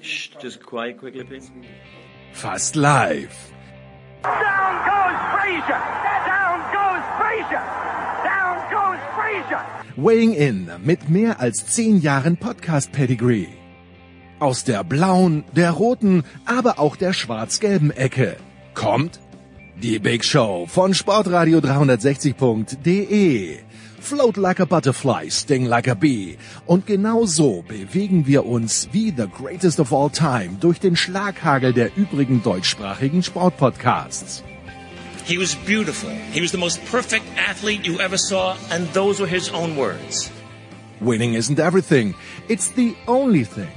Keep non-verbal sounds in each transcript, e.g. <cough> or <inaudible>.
Shh, just quiet quickly, please. Fast live. Down goes Frazier! Down goes Frazier! Down goes Frazier! Weighing in mit mehr als zehn Jahren Podcast-Pedigree. Aus der blauen, der roten, aber auch der schwarz-gelben Ecke kommt die Big Show von Sportradio 360.de. Float like a butterfly, sting like a bee. Und genau so bewegen wir uns wie the greatest of all time durch den Schlaghagel der übrigen deutschsprachigen Sportpodcasts. He was beautiful. He was the most perfect athlete you ever saw, and those were his own words. Winning isn't everything, it's the only thing.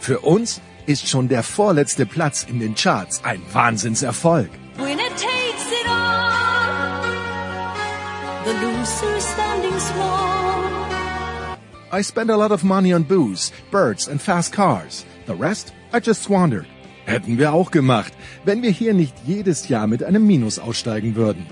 Für uns ist schon der vorletzte Platz in den Charts ein Wahnsinnserfolg. Winner The loser standing small. I spend a lot of money on booze, birds and fast cars. The rest I just squandered. Hätten wir auch gemacht, wenn wir hier nicht jedes Jahr mit einem Minus aussteigen würden.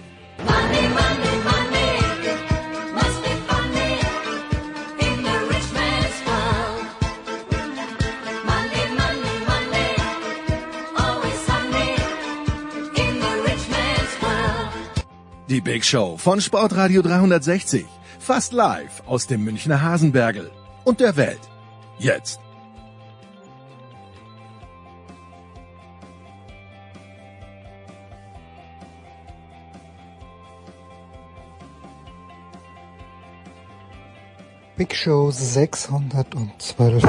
Die Big Show von Sportradio 360. Fast live aus dem Münchner Hasenbergel und der Welt. Jetzt. Big Show 612.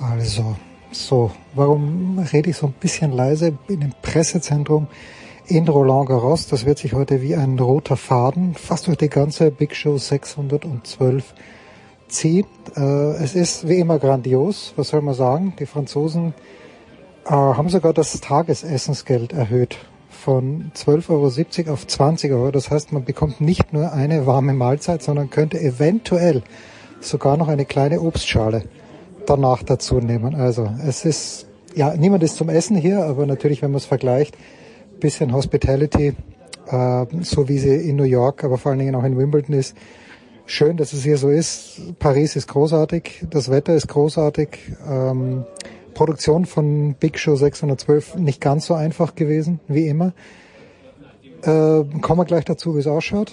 Also, so, warum rede ich so ein bisschen leise in dem Pressezentrum in Roland Garros? Das wird sich heute wie ein roter Faden fast durch die ganze Big Show 612 ziehen. Äh, es ist wie immer grandios, was soll man sagen? Die Franzosen äh, haben sogar das Tagesessensgeld erhöht von 12,70 Euro auf 20 Euro. Das heißt, man bekommt nicht nur eine warme Mahlzeit, sondern könnte eventuell sogar noch eine kleine Obstschale danach dazu nehmen. Also es ist, ja, niemand ist zum Essen hier, aber natürlich, wenn man es vergleicht, bisschen Hospitality, äh, so wie sie in New York, aber vor allen Dingen auch in Wimbledon ist. Schön, dass es hier so ist. Paris ist großartig, das Wetter ist großartig. Ähm, Produktion von Big Show 612 nicht ganz so einfach gewesen, wie immer. Äh, kommen wir gleich dazu, wie es ausschaut.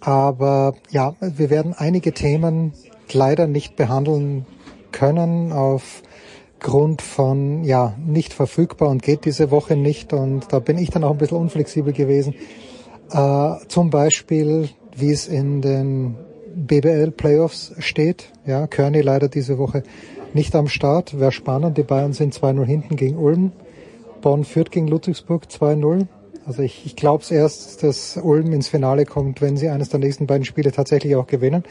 Aber ja, wir werden einige Themen leider nicht behandeln können aufgrund von ja nicht verfügbar und geht diese Woche nicht und da bin ich dann auch ein bisschen unflexibel gewesen. Äh, zum Beispiel, wie es in den BBL Playoffs steht. Ja, Kearney leider diese Woche nicht am Start. Wäre spannend. Die Bayern sind 2-0 hinten gegen Ulm. Bonn führt gegen Ludwigsburg 2-0. Also ich, ich glaube es erst, dass Ulm ins Finale kommt, wenn sie eines der nächsten beiden Spiele tatsächlich auch gewinnen.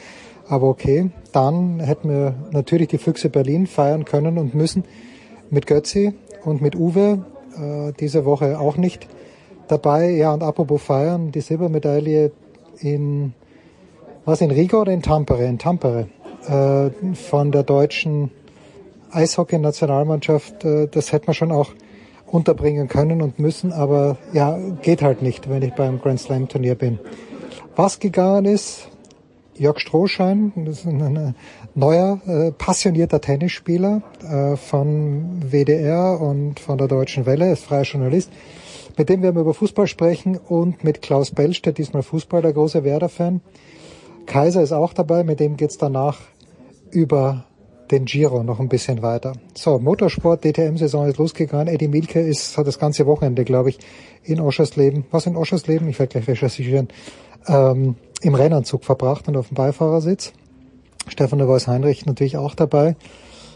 Aber okay, dann hätten wir natürlich die Füchse Berlin feiern können und müssen mit Götzi und mit Uwe äh, diese Woche auch nicht dabei. Ja, und apropos feiern, die Silbermedaille in, was in Riga oder in Tampere? In Tampere äh, von der deutschen Eishockey-Nationalmannschaft, äh, das hätte man schon auch unterbringen können und müssen, aber ja, geht halt nicht, wenn ich beim Grand Slam Turnier bin. Was gegangen ist, Jörg Strohschein, das ist ein neuer, äh, passionierter Tennisspieler äh, von WDR und von der Deutschen Welle, ist freier Journalist, mit dem werden wir über Fußball sprechen und mit Klaus Bellstedt, diesmal Fußball, der große Werder-Fan. Kaiser ist auch dabei, mit dem geht's danach über den Giro noch ein bisschen weiter. So, Motorsport, DTM-Saison ist losgegangen. Eddie Milke ist, hat das ganze Wochenende, glaube ich, in Oschersleben, was in Oschersleben, ich werde gleich recherchieren, ähm, im Rennanzug verbracht und auf dem Beifahrersitz. Stefan de Vois Heinrich natürlich auch dabei.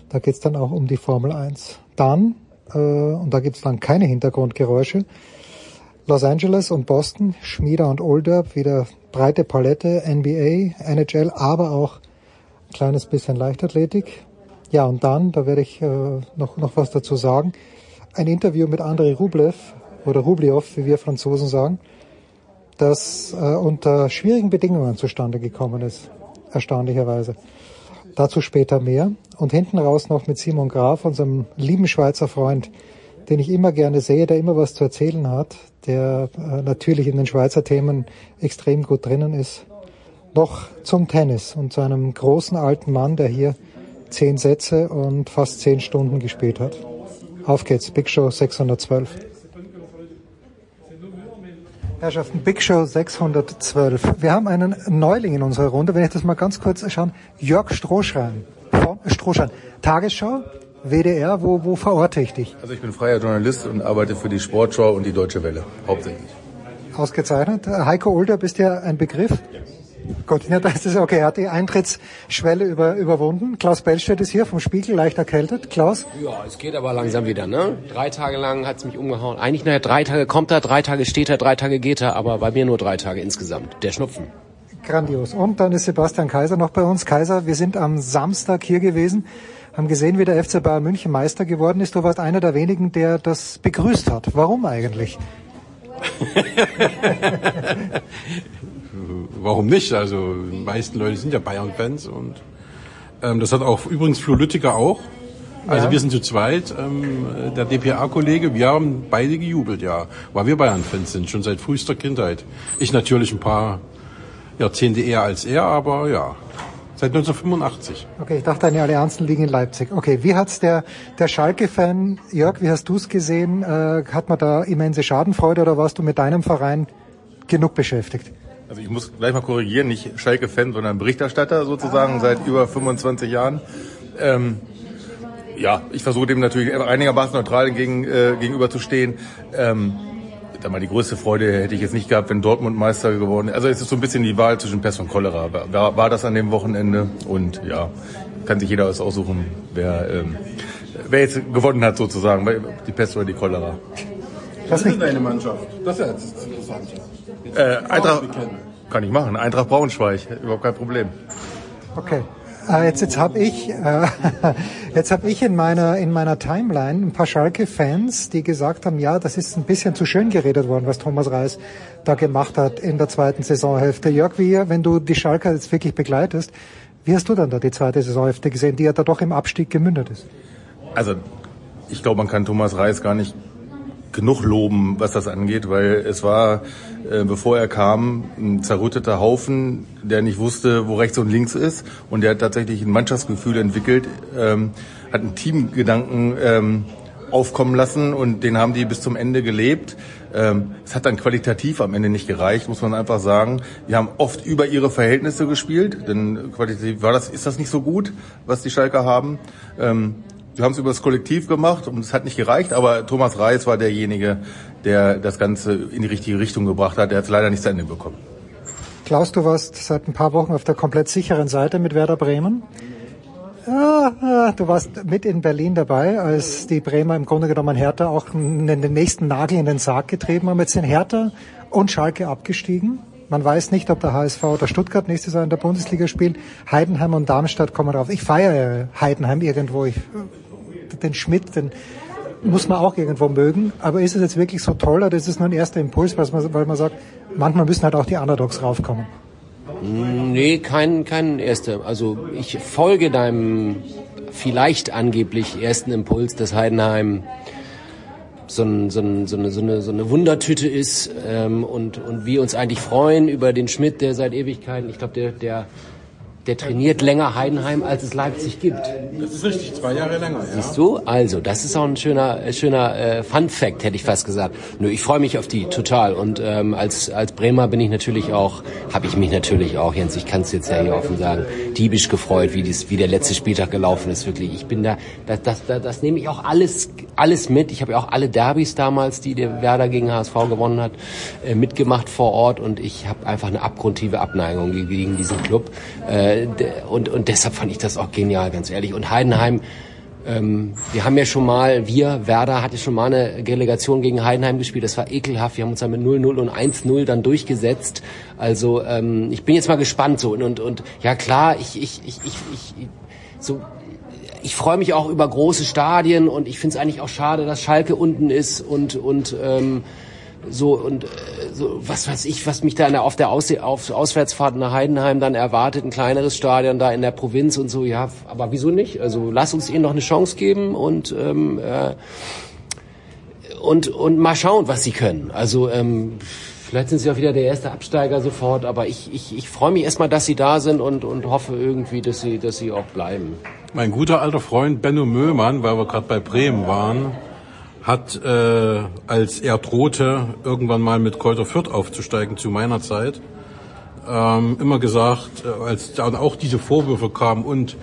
Da geht's dann auch um die Formel 1. Dann, äh, und da gibt's dann keine Hintergrundgeräusche, Los Angeles und Boston, Schmieder und Olderb, wieder breite Palette, NBA, NHL, aber auch ein kleines bisschen Leichtathletik. Ja, und dann, da werde ich äh, noch, noch was dazu sagen, ein Interview mit Andrei Rublev oder Rubliov, wie wir Franzosen sagen, das äh, unter schwierigen Bedingungen zustande gekommen ist, erstaunlicherweise. Dazu später mehr. Und hinten raus noch mit Simon Graf, unserem lieben Schweizer Freund, den ich immer gerne sehe, der immer was zu erzählen hat, der äh, natürlich in den Schweizer Themen extrem gut drinnen ist. Noch zum Tennis und zu einem großen alten Mann, der hier zehn Sätze und fast zehn Stunden gespielt hat. Auf geht's, Big Show 612. Herrschaften, Big Show 612. Wir haben einen Neuling in unserer Runde, wenn ich das mal ganz kurz schauen. Jörg Strohschrein von Strohschrein. Tagesschau, WDR, wo, wo verorte ich dich? Also ich bin freier Journalist und arbeite für die Sportschau und die Deutsche Welle, hauptsächlich. Ausgezeichnet. Heiko Older, bist ja ein Begriff? Gut, ja, das ist okay. Er hat die Eintrittsschwelle über, überwunden. Klaus Bellstedt ist hier vom Spiegel, leicht erkältet. Klaus? Ja, es geht aber langsam wieder, ne? Drei Tage lang hat's mich umgehauen. Eigentlich, naja, drei Tage kommt er, drei Tage steht er, drei Tage geht er, aber bei mir nur drei Tage insgesamt. Der Schnupfen. Grandios. Und dann ist Sebastian Kaiser noch bei uns. Kaiser, wir sind am Samstag hier gewesen, haben gesehen, wie der FC Bayern München Meister geworden ist. Du warst einer der wenigen, der das begrüßt hat. Warum eigentlich? <laughs> Warum nicht? Also die meisten Leute sind ja Bayern-Fans und ähm, das hat auch übrigens Flo Lüttiger auch. Also Ja. wir sind zu zweit, ähm, der DPA-Kollege, wir haben beide gejubelt, ja, weil wir Bayern-Fans sind, schon seit frühester Kindheit. Ich natürlich ein paar Jahrzehnte eher als er, aber ja, seit 1985. Okay, ich dachte, deine Allianzen liegen in Leipzig. Okay, wie hat's der, der Schalke-Fan, Jörg, wie hast du's gesehen? Äh, hat man da immense Schadenfreude oder warst du mit deinem Verein genug beschäftigt? Also ich muss gleich mal korrigieren, nicht Schalke-Fan, sondern Berichterstatter sozusagen seit über 25 Jahren. Ähm, ja, ich versuche dem natürlich einigermaßen neutral entgegen, äh, gegenüber zu stehen. Ähm, sag mal, die größte Freude hätte ich jetzt nicht gehabt, wenn Dortmund Meister geworden wäre. Also es ist so ein bisschen die Wahl zwischen Pest und Cholera. War, war das an dem Wochenende? Und ja, kann sich jeder was aussuchen, wer, ähm, wer jetzt gewonnen hat sozusagen, die Pest oder die Cholera. Was nicht? deine Mannschaft? Das ist ja jetzt interessant. Äh, Eintracht, kann ich machen. Eintracht Braunschweig, überhaupt kein Problem. Okay. Äh, jetzt jetzt habe ich, äh, <laughs> jetzt hab ich in meiner, in meiner Timeline ein paar Schalke-Fans, die gesagt haben, ja, das ist ein bisschen zu schön geredet worden, was Thomas Reis da gemacht hat in der zweiten Saisonhälfte. Jörg, wie, wenn du die Schalker jetzt wirklich begleitest, wie hast du dann da die zweite Saisonhälfte gesehen, die ja da doch im Abstieg gemündet ist? Also ich glaube, man kann Thomas Reis gar nicht genug loben, was das angeht, weil es war, äh, bevor er kam, ein zerrütteter Haufen, der nicht wusste, wo rechts und links ist. Und der hat tatsächlich ein Mannschaftsgefühl entwickelt, ähm, hat einen Teamgedanken ähm, aufkommen lassen und den haben die bis zum Ende gelebt. Ähm, es hat dann qualitativ am Ende nicht gereicht, muss man einfach sagen. Die haben oft über ihre Verhältnisse gespielt, denn qualitativ war das, ist das nicht so gut, was die Schalker haben. Ähm, wir haben es über das Kollektiv gemacht und es hat nicht gereicht, aber Thomas Reis war derjenige, der das Ganze in die richtige Richtung gebracht hat. Der hat es leider nicht zu Ende bekommen. Klaus, du warst seit ein paar Wochen auf der komplett sicheren Seite mit Werder Bremen. Du warst mit in Berlin dabei, als die Bremer im Grunde genommen Hertha auch den, nächsten Nagel in den Sarg getrieben haben. Jetzt sind Hertha und Schalke abgestiegen. Man weiß nicht, ob der HSV oder Stuttgart nächstes Jahr in der Bundesliga spielt. Heidenheim und Darmstadt kommen drauf. Ich feiere Heidenheim irgendwo. Ich, den Schmidt, den muss man auch irgendwo mögen. Aber ist es jetzt wirklich so toll oder ist es nur ein erster Impuls, weil man, weil man sagt, manchmal müssen halt auch die Underdogs raufkommen? Nee, kein, kein erster. Also ich folge deinem vielleicht angeblich ersten Impuls, dass Heidenheim so, ein, so, ein, so, eine, so, eine, so eine Wundertüte ist ähm, und, und wir uns eigentlich freuen über den Schmidt, der seit Ewigkeiten, ich glaube, der, der, der trainiert länger Heidenheim, als es Leipzig gibt. Das ist richtig, zwei Jahre länger, ja. Siehst du? Also, das ist auch ein schöner, äh, schöner äh, Fun Fact, hätte ich fast gesagt. Nö, ich freue mich auf die total. Und ähm, als als Bremer bin ich natürlich auch, habe ich mich natürlich auch, Jens, ich kann es jetzt ja hier offen sagen, diebisch gefreut, wie dies, wie der letzte Spieltag gelaufen ist. Wirklich, ich bin da, das, das, das, das nehme ich auch alles, alles mit. Ich habe ja auch alle Derbys damals, die der Werder gegen HSV gewonnen hat, äh, mitgemacht vor Ort und ich habe einfach eine abgrundtiefe Abneigung gegen, gegen diesen Club. Äh, und und deshalb fand ich das auch genial, ganz ehrlich. Und Heidenheim ähm, wir haben ja schon mal, wir, Werder, hatte schon mal eine Relegation gegen Heidenheim gespielt. Das war ekelhaft. Wir haben uns dann mit 0-0 und 1-0 dann durchgesetzt. Also ähm, ich bin jetzt mal gespannt so. Und, und, und ja klar, ich, ich, ich, ich, ich so ich freue mich auch über große Stadien und ich finde es eigentlich auch schade, dass Schalke unten ist und und ähm, so und äh, so was weiß ich, was mich da der, auf der Aus, auf Auswärtsfahrt nach Heidenheim dann erwartet, ein kleineres Stadion da in der Provinz und so, ja, aber wieso nicht? Also lass uns ihnen noch eine Chance geben und ähm, äh, und und mal schauen, was sie können. Also ähm, vielleicht sind sie auch wieder der erste Absteiger sofort, aber ich ich, ich freue mich erstmal, dass sie da sind und und hoffe irgendwie, dass sie dass sie auch bleiben. Mein guter alter Freund Benno Möhmann, weil wir gerade bei Bremen waren, hat, äh, als er drohte, irgendwann mal mit Kräuter Fürth aufzusteigen zu meiner Zeit, ähm, immer gesagt, äh, als dann auch diese Vorwürfe kamen und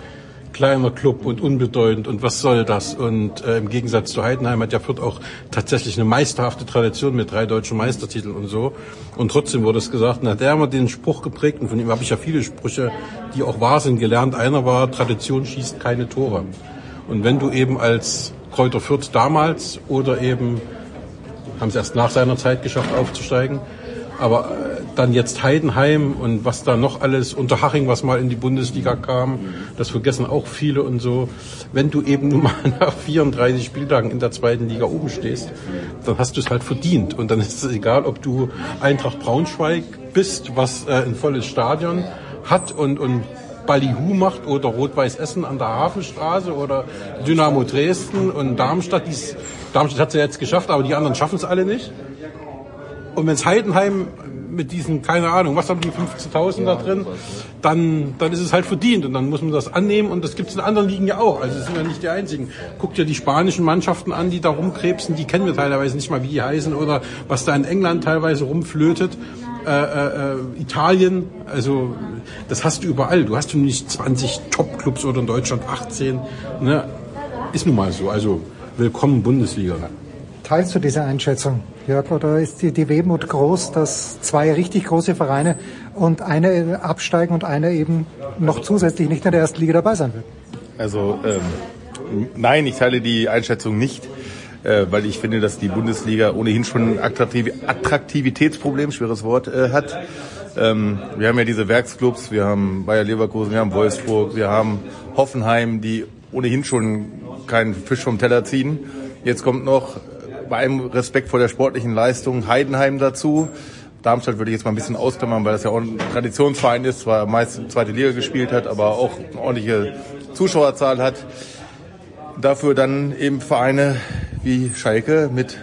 kleiner Club und unbedeutend und was soll das? Und äh, im Gegensatz zu Heidenheim hat ja Fürth auch tatsächlich eine meisterhafte Tradition mit drei deutschen Meistertiteln und so. Und trotzdem wurde es gesagt, na, der hat den Spruch geprägt und von ihm habe ich ja viele Sprüche, die auch wahr sind, gelernt. Einer war, Tradition schießt keine Tore. Und wenn du eben als Kräuter Fürth damals oder eben, haben es erst nach seiner Zeit geschafft aufzusteigen, aber äh, dann jetzt Heidenheim und was da noch alles, Unterhaching, was mal in die Bundesliga kam, das vergessen auch viele und so. Wenn du eben nun mal <laughs> nach 34 Spieltagen in der zweiten Liga oben stehst, dann hast du es halt verdient. Und dann ist es egal, ob du Eintracht Braunschweig bist, was äh, ein volles Stadion hat und, und Ballyhoo macht oder Rot-Weiß Essen an der Hafenstraße oder Dynamo Dresden und Darmstadt. Dies, Darmstadt hat es ja jetzt geschafft, aber die anderen schaffen es alle nicht. Und wenn es Heidenheim mit diesen, keine Ahnung, was haben die 15.000 da drin, dann, dann ist es halt verdient und dann muss man das annehmen und das gibt es in anderen Ligen ja auch. Also es sind ja nicht die einzigen. Guckt ja die spanischen Mannschaften an, die da rumkrebsen, die kennen wir teilweise nicht mal, wie die heißen oder was da in England teilweise rumflötet. Äh, äh, Italien, also das hast du überall. Du hast du nicht 20 Top-Clubs oder in Deutschland 18. Ne? Ist nun mal so. Also willkommen Bundesliga. Teilst du diese Einschätzung, Jörg, oder ist die, die Wehmut groß, dass zwei richtig große Vereine und eine absteigen und eine eben noch zusätzlich nicht in der ersten Liga dabei sein wird? Also ähm, nein, ich teile die Einschätzung nicht, weil ich finde, dass die Bundesliga ohnehin schon ein Attraktiv Attraktivitätsproblem, schweres Wort, äh, hat. Ähm, wir haben ja diese Werksclubs, wir haben Bayer Leverkusen, wir haben Wolfsburg, wir haben Hoffenheim, die ohnehin schon keinen Fisch vom Teller ziehen. Jetzt kommt noch bei allem Respekt vor der sportlichen Leistung Heidenheim dazu. Darmstadt würde ich jetzt mal ein bisschen ausklammern, weil das ja auch ein Traditionsverein ist, zwar meist zweite Liga gespielt hat, aber auch eine ordentliche Zuschauerzahl hat. Dafür dann eben Vereine wie Schalke mit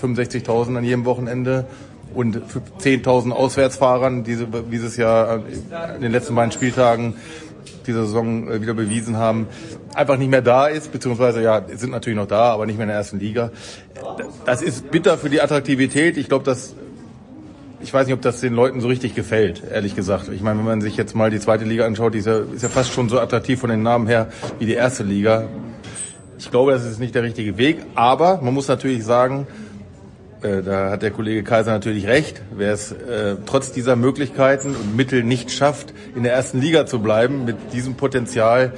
65.000 an jedem Wochenende und 10.000 Auswärtsfahrern, wie sie es ja in den letzten beiden Spieltagen dieser Saison äh, wieder bewiesen haben, einfach nicht mehr da ist, beziehungsweise ja, sind natürlich noch da, aber nicht mehr in der ersten Liga. Das ist bitter für die Attraktivität. Ich glaube, dass ich weiß nicht, ob das den Leuten so richtig gefällt, ehrlich gesagt. Ich meine, wenn man sich jetzt mal die zweite Liga anschaut, die ist ja, ist ja fast schon so attraktiv von den Namen her wie die erste Liga. Ich glaube, das ist nicht der richtige Weg, aber man muss natürlich sagen, äh, da hat der Kollege Kaiser natürlich recht, wer es äh, trotz dieser Möglichkeiten und Mittel nicht schafft, in der ersten Liga zu bleiben mit diesem Potenzial,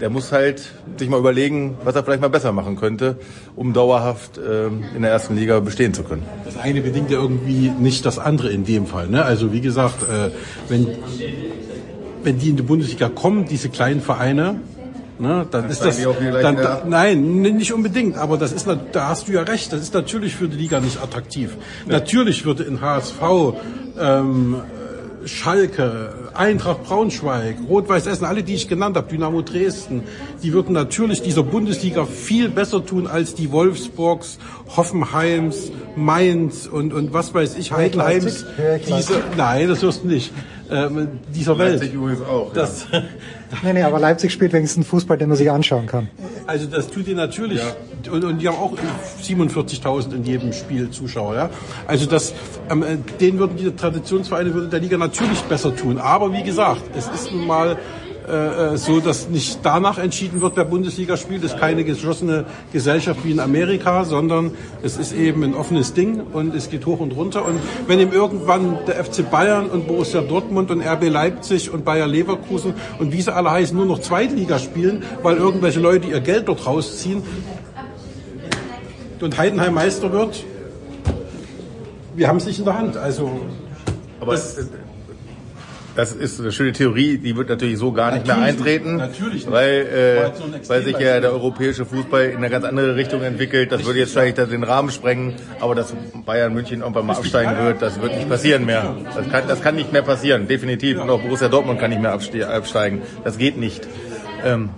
der muss halt sich mal überlegen, was er vielleicht mal besser machen könnte, um dauerhaft ähm, in der ersten Liga bestehen zu können. Das eine bedingt ja irgendwie nicht das andere in dem Fall. Ne? Also wie gesagt, äh, wenn, wenn die in die Bundesliga kommen, diese kleinen Vereine, ne, dann ist das, dann, da, nein, nicht unbedingt, aber das ist, da hast du ja recht, das ist natürlich für die Liga nicht attraktiv. Natürlich würde in HSV, ähm, Schalke, Eintracht Braunschweig, Rot-Weiß Essen, alle, die ich genannt habe, Dynamo Dresden, die würden natürlich dieser Bundesliga viel besser tun als die Wolfsburgs, Hoffenheims, Mainz und, und was weiß ich, Heidenheims. Diese, nein, das wirst du nicht. Ähm, dieser Welt. Leipzig übrigens auch, ja. Nee, nee, aber Leipzig spielt wenigstens Fußball, den man sich anschauen kann. Also das tut ihr natürlich. Und, und die haben auch 47.000 in jedem Spiel Zuschauer. Ja? Also das, ähm, äh, denen würden die Traditionsvereine würde der Liga natürlich besser tun. Aber wie gesagt, es ist nun mal äh, äh, so, dass nicht danach entschieden wird, wer Bundesliga spielt. Es ist keine geschlossene Gesellschaft wie in Amerika, sondern es ist eben ein offenes Ding und es geht hoch und runter. Und wenn eben irgendwann der FC Bayern und Borussia Dortmund und RB Leipzig und Bayer Leverkusen und wie sie alle heißen, nur noch Zweitliga spielen, weil irgendwelche Leute ihr Geld dort rausziehen und Heidenheim Meister wird, wir haben es nicht in der Hand. Also Aber das, das ist eine schöne Theorie, die wird natürlich so gar nicht mehr Natürlich eintreten, nicht. Natürlich nicht. weil, äh, weil sich ja der europäische Fußball in eine ganz andere Richtung entwickelt. Das würde jetzt vielleicht den Rahmen sprengen, aber dass Bayern München irgendwann mal absteigen wird, das wird nicht passieren mehr. Das kann, das kann nicht mehr passieren, definitiv. Und auch Borussia Dortmund kann nicht mehr abste- absteigen. Das geht nicht. Ähm,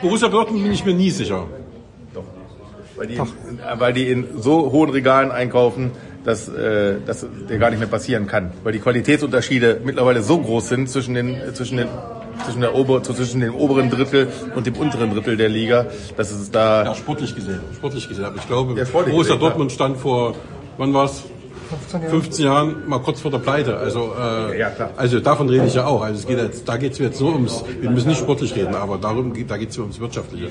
Borussia Dortmund bin ich mir nie sicher. weil, die in, weil die in so hohen Regalen einkaufen, dass äh, das der gar nicht mehr passieren kann. Weil die Qualitätsunterschiede mittlerweile so groß sind zwischen den, zwischen den zwischen, der Ober, zwischen dem oberen Drittel und dem unteren Drittel der Liga. Das ist da. Ja, sportlich gesehen. Sportlich gesehen. Aber ich glaube, Ja, Borussia Dortmund stand vor, wann war's? 15 Jahre. 15 Jahren mal kurz vor der Pleite. Also, äh, Ja, klar. also davon rede ich ja auch. Also es geht jetzt, da geht es jetzt nur ums, wir müssen nicht sportlich reden, aber darum geht, da geht es ums Wirtschaftliche.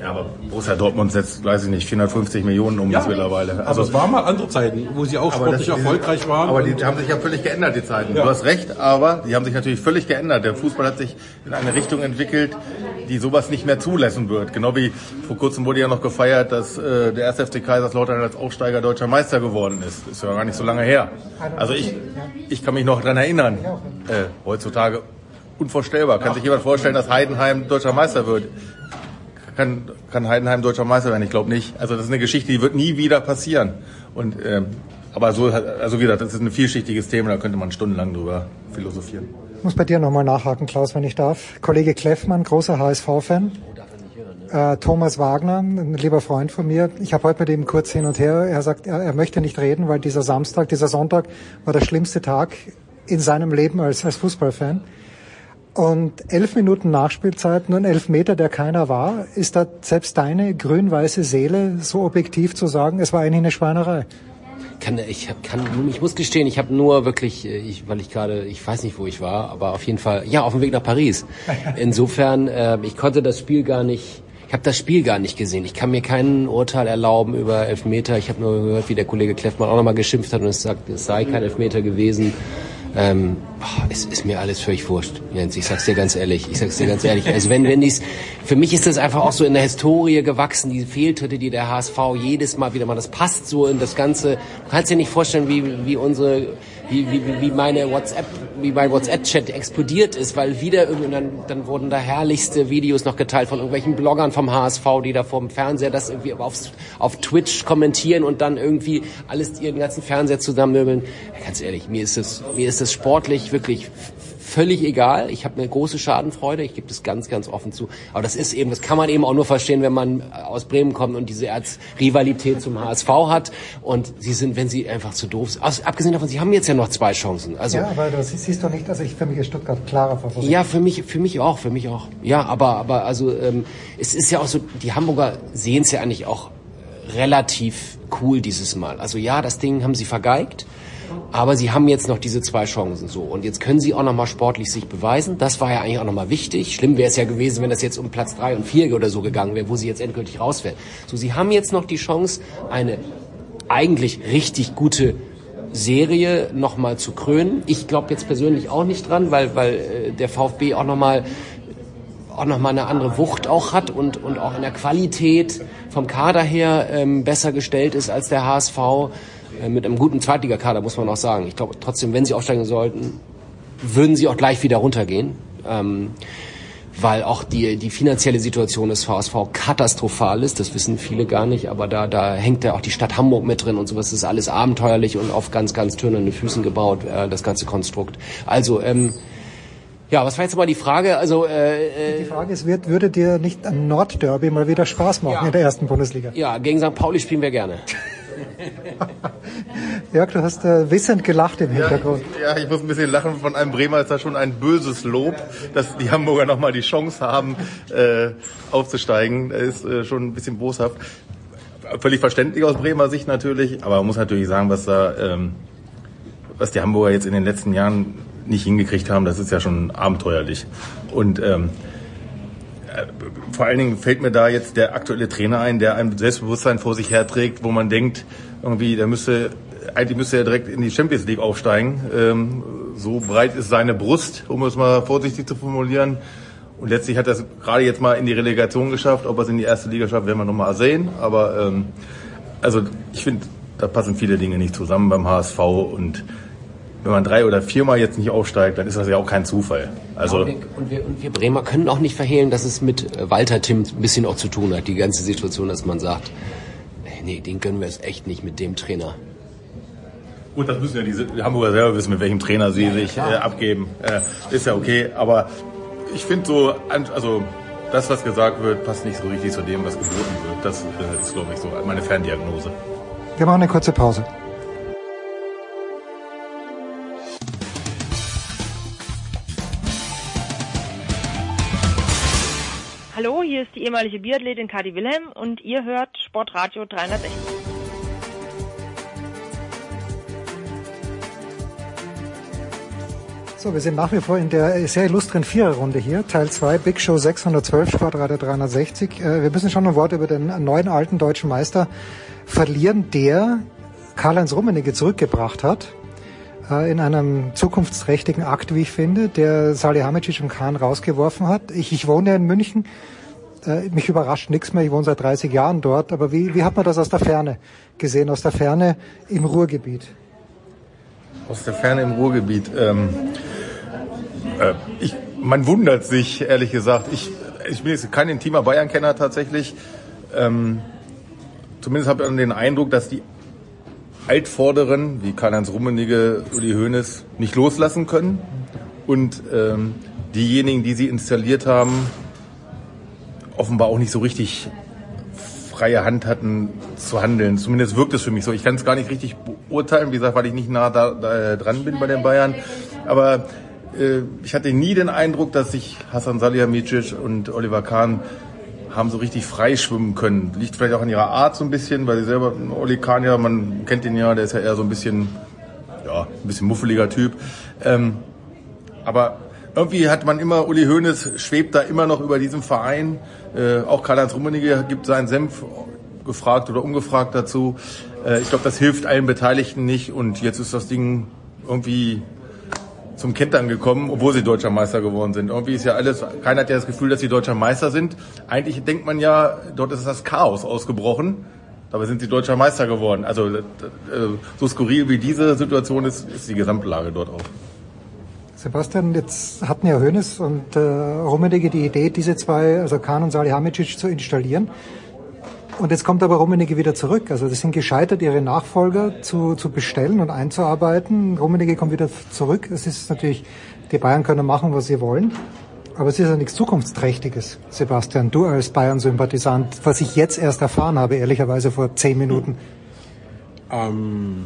Ja, aber Borussia Dortmund setzt, weiß ich nicht, 450 Millionen um jetzt mittlerweile. Also es waren mal andere Zeiten, wo sie auch sportlich das- erfolgreich waren. Aber die haben sich ja völlig geändert, die Zeiten. Du hast recht, aber die haben sich natürlich völlig geändert. Der Fußball hat sich in eine Richtung entwickelt, die sowas nicht mehr zulassen wird. Genau wie vor kurzem wurde ja noch gefeiert, dass äh, der 1. FC Kaiserslautern als Aufsteiger deutscher Meister geworden ist. Ist ja gar nicht so lange her. Also ich, ich kann mich noch dran erinnern. Äh, heutzutage unvorstellbar. Kann sich jemand vorstellen, dass Heidenheim deutscher Meister wird? kann, kann Heidenheim deutscher Meister werden. Ich glaube nicht. Also das ist eine Geschichte, die wird nie wieder passieren. Und ähm, aber so, also wie gesagt, das ist ein vielschichtiges Thema, da könnte man stundenlang drüber philosophieren. Ich muss bei dir nochmal nachhaken, Klaus, wenn ich darf. Kollege Kleffmann, großer HSV-Fan. Äh, Thomas Wagner, ein lieber Freund von mir. Ich habe heute mit ihm kurz hin und her. Er sagt, er, er möchte nicht reden, weil dieser Samstag, dieser Sonntag war der schlimmste Tag in seinem Leben als, als Fußballfan. Und elf Minuten Nachspielzeit, nur ein Elfmeter, der keiner war. Ist da selbst deine grün-weiße Seele so objektiv zu sagen, es war eigentlich eine Schweinerei? Kann, ich kann, ich muss gestehen, ich habe nur wirklich, äh, ich, weil ich gerade, ich weiß nicht, wo ich war, aber auf jeden Fall, ja, auf dem Weg nach Paris. <laughs> Insofern, äh, ich konnte das Spiel gar nicht, ich habe das Spiel gar nicht gesehen. Ich kann mir kein Urteil erlauben über Elfmeter. Ich habe nur gehört, wie der Kollege Kleffmann auch nochmal geschimpft hat und es sagt, es sei kein Elfmeter gewesen. Ähm, es ist mir alles völlig wurscht, Jens. Ich sag's dir ganz ehrlich. Ich sag's dir ganz ehrlich. Also wenn, wenn dies, für mich ist das einfach auch so in der Historie gewachsen, diese Fehltritte, die der HSV jedes Mal wieder mal, das passt so in das Ganze. Du kannst dir nicht vorstellen, wie, wie unsere, wie, wie, wie meine WhatsApp, wie mein WhatsApp-Chat explodiert ist, weil wieder irgendwie, dann, dann wurden da herrlichste Videos noch geteilt von irgendwelchen Bloggern vom HSV, die da vor dem Fernseher das irgendwie auf, auf Twitch kommentieren und dann irgendwie alles ihren ganzen Fernseher zusammenmöbeln. Ganz ehrlich, mir ist das, mir ist das sportlich wirklich völlig egal. Ich habe eine große Schadenfreude, ich gebe das ganz, ganz offen zu. Aber das ist eben, das kann man eben auch nur verstehen, wenn man aus Bremen kommt und diese Art Rivalität zum HSV hat. Und sie sind, wenn sie einfach zu doof sind. Also, abgesehen davon, sie haben jetzt ja noch zwei Chancen. Also Ja, aber das siehst du nicht, also ich für mich ist Stuttgart klarer Favorit. ja, für mich, für mich auch, für mich auch. Ja, aber, aber also ähm, es ist ja auch so, die Hamburger sehen es ja eigentlich auch relativ cool dieses Mal. Also ja, das Ding haben sie vergeigt, aber sie haben jetzt noch diese zwei Chancen so und jetzt können sie auch noch mal sportlich sich beweisen. Das war ja eigentlich auch noch mal wichtig. Schlimm wäre es ja gewesen, wenn das jetzt um Platz drei und vier oder so gegangen wäre, wo sie jetzt endgültig rausfällt. So, sie haben jetzt noch die Chance, eine eigentlich richtig gute Serie nochmal zu krönen. Ich glaube jetzt persönlich auch nicht dran, weil, weil äh, der VfB auch nochmal auch noch mal eine andere Wucht auch hat und, und auch in der Qualität vom Kader her ähm, besser gestellt ist als der HSV. Äh, mit einem guten Zweitligakader, muss man auch sagen. Ich glaube trotzdem, wenn sie aufsteigen sollten, würden sie auch gleich wieder runtergehen. Ähm, weil auch die, die finanzielle Situation des VSV katastrophal ist. Das wissen viele gar nicht, aber da, da hängt ja auch die Stadt Hamburg mit drin und sowas. Das ist alles abenteuerlich und auf ganz, ganz tönerne Füßen gebaut, äh, das ganze Konstrukt. Also, ähm, ja, was war jetzt mal die Frage? Also, äh, Die äh, Frage ist, wird, würde dir nicht ein Nordderby mal wieder Spaß machen Ja. in der ersten Bundesliga? ja, gegen St. Pauli spielen wir gerne. <laughs> <laughs> Jörg, du hast äh, wissend gelacht im Hintergrund. Ja, ich muss ein bisschen lachen. Von einem Bremer ist das schon ein böses Lob, dass die Hamburger nochmal die Chance haben, äh, aufzusteigen. Das ist äh, schon ein bisschen boshaft. Völlig verständlich aus Bremer Sicht natürlich, aber man muss natürlich sagen, was da, ähm, was die Hamburger jetzt in den letzten Jahren nicht hingekriegt haben, das ist ja schon abenteuerlich. Und ähm, äh, vor allen Dingen fällt mir da jetzt der aktuelle Trainer ein, der ein Selbstbewusstsein vor sich herträgt, wo man denkt, irgendwie, der müsste, eigentlich müsste er direkt in die Champions League aufsteigen. Ähm, so breit ist seine Brust, um es mal vorsichtig zu formulieren. Und letztlich hat er es gerade jetzt mal in die Relegation geschafft. Ob er es in die erste Liga schafft, werden wir nochmal sehen. Aber ähm, also ich finde, da passen viele Dinge nicht zusammen beim HSV. Und wenn man drei oder viermal jetzt nicht aufsteigt, dann ist das ja auch kein Zufall. Also und, wir, und, wir, und wir Bremer können auch nicht verhehlen, dass es mit Walter Tim ein bisschen auch zu tun hat, die ganze Situation, dass man sagt, nee, den können wir es echt nicht mit dem Trainer. Gut, das müssen ja die Hamburger selber wissen, mit welchem Trainer sie sich äh, abgeben. Äh, ist ja okay, aber ich finde so, also das, was gesagt wird, passt nicht so richtig zu dem, was geboten wird. Das äh, ist, glaube ich, so meine Ferndiagnose. Wir machen eine kurze Pause. Hallo, hier ist die ehemalige Biathletin Kadi Wilhelm und ihr hört Sportradio 360. So, wir sind nach wie vor in der sehr illustren Viererrunde hier, Teil 2, Big Show 612, Sportradio 360. Äh, Wir müssen schon ein Wort über den neuen alten deutschen Meister verlieren, der Karl-Heinz Rummenigge zurückgebracht hat, in einem zukunftsträchtigen Akt, wie ich finde, der Salihamidzic und Kahn rausgeworfen hat. Ich, ich wohne ja in München, äh, mich überrascht nichts mehr, ich wohne seit 30 Jahren dort, aber wie, wie hat man das aus der Ferne gesehen, aus der Ferne im Ruhrgebiet? Aus der Ferne im Ruhrgebiet. Ähm, äh, ich, man wundert sich, ehrlich gesagt. Ich, ich bin jetzt kein intimer Bayern-Kenner tatsächlich. Ähm, zumindest habe ich den Eindruck, dass die Altvorderen, wie Karl-Heinz Rummenigge, Uli Hoeneß, nicht loslassen können. Und ähm, diejenigen, die sie installiert haben, offenbar auch nicht so richtig freie Hand hatten zu handeln. Zumindest wirkt es für mich so. Ich kann es gar nicht richtig beurteilen, wie gesagt, weil ich nicht nah da, da dran bin bei den Bayern. Aber äh, ich hatte nie den Eindruck, dass sich Hassan Salihamidzic und Oliver Kahn haben so richtig frei schwimmen können. Liegt vielleicht auch an ihrer Art so ein bisschen, weil sie selber, Oli Kahn ja, man kennt ihn ja, der ist ja eher so ein bisschen, ja, ein bisschen muffeliger Typ. Ähm, aber irgendwie hat man immer, Uli Hoeneß schwebt da immer noch über diesem Verein. Äh, auch Karl-Heinz Rummenigge gibt seinen Senf gefragt oder ungefragt dazu. Äh, ich glaube, das hilft allen Beteiligten nicht und jetzt ist das Ding irgendwie zum Kentern gekommen, obwohl sie deutscher Meister geworden sind. Irgendwie ist ja alles, keiner hat ja das Gefühl, dass sie deutscher Meister sind. Eigentlich denkt man ja, dort ist das Chaos ausgebrochen. Dabei sind sie deutscher Meister geworden. Also äh, so skurril wie diese Situation ist, ist die Gesamtlage dort auch. Sebastian, jetzt hatten ja Hoeneß und äh, Rummenigge die Idee, diese zwei, also Kahn und Salihamidzic zu installieren. Und jetzt kommt aber Rummenigge wieder zurück. Also das sind gescheitert, ihre Nachfolger zu, zu bestellen und einzuarbeiten. Rummenigge kommt wieder zurück. Es ist natürlich, die Bayern können machen, was sie wollen. Aber es ist ja nichts Zukunftsträchtiges, Sebastian. Du als Bayern-Sympathisant, was ich jetzt erst erfahren habe, ehrlicherweise vor zehn Minuten. Ähm,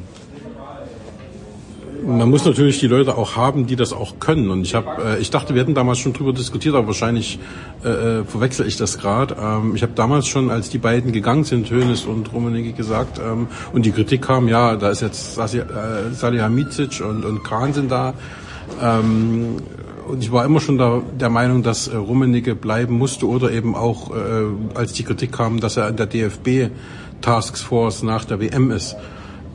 man muss natürlich die Leute auch haben, die das auch können. Und ich habe, äh, ich dachte, wir hätten damals schon drüber diskutiert, aber wahrscheinlich äh, äh verwechsel ich das gerade. Ähm, ich habe damals schon, als die beiden gegangen sind, Hönes und Rummenigge gesagt, ähm, und die Kritik kam, ja, da ist jetzt Sasi- äh, Salihamidzic und, und Kahn sind da. Ähm, und ich war immer schon der, der Meinung, dass äh, Rummenigge bleiben musste oder eben auch, äh, als die Kritik kam, dass er in der DFB Taskforce nach der WM ist.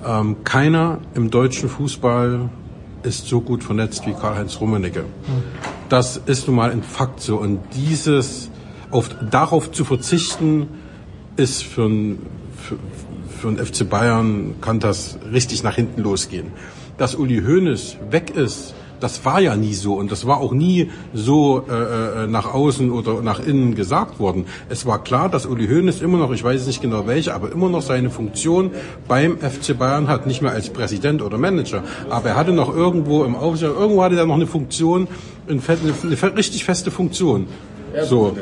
Ähm, keiner im deutschen Fußball ist so gut vernetzt wie Karl-Heinz Rummenigge. Das ist nun mal ein Fakt so. Und dieses, auf, darauf zu verzichten, ist für ein, für, für ein FC Bayern, kann das richtig nach hinten losgehen. Dass Uli Hoeneß weg ist, das war ja nie so und das war auch nie so äh, äh, nach außen oder nach innen gesagt worden. Es war klar, dass Uli Hoeneß immer noch, ich weiß nicht genau welche, aber immer noch seine Funktion beim FC Bayern hat, nicht mehr als Präsident oder Manager, aber er hatte noch irgendwo im Aufsichtsrat, irgendwo hatte er noch eine Funktion, eine, eine, eine richtig feste Funktion. So.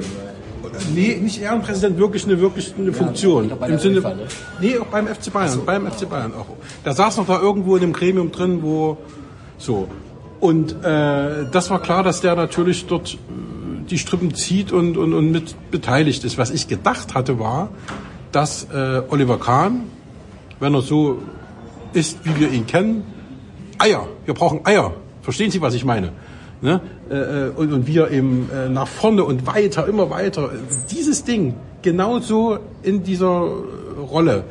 Nee, nicht Ehrenpräsident, wirklich eine, wirklich eine Funktion. bei Im Sinne, UEFA, ne? nee, auch beim FC Bayern, beim FC Bayern auch. Da saß noch da irgendwo in dem Gremium drin, wo, so. Und äh, das war klar, dass der natürlich dort äh, die Strippen zieht und, und, und mit beteiligt ist. Was ich gedacht hatte, war, dass äh, Oliver Kahn, wenn er so ist, wie wir ihn kennen, Eier, wir brauchen Eier. Verstehen Sie, was ich meine? Ne? Äh, äh, und, und wir eben äh, nach vorne und weiter, immer weiter. Dieses Ding, genauso in dieser Rolle,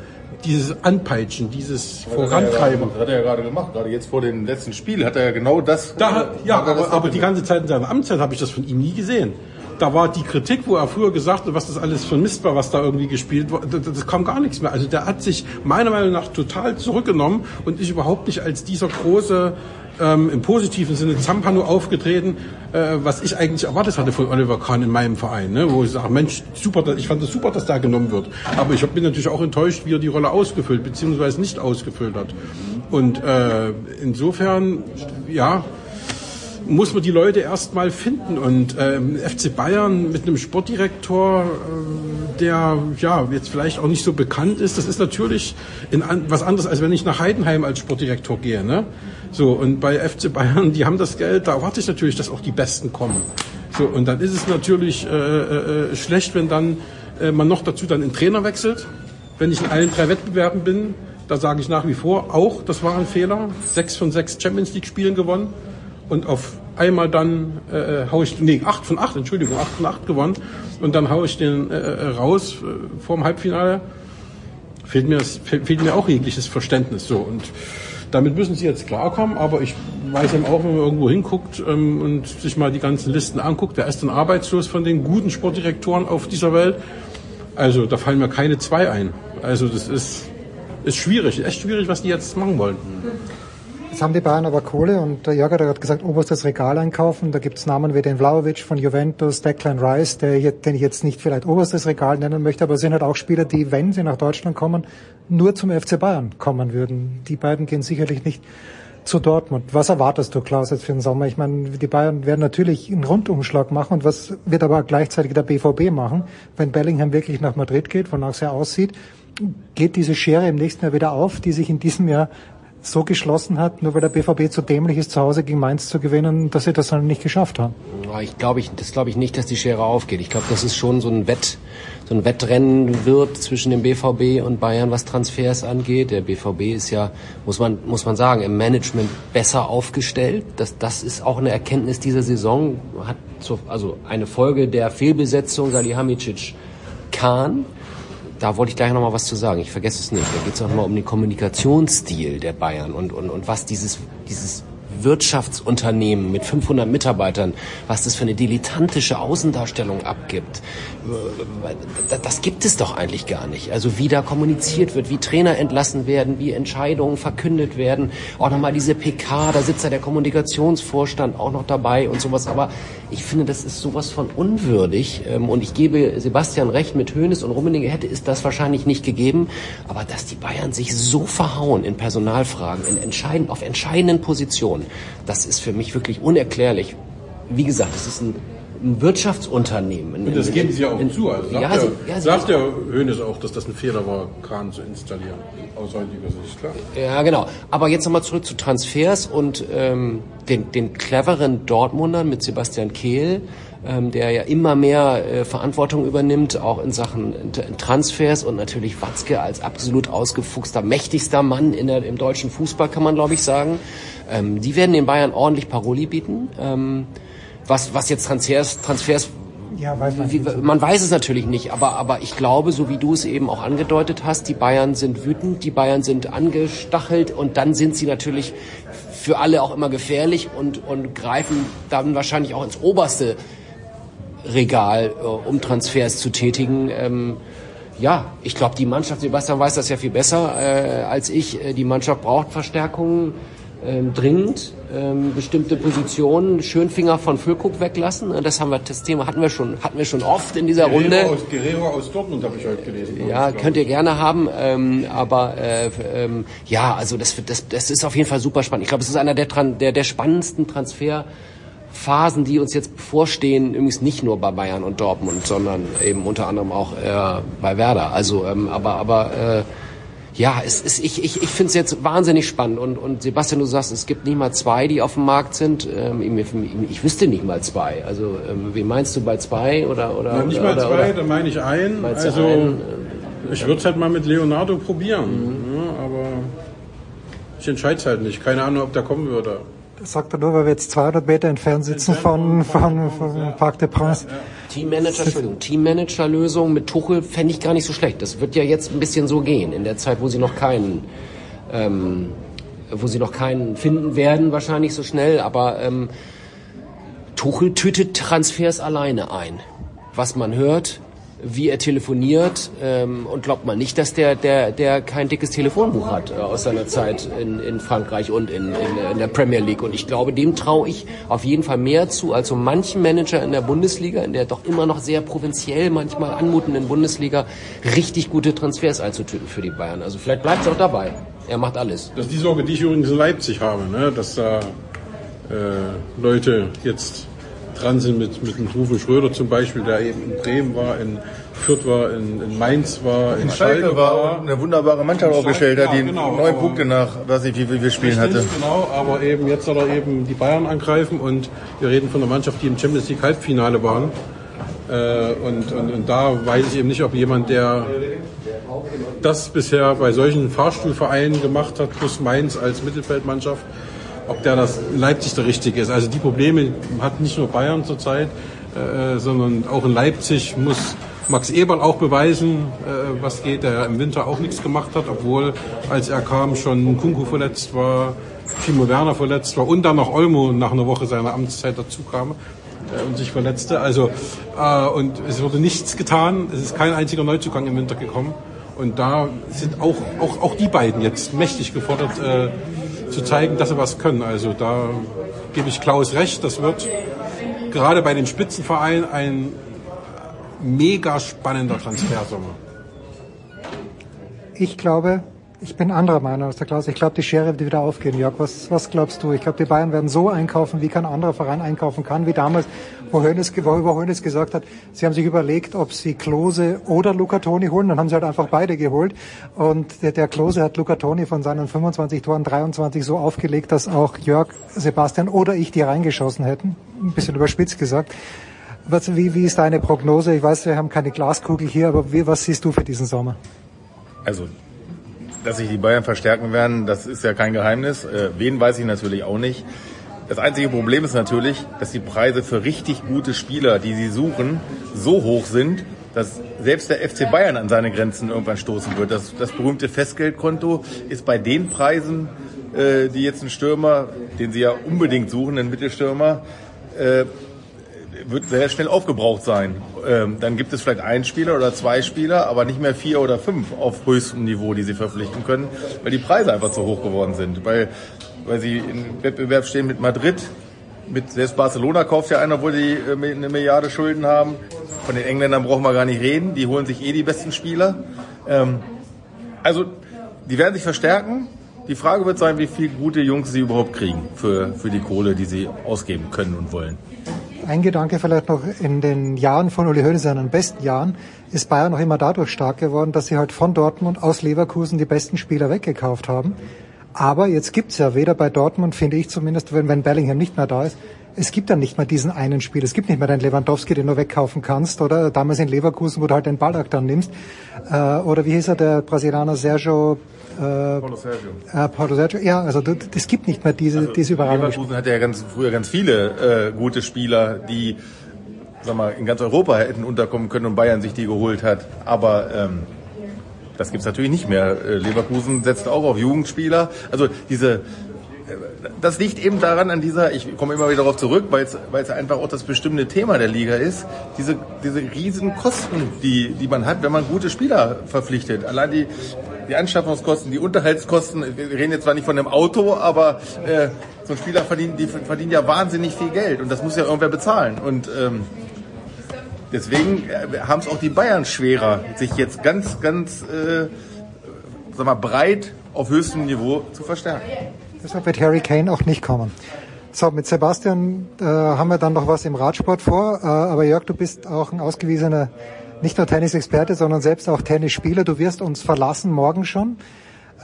dieses Anpeitschen, dieses Vorantreiben. Das hat er ja gerade gemacht. Gerade jetzt vor dem letzten Spiel hat er ja genau das. Da, hat- ja, hat er das aber, aber die ganze Zeit in seiner Amtszeit habe ich das von ihm nie gesehen. Da war die Kritik, wo er früher gesagt hat, was das alles für ein Mist war, was da irgendwie gespielt wurde, das, das kam gar nichts mehr. Also der hat sich meiner Meinung nach total zurückgenommen und ist überhaupt nicht als dieser große, ähm, im positiven Sinne Zampano aufgetreten, äh, was ich eigentlich erwartet hatte von Oliver Kahn in meinem Verein, ne? wo ich sage, Mensch, super, ich fand es super, dass da genommen wird. Aber ich bin natürlich auch enttäuscht, wie er die Rolle ausgefüllt bzw. nicht ausgefüllt hat. Und äh, insofern, ja, muss man die Leute erstmal finden. Und ähm, FC Bayern mit einem Sportdirektor, äh, der ja jetzt vielleicht auch nicht so bekannt ist, das ist natürlich in was anderes, als wenn ich nach Heidenheim als Sportdirektor gehe. Ne? So, und bei FC Bayern, die haben das Geld, da erwarte ich natürlich, dass auch die Besten kommen. So, und dann ist es natürlich äh, äh, schlecht, wenn dann äh, man noch dazu dann einen Trainer wechselt. Wenn ich in allen drei Wettbewerben bin, da sage ich nach wie vor auch, das war ein Fehler. Sechs von sechs Champions League Spielen gewonnen und auf einmal dann äh, hau ich, nee, acht von acht, Entschuldigung, acht von acht gewonnen und dann hau ich den äh, äh, raus äh, vor dem Halbfinale. Fehlt mir, fehlt mir auch jegliches Verständnis so und damit müssen sie jetzt klarkommen, aber ich weiß eben auch, wenn man irgendwo hinguckt ähm, und sich mal die ganzen Listen anguckt, wer ist denn arbeitslos von den guten Sportdirektoren auf dieser Welt? Also da fallen mir keine zwei ein. Also das ist, ist schwierig, echt schwierig, was die jetzt machen wollen. Jetzt haben die Bayern aber Kohle und der Jörg hat gerade gesagt, oberstes Regal einkaufen. Da gibt's Namen wie den Vlaovic von Juventus, Declan Rice, der, den ich jetzt nicht vielleicht oberstes Regal nennen möchte, aber es sind halt auch Spieler, die, wenn sie nach Deutschland kommen, nur zum FC Bayern kommen würden. Die beiden gehen sicherlich nicht zu Dortmund. Was erwartest du, Klaus, jetzt für den Sommer? Ich meine, die Bayern werden natürlich einen Rundumschlag machen und was wird aber gleichzeitig der BVB machen, wenn Bellingham wirklich nach Madrid geht, wonach es ja aussieht? Geht diese Schere im nächsten Jahr wieder auf, die sich in diesem Jahr so geschlossen hat, nur weil der BVB zu dämlich ist, zu Hause gegen Mainz zu gewinnen, dass sie das dann nicht geschafft haben? Ich glaube, ich, das glaube ich nicht, dass die Schere aufgeht. Ich glaube, dass es schon so ein Wett, so ein Wettrennen wird zwischen dem BVB und Bayern, was Transfers angeht. Der BVB ist ja, muss man, muss man sagen, im Management besser aufgestellt. Das, das ist auch eine Erkenntnis dieser Saison. Hat zur, also eine Folge der Fehlbesetzung Salihamidzic Kahn. Da wollte ich gleich noch mal was zu sagen. Ich vergesse es nicht. Da geht es auch mal um den Kommunikationsstil der Bayern und, und, und was dieses, dieses Wirtschaftsunternehmen mit 500 Mitarbeitern, was das für eine dilettantische Außendarstellung abgibt, das gibt es doch eigentlich gar nicht. Also wie da kommuniziert wird, wie Trainer entlassen werden, wie Entscheidungen verkündet werden. Auch nochmal diese PK, da sitzt ja der Kommunikationsvorstand auch noch dabei und sowas. Aber ich finde, das ist sowas von unwürdig. Ähm, Und ich gebe Sebastian recht, mit Hoeneß und Rummenigge hätte es das wahrscheinlich nicht gegeben. Aber dass die Bayern sich so verhauen in Personalfragen, in entscheiden, auf entscheidenden Positionen, das ist für mich wirklich unerklärlich. Wie gesagt, es ist ein, ein Wirtschaftsunternehmen. Und das geben sie ja auch zu. Also sagt, ja, ja, sie, ja, sagt der Hönes auch, dass das ein Fehler war, Kran zu installieren. Aus heutiger Sicht, klar. Ja, genau. Aber jetzt nochmal zurück zu Transfers und ähm, den, den cleveren Dortmundern mit Sebastian Kehl, ähm, der ja immer mehr äh, Verantwortung übernimmt, auch in Sachen Transfers und natürlich Watzke als absolut ausgefuchster, mächtigster Mann in der, im deutschen Fußball, kann man glaube ich sagen. Ähm, die werden den Bayern ordentlich Paroli bieten. Ähm, was, was jetzt Transfers, Transfers Ja, weiß man wie, man weiß es natürlich nicht, aber, aber ich glaube, so wie du es eben auch angedeutet hast, die Bayern sind wütend, die Bayern sind angestachelt und dann sind sie natürlich für alle auch immer gefährlich und, und greifen dann wahrscheinlich auch ins oberste Regal, äh, um Transfers zu tätigen. Ähm, ja, ich glaube, die Mannschaft, Sebastian weiß das ja viel besser äh, als ich, äh, die Mannschaft braucht Verstärkungen ähm, dringend. Ähm, bestimmte Positionen, Schönfinger von Füllkrug weglassen. Äh, Das haben wir, das Thema hatten wir schon, hatten wir schon oft in dieser Runde. Guerrero aus, Guerrero aus Dortmund habe ich heute gelesen. Ja, könnt ihr gerne haben, ähm, aber äh, ähm, ja, also das, das, das ist auf jeden Fall super spannend. Ich glaube, es ist einer der, der, der spannendsten Transferphasen, die uns jetzt bevorstehen, übrigens nicht nur bei Bayern und Dortmund, sondern eben unter anderem auch äh, bei Werder. Also, ähm, aber, aber äh, ja, es ist, ich, ich, ich finde es jetzt wahnsinnig spannend. Und, und Sebastian, du sagst, es gibt nicht mal zwei, die auf dem Markt sind. Ähm, ich, ich wüsste nicht mal zwei. Also, ähm, wen meinst du bei zwei? Oder, oder, Na, nicht oder, mal zwei, oder? da meine ich einen. Also einen? ich würde es halt mal mit Leonardo probieren. Mhm. Ja, aber ich entscheide es halt nicht. Keine Ahnung, ob der kommen würde. Das sagt er nur, weil wir jetzt 200 Meter entfernt sitzen von, von, von Parc des Princes. Teammanager, Entschuldigung, Teammanager-Lösung mit Tuchel fände ich gar nicht so schlecht. Das wird ja jetzt ein bisschen so gehen, in der Zeit, wo sie noch keinen, ähm, wo sie noch keinen finden werden, wahrscheinlich so schnell, aber ähm, Tuchel tütet Transfers alleine ein. Was man hört, wie er telefoniert ähm, und glaubt man nicht, dass der, der, der kein dickes Telefonbuch hat äh, aus seiner Zeit in, in Frankreich und in, in, in der Premier League. Und ich glaube, dem traue ich auf jeden Fall mehr zu als so manchen Manager in der Bundesliga, in der doch immer noch sehr provinziell manchmal anmutenden Bundesliga, richtig gute Transfers einzutüten für die Bayern. Also vielleicht bleibt es auch dabei. Er macht alles. Das ist die Sorge, die ich übrigens in Leipzig habe, ne? dass da äh, Leute jetzt dran sind mit, mit dem Rufen Schröder zum Beispiel, der eben in Bremen war, in Fürth war, in, in Mainz war, in Schalke war und eine wunderbare Mannschaft aufgestellt hat, die genau, neun Punkte nach, weiß ich, wie viel wir spielen hatte. Genau, aber eben jetzt soll er eben die Bayern angreifen und wir reden von einer Mannschaft, die im Champions League Halbfinale waren. Äh, und, und, und da weiß ich eben nicht, ob jemand, der das bisher bei solchen Fahrstuhlvereinen gemacht hat, plus Mainz als Mittelfeldmannschaft, ob der das Leipzig der richtige ist. Also die Probleme hat nicht nur Bayern zurzeit, äh, sondern auch in Leipzig muss Max Eberl auch beweisen, äh, was geht, der im Winter auch nichts gemacht hat, obwohl als er kam schon Kunku verletzt war, Timo Werner verletzt war und dann noch Olmo nach einer Woche seiner Amtszeit dazu kam äh, und sich verletzte. Also äh, und es wurde nichts getan. Es ist kein einziger Neuzugang im Winter gekommen. Und da sind auch, auch, auch die beiden jetzt mächtig gefordert, äh, zu zeigen, dass sie was können. Also da gebe ich Klaus recht. Das wird gerade bei den Spitzenvereinen ein mega spannender Transfersommer. Ich glaube, ich bin anderer Meinung als der Klaus. Ich glaube, die Schere wird wieder aufgehen. Jörg, was, was glaubst du? Ich glaube, die Bayern werden so einkaufen, wie kein anderer Verein einkaufen kann, wie damals, wo Hoeneß, wo über Hoeneß gesagt hat, sie haben sich überlegt, ob sie Klose oder Luca Toni holen. Dann haben sie halt einfach beide geholt. Und der, der Klose hat Luca Toni von seinen 25 Toren 23 so aufgelegt, dass auch Jörg, Sebastian oder ich die reingeschossen hätten. Ein bisschen überspitzt gesagt. Was, wie, wie ist deine Prognose? Ich weiß, wir haben keine Glaskugel hier, aber wie, was siehst du für diesen Sommer? Also, dass sich die Bayern verstärken werden, das ist ja kein Geheimnis. Äh, wen weiß ich natürlich auch nicht. Das einzige Problem ist natürlich, dass die Preise für richtig gute Spieler, die sie suchen, so hoch sind, dass selbst der FC Bayern an seine Grenzen irgendwann stoßen wird. Das, das berühmte Festgeldkonto ist bei den Preisen, äh, die jetzt ein Stürmer, den sie ja unbedingt suchen, einen Mittelstürmer, äh, wird sehr schnell aufgebraucht sein. Ähm, dann gibt es vielleicht einen Spieler oder zwei Spieler, aber nicht mehr vier oder fünf auf höchstem Niveau, die sie verpflichten können, weil die Preise einfach zu hoch geworden sind. Weil, weil sie im Wettbewerb stehen mit Madrid, mit selbst Barcelona kauft ja einer, obwohl die äh, eine Milliarde Schulden haben. Von den Engländern brauchen wir gar nicht reden, die holen sich eh die besten Spieler. Ähm, also, die werden sich verstärken. Die Frage wird sein, wie viele gute Jungs sie überhaupt kriegen für, für die Kohle, die sie ausgeben können und wollen. Ein Gedanke vielleicht noch, in den Jahren von Uli Hoeneß, seinen besten Jahren, ist Bayern noch immer dadurch stark geworden, dass sie halt von Dortmund aus Leverkusen die besten Spieler weggekauft haben. Aber jetzt gibt's ja weder bei Dortmund, finde ich zumindest, wenn, wenn Bellingham nicht mehr da ist, es gibt dann nicht mehr diesen einen Spieler. Es gibt nicht mehr den Lewandowski, den du wegkaufen kannst. Oder damals in Leverkusen, wo du halt den Ballack dann nimmst. Äh, oder wie hieß er, der Brasilianer Sergio... Äh, Paulo Sergio. äh, Sergio. Ja, also es gibt nicht mehr diese, diese überragenden Leverkusen hatte ja ganz, früher ganz viele äh, gute Spieler, die sag mal, in ganz Europa hätten unterkommen können und Bayern sich die geholt hat. Aber ähm, das gibt's natürlich nicht mehr. Äh, Leverkusen setzt auch auf Jugendspieler. Also diese das liegt eben daran an dieser, ich komme immer wieder darauf zurück, weil es einfach auch das bestimmte Thema der Liga ist, diese, diese riesen Kosten, die, die man hat, wenn man gute Spieler verpflichtet. Allein die, die Anschaffungskosten, die Unterhaltskosten, wir reden jetzt zwar nicht von einem Auto, aber äh, so ein Spieler verdient, die verdienen ja wahnsinnig viel Geld und das muss ja irgendwer bezahlen. Und ähm, deswegen äh, haben es auch die Bayern schwerer, sich jetzt ganz, ganz äh, sag mal, breit auf höchstem Niveau zu verstärken. Deshalb wird Harry Kane auch nicht kommen. So, mit Sebastian äh, haben wir dann noch was im Radsport vor. Äh, aber Jörg, du bist auch ein ausgewiesener, nicht nur Tennisexperte, sondern selbst auch Tennisspieler. Du wirst uns verlassen morgen schon.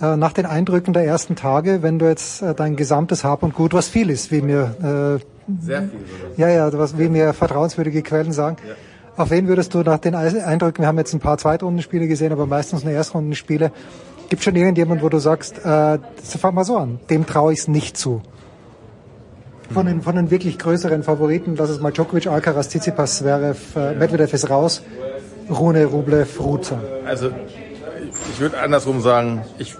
Äh, nach den Eindrücken der ersten Tage, wenn du jetzt äh, dein gesamtes Hab und Gut, was viel ist, wie mir, Sehr viel. äh, ja, ja, was, wie mir vertrauenswürdige Quellen sagen. Auf wen würdest du nach den Eindrücken, wir haben jetzt ein paar Zweitrundenspiele gesehen, aber meistens nur Erstrundenspiele, gibt schon irgendjemand, wo du sagst, äh, fang mal so an, dem traue ich es nicht zu. Von den, von den wirklich größeren Favoriten, lass es mal Djokovic, Alcaraz, Tsitsipas, Zverev, äh, Medvedev ist raus, Rune, Rublev, sein. Also ich würde andersrum sagen, ich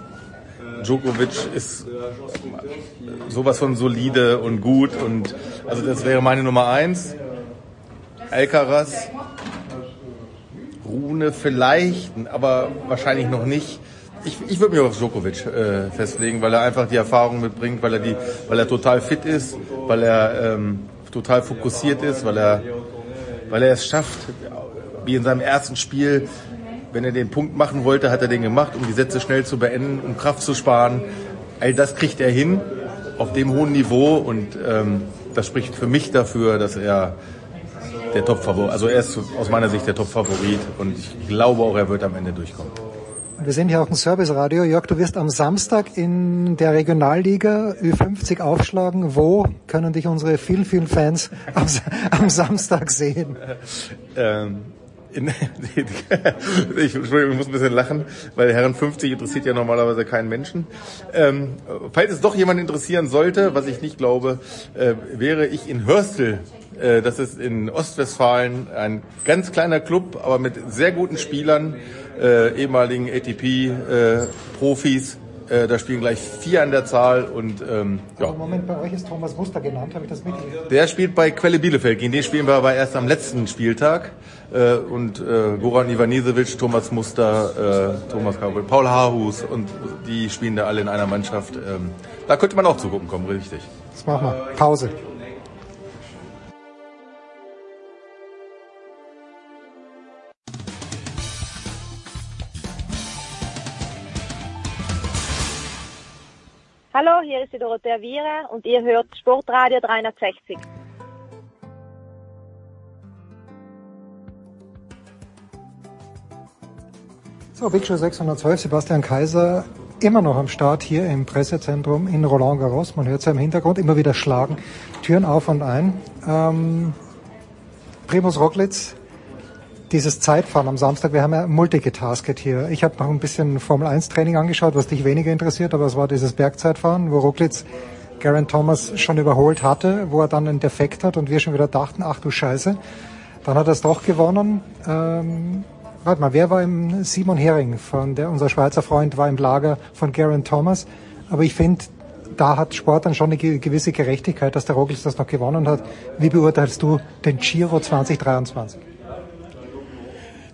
Djokovic ist sowas von solide und gut und also das wäre meine Nummer eins. Alcaraz, Rune vielleicht, aber wahrscheinlich noch nicht. Ich, ich würde mich auf Djokovic äh, festlegen, weil er einfach die Erfahrung mitbringt, weil er die, weil er total fit ist, weil er ähm, total fokussiert ist, weil er, weil er es schafft, wie in seinem ersten Spiel, wenn er den Punkt machen wollte, hat er den gemacht, um die Sätze schnell zu beenden, um Kraft zu sparen. All das kriegt er hin auf dem hohen Niveau und ähm, das spricht für mich dafür, dass er der Top-Favorit, also er ist aus meiner Sicht der Top-Favorit und ich glaube auch, er wird am Ende durchkommen. Wir sind ja auch ein Service-Radio. Jörg, du wirst am Samstag in der Regionalliga Ü50 aufschlagen. Wo können dich unsere vielen, vielen Fans <laughs> am, am Samstag sehen? Ähm, <laughs> ich, ich muss ein bisschen lachen, weil Herren 50 interessiert ja normalerweise keinen Menschen. Ähm, falls es doch jemand interessieren sollte, was ich nicht glaube, äh, wäre ich in Hörstel. Äh, das ist in Ostwestfalen ein ganz kleiner Club, aber mit sehr guten Spielern, äh, ehemaligen ATP-Profis. Äh, da spielen gleich vier an der Zahl und ähm, ja. Moment, bei euch ist Thomas Muster genannt, habe ich das mitgekriegt? Der spielt bei Quelle Bielefeld. Gegen den spielen wir aber erst am letzten Spieltag. Äh, und äh, Goran Ivanisevic, Thomas Muster, äh, Thomas Kabel, Paul Haarhus und die spielen da alle in einer Mannschaft. Ähm, da könnte man auch zugucken kommen, richtig. Das machen wir. Pause. Hallo, hier ist die Dorothea Viere und ihr hört Sportradio 360. So, Big Show 612, Sebastian Kaiser, immer noch am Start hier im Pressezentrum in Roland Garros. Man hört es ja im Hintergrund immer wieder schlagen, Türen auf und ein. Ähm, Primus Roglic, dieses Zeitfahren am Samstag, wir haben ja multigetasket hier. Ich habe noch ein bisschen Formel 1 Training angeschaut, was dich weniger interessiert, aber es war dieses Bergzeitfahren, wo Roglic Garen Thomas schon überholt hatte, wo er dann einen Defekt hat und wir schon wieder dachten, ach du Scheiße. Dann hat er es doch gewonnen. Ähm, warte mal, wer war im Simon Hering, von der, unser Schweizer Freund, war im Lager von Garen Thomas. Aber ich finde, da hat Sport dann schon eine ge- gewisse Gerechtigkeit, dass der Roglic das noch gewonnen hat. Wie beurteilst du den Giro 2023?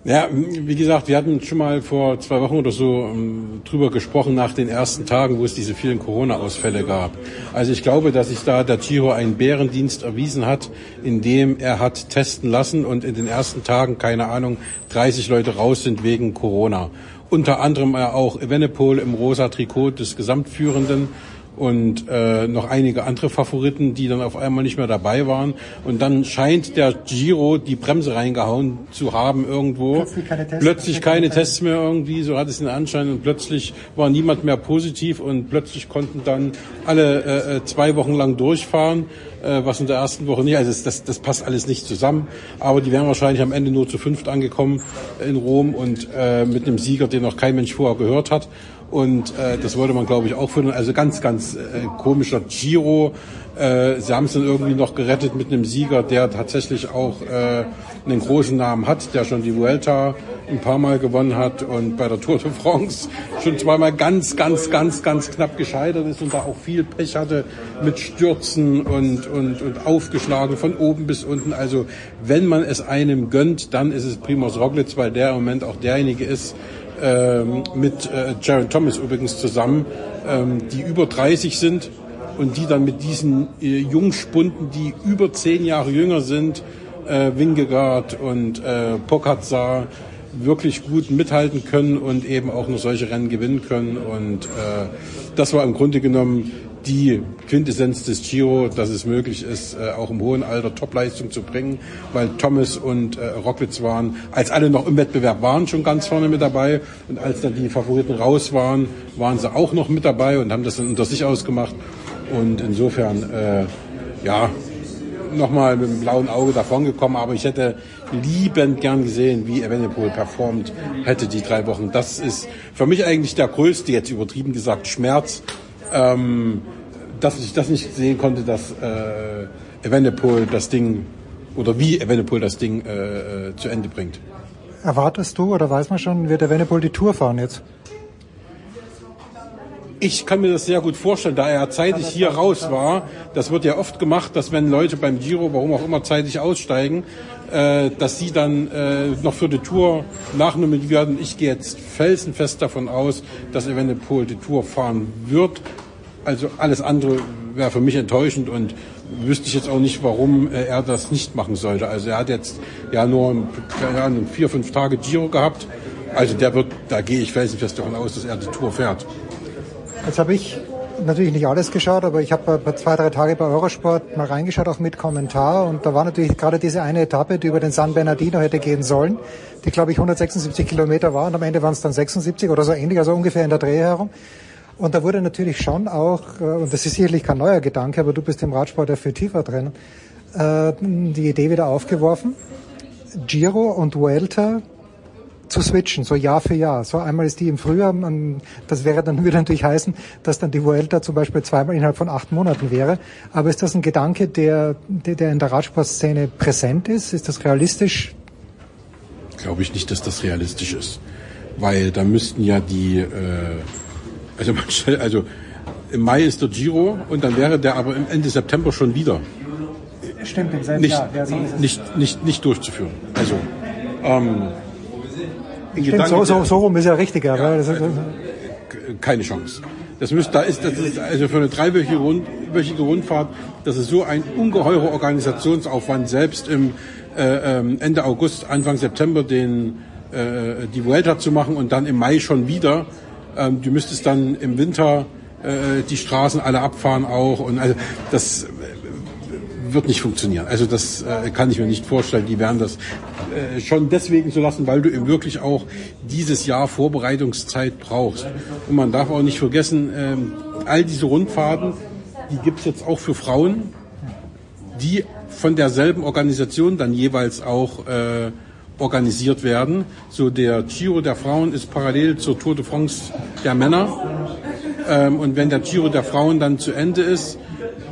Ja, wie gesagt, wir hatten schon mal vor zwei Wochen oder so ähm, drüber gesprochen nach den ersten Tagen, wo es diese vielen Corona-Ausfälle gab. Also ich glaube, dass sich da der Giro einen Bärendienst erwiesen hat, indem er hat testen lassen und in den ersten Tagen, keine Ahnung, 30 Leute raus sind wegen Corona. Unter anderem auch Evenepoel im rosa Trikot des Gesamtführenden und äh, noch einige andere Favoriten, die dann auf einmal nicht mehr dabei waren. Und dann scheint der Giro die Bremse reingehauen zu haben irgendwo. Plötzlich keine Tests. Plötzlich keine Tests mehr irgendwie, so hat es den Anschein. Und plötzlich war niemand mehr positiv und plötzlich konnten dann alle äh, äh, zwei Wochen lang durchfahren, äh, was in der ersten Woche nicht. Also das, das, das passt alles nicht zusammen. Aber die wären wahrscheinlich am Ende nur zu fünft angekommen in Rom und äh, mit einem Sieger, den noch kein Mensch vorher gehört hat. Und äh, das wollte man, glaube ich, auch finden. Also ganz, ganz äh, komischer Giro. Äh, sie haben es dann irgendwie noch gerettet mit einem Sieger, der tatsächlich auch äh, einen großen Namen hat, der schon die Vuelta ein paar Mal gewonnen hat und bei der Tour de France schon zweimal ganz, ganz, ganz, ganz knapp gescheitert ist und da auch viel Pech hatte mit Stürzen und, und, und aufgeschlagen von oben bis unten. Also wenn man es einem gönnt, dann ist es Primoz Roglic, weil der im Moment auch derjenige ist, ähm, mit äh, Jaron Thomas übrigens zusammen, ähm, die über 30 sind und die dann mit diesen äh, Jungspunden, die über zehn Jahre jünger sind, äh, Wingegaard und äh, Pogacar wirklich gut mithalten können und eben auch nur solche Rennen gewinnen können. Und äh, das war im Grunde genommen die Quintessenz des Giro, dass es möglich ist, äh, auch im hohen Alter Topleistung zu bringen, weil Thomas und äh, Roglic waren, als alle noch im Wettbewerb waren, schon ganz vorne mit dabei. Und als dann die Favoriten raus waren, waren sie auch noch mit dabei und haben das dann unter sich ausgemacht. Und insofern, äh, ja, nochmal mit dem blauen Auge davongekommen, aber ich hätte liebend gern gesehen, wie Evenepoel performt hätte die drei Wochen. Das ist für mich eigentlich der größte, jetzt übertrieben gesagt, Schmerz, ähm, dass ich das nicht sehen konnte, dass äh, Evenepoel das Ding oder wie Evenepoel das Ding äh, äh, zu Ende bringt. Erwartest du oder weiß man schon, wird der Evenepoel die Tour fahren jetzt? Ich kann mir das sehr gut vorstellen, da er zeitig hier raus war. Das wird ja oft gemacht, dass wenn Leute beim Giro, warum auch immer, zeitig aussteigen, äh, dass sie dann äh, noch für die Tour nachnominiert werden. Ich gehe jetzt felsenfest davon aus, dass Evenepoel die Tour fahren wird. Also alles andere wäre für mich enttäuschend und wüsste ich jetzt auch nicht, warum äh, er das nicht machen sollte. Also er hat jetzt ja nur vier, fünf Tage Giro gehabt. Also der wird, da gehe ich felsenfest davon aus, dass er die Tour fährt. Jetzt habe ich natürlich nicht alles geschaut, aber ich habe bei zwei, drei Tage bei Eurosport mal reingeschaut, auch mit Kommentar. Und da war natürlich gerade diese eine Etappe, die über den San Bernardino hätte gehen sollen, die glaube ich 176 Kilometer war und am Ende waren es dann 76 oder so ähnlich, also ungefähr in der Dreh herum. Und da wurde natürlich schon auch, äh, und das ist sicherlich kein neuer Gedanke, aber du bist im Radsport ja viel tiefer drin, äh, die Idee wieder aufgeworfen, Giro und Vuelta zu switchen, so Jahr für Jahr. So einmal ist die im Frühjahr, das wäre dann <laughs> würde natürlich heißen, dass dann die Vuelta zum Beispiel zweimal innerhalb von acht Monaten wäre. Aber ist das ein Gedanke, der, der in der Radsportszene präsent ist? Ist das realistisch? Glaube ich nicht, dass das realistisch ist. Weil da müssten ja die, äh, also, man stellt, also im Mai ist der Giro und dann wäre der aber im Ende September schon wieder Stimmt, im selben nicht, Jahr. Ja, so nicht, nicht, nicht durchzuführen. Also ähm, in Stimmt, so, so, so rum ist ja richtiger. weil das ist, keine Chance. Das müsste, da ist, das ist also für eine dreiwöchige Rund, Rundfahrt, das ist so ein ungeheurer Organisationsaufwand, selbst im äh, ähm, Ende August, Anfang September den äh, die Vuelta zu machen und dann im Mai schon wieder. Ähm, du müsstest dann im Winter äh, die Straßen alle abfahren auch und also das wird nicht funktionieren. Also das äh, kann ich mir nicht vorstellen. Die werden das äh, schon deswegen so lassen, weil du eben wirklich auch dieses Jahr Vorbereitungszeit brauchst. Und man darf auch nicht vergessen, ähm, all diese Rundfahrten, die gibt's jetzt auch für Frauen, die von derselben Organisation dann jeweils auch äh, organisiert werden. So der Giro der Frauen ist parallel zur Tour de France der Männer. Ähm, und wenn der Giro der Frauen dann zu Ende ist,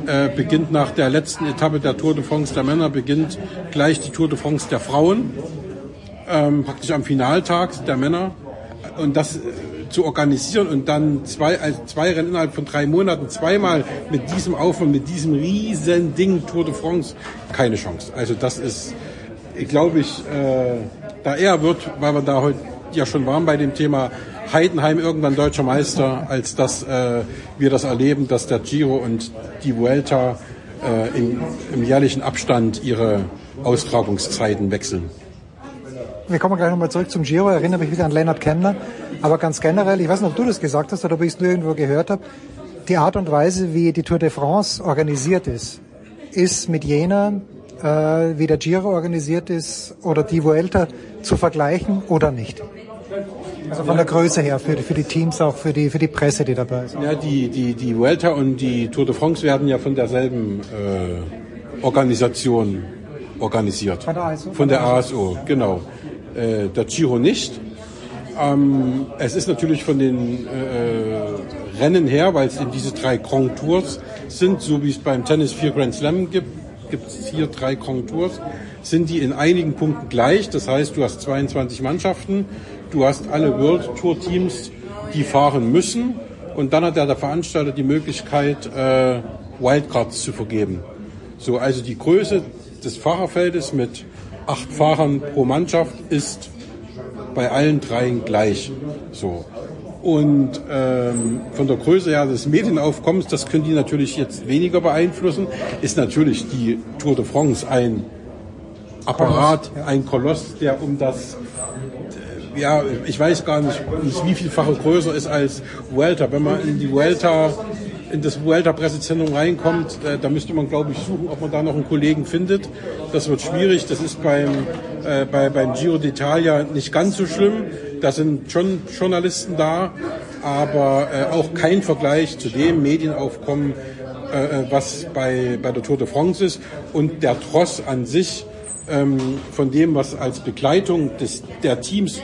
äh, beginnt nach der letzten Etappe der Tour de France der Männer, beginnt gleich die Tour de France der Frauen, ähm, praktisch am Finaltag der Männer. Und das äh, zu organisieren und dann zwei, also zwei Rennen innerhalb von drei Monaten zweimal mit diesem Aufwand, mit diesem riesen Ding Tour de France, keine Chance. Also das ist, ich glaube ich, äh, da eher wird, weil wir da heute ja schon waren bei dem Thema Heidenheim irgendwann deutscher Meister, als dass äh, wir das erleben, dass der Giro und die Vuelta äh, im, im jährlichen Abstand ihre Austragungszeiten wechseln. wir kommen gleich nochmal zurück zum Giro. Ich erinnere mich wieder an Lennart Kemmler. Aber ganz generell, ich weiß nicht, ob du das gesagt hast oder ob ich es nur irgendwo gehört habe, die Art und Weise, wie die Tour de France organisiert ist, ist mit jener, äh, wie der Giro organisiert ist oder die Vuelta zu vergleichen oder nicht? Also von der Größe her, für, die- für die Teams, auch für die, für die Presse, die dabei ist. Ja, die, die, die Vuelta und die Tour de France werden ja von derselben äh, Organisation organisiert. Von der ASO? Von der ASO, genau. Äh, der Giro nicht. Ähm, es ist natürlich von den äh, Rennen her, weil es eben diese drei Grand Tours sind, so wie es beim Tennis vier Grand Slam gibt, gibt es hier drei Grand Tours, sind die in einigen Punkten gleich. Das heißt, du hast 22 Mannschaften, du hast alle World Tour Teams, die fahren müssen und dann hat der Veranstalter die Möglichkeit, äh, Wildcards zu vergeben. So, also die Größe des Fahrerfeldes mit acht Fahrern pro Mannschaft ist bei allen dreien gleich. So. Und ähm, von der Größe her des Medienaufkommens, das können die natürlich jetzt weniger beeinflussen, ist natürlich die Tour de France ein Apparat, ein Koloss, der um das äh, ja, ich weiß gar nicht, wie vielfache größer ist als Vuelta. Wenn man in die Vuelta, in das Vuelta-Pressezentrum reinkommt, äh, da müsste man, glaube ich, suchen, ob man da noch einen Kollegen findet. Das wird schwierig. Das ist beim, äh, bei, beim Giro d'Italia nicht ganz so schlimm. Da sind schon Journalisten da, aber äh, auch kein Vergleich zu dem Medienaufkommen, äh, äh, was bei, bei der Tour de France ist. Und der Tross an sich, ähm, von dem, was als Begleitung des, der Teams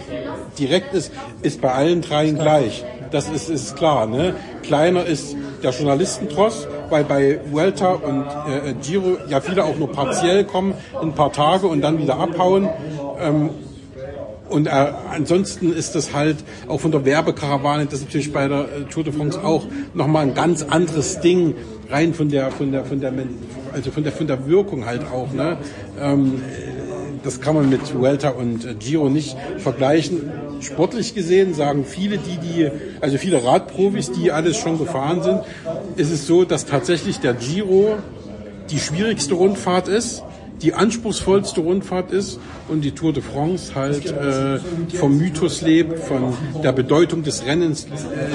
direkt ist, ist bei allen dreien gleich. Das ist, ist klar. Ne? Kleiner ist der Journalistentross, weil bei Vuelta und äh, Giro ja viele auch nur partiell kommen, ein paar Tage und dann wieder abhauen. Ähm, und äh, ansonsten ist das halt auch von der Werbekarawane, das ist natürlich bei der äh, Tour de France auch nochmal ein ganz anderes Ding, rein von der, von der, von der, also von der, von der Wirkung halt auch. Ne? Ähm, das kann man mit Vuelta und äh, Giro nicht vergleichen. Sportlich gesehen sagen viele, die, die, also viele Radprofis, die alles schon gefahren sind, ist es so, dass tatsächlich der Giro die schwierigste Rundfahrt ist, die anspruchsvollste Rundfahrt ist und die Tour de France halt äh, vom Mythos lebt, von der Bedeutung des Rennens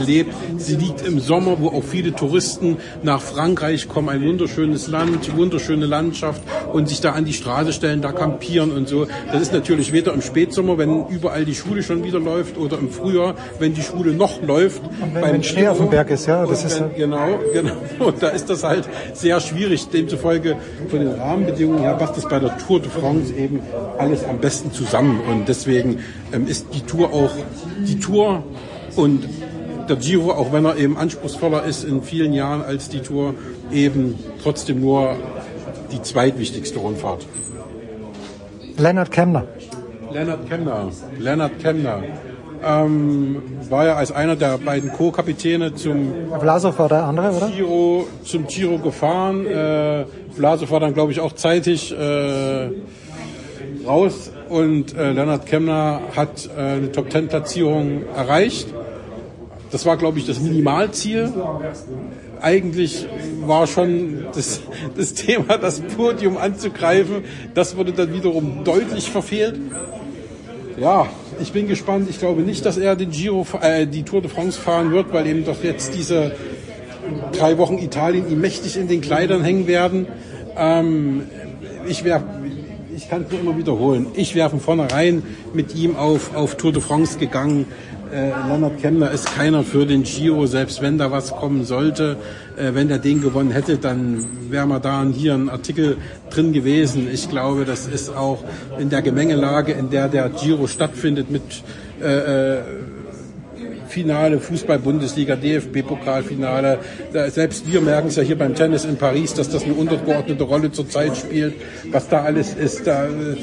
lebt. Sie liegt im Sommer, wo auch viele Touristen nach Frankreich kommen, ein wunderschönes Land, wunderschöne Landschaft und sich da an die Straße stellen, da campieren und so. Das ist natürlich weder im Spätsommer, wenn überall die Schule schon wieder läuft, oder im Frühjahr, wenn die Schule noch läuft. Und wenn, wenn Schnee auf dem Berg ist, ja, das ist wenn, genau, <laughs> genau. Und da ist das halt sehr schwierig. Demzufolge von den Rahmenbedingungen her passt das bei der Tour de France eben alles am besten zusammen. Und deswegen ähm, ist die Tour auch die Tour und der Giro, auch wenn er eben anspruchsvoller ist in vielen Jahren als die Tour, eben trotzdem nur die zweitwichtigste Rundfahrt. Lennart Kemner. Lennart Kemner. Lennart Kemner. Ähm, war ja als einer der beiden Co-Kapitäne zum Vlasov war der andere, oder? Giro, zum Giro gefahren. Äh, Vlasov war dann, glaube ich, auch zeitig äh, raus und äh, Lennart Kemner hat äh, eine Top-10-Platzierung erreicht. Das war, glaube ich, das Minimalziel. Eigentlich war schon das, <laughs> das Thema, das Podium anzugreifen. Das wurde dann wiederum deutlich verfehlt. Ja, ich bin gespannt. Ich glaube nicht, dass er den Giro, äh, die Tour de France fahren wird, weil eben doch jetzt diese drei Wochen Italien ihm mächtig in den Kleidern hängen werden. Ähm, ich wäre, ich kann es nur immer wiederholen. Ich wäre von vornherein mit ihm auf, auf Tour de France gegangen. Äh, Lennart Kemner ist keiner für den Giro, selbst wenn da was kommen sollte. Äh, wenn er den gewonnen hätte, dann wäre mal da hier ein Artikel drin gewesen. Ich glaube, das ist auch in der Gemengelage, in der der Giro stattfindet mit äh, äh, Finale, Fußball-Bundesliga, DFB-Pokalfinale. Selbst wir merken es ja hier beim Tennis in Paris, dass das eine untergeordnete Rolle zurzeit spielt. Was da alles ist, da, äh,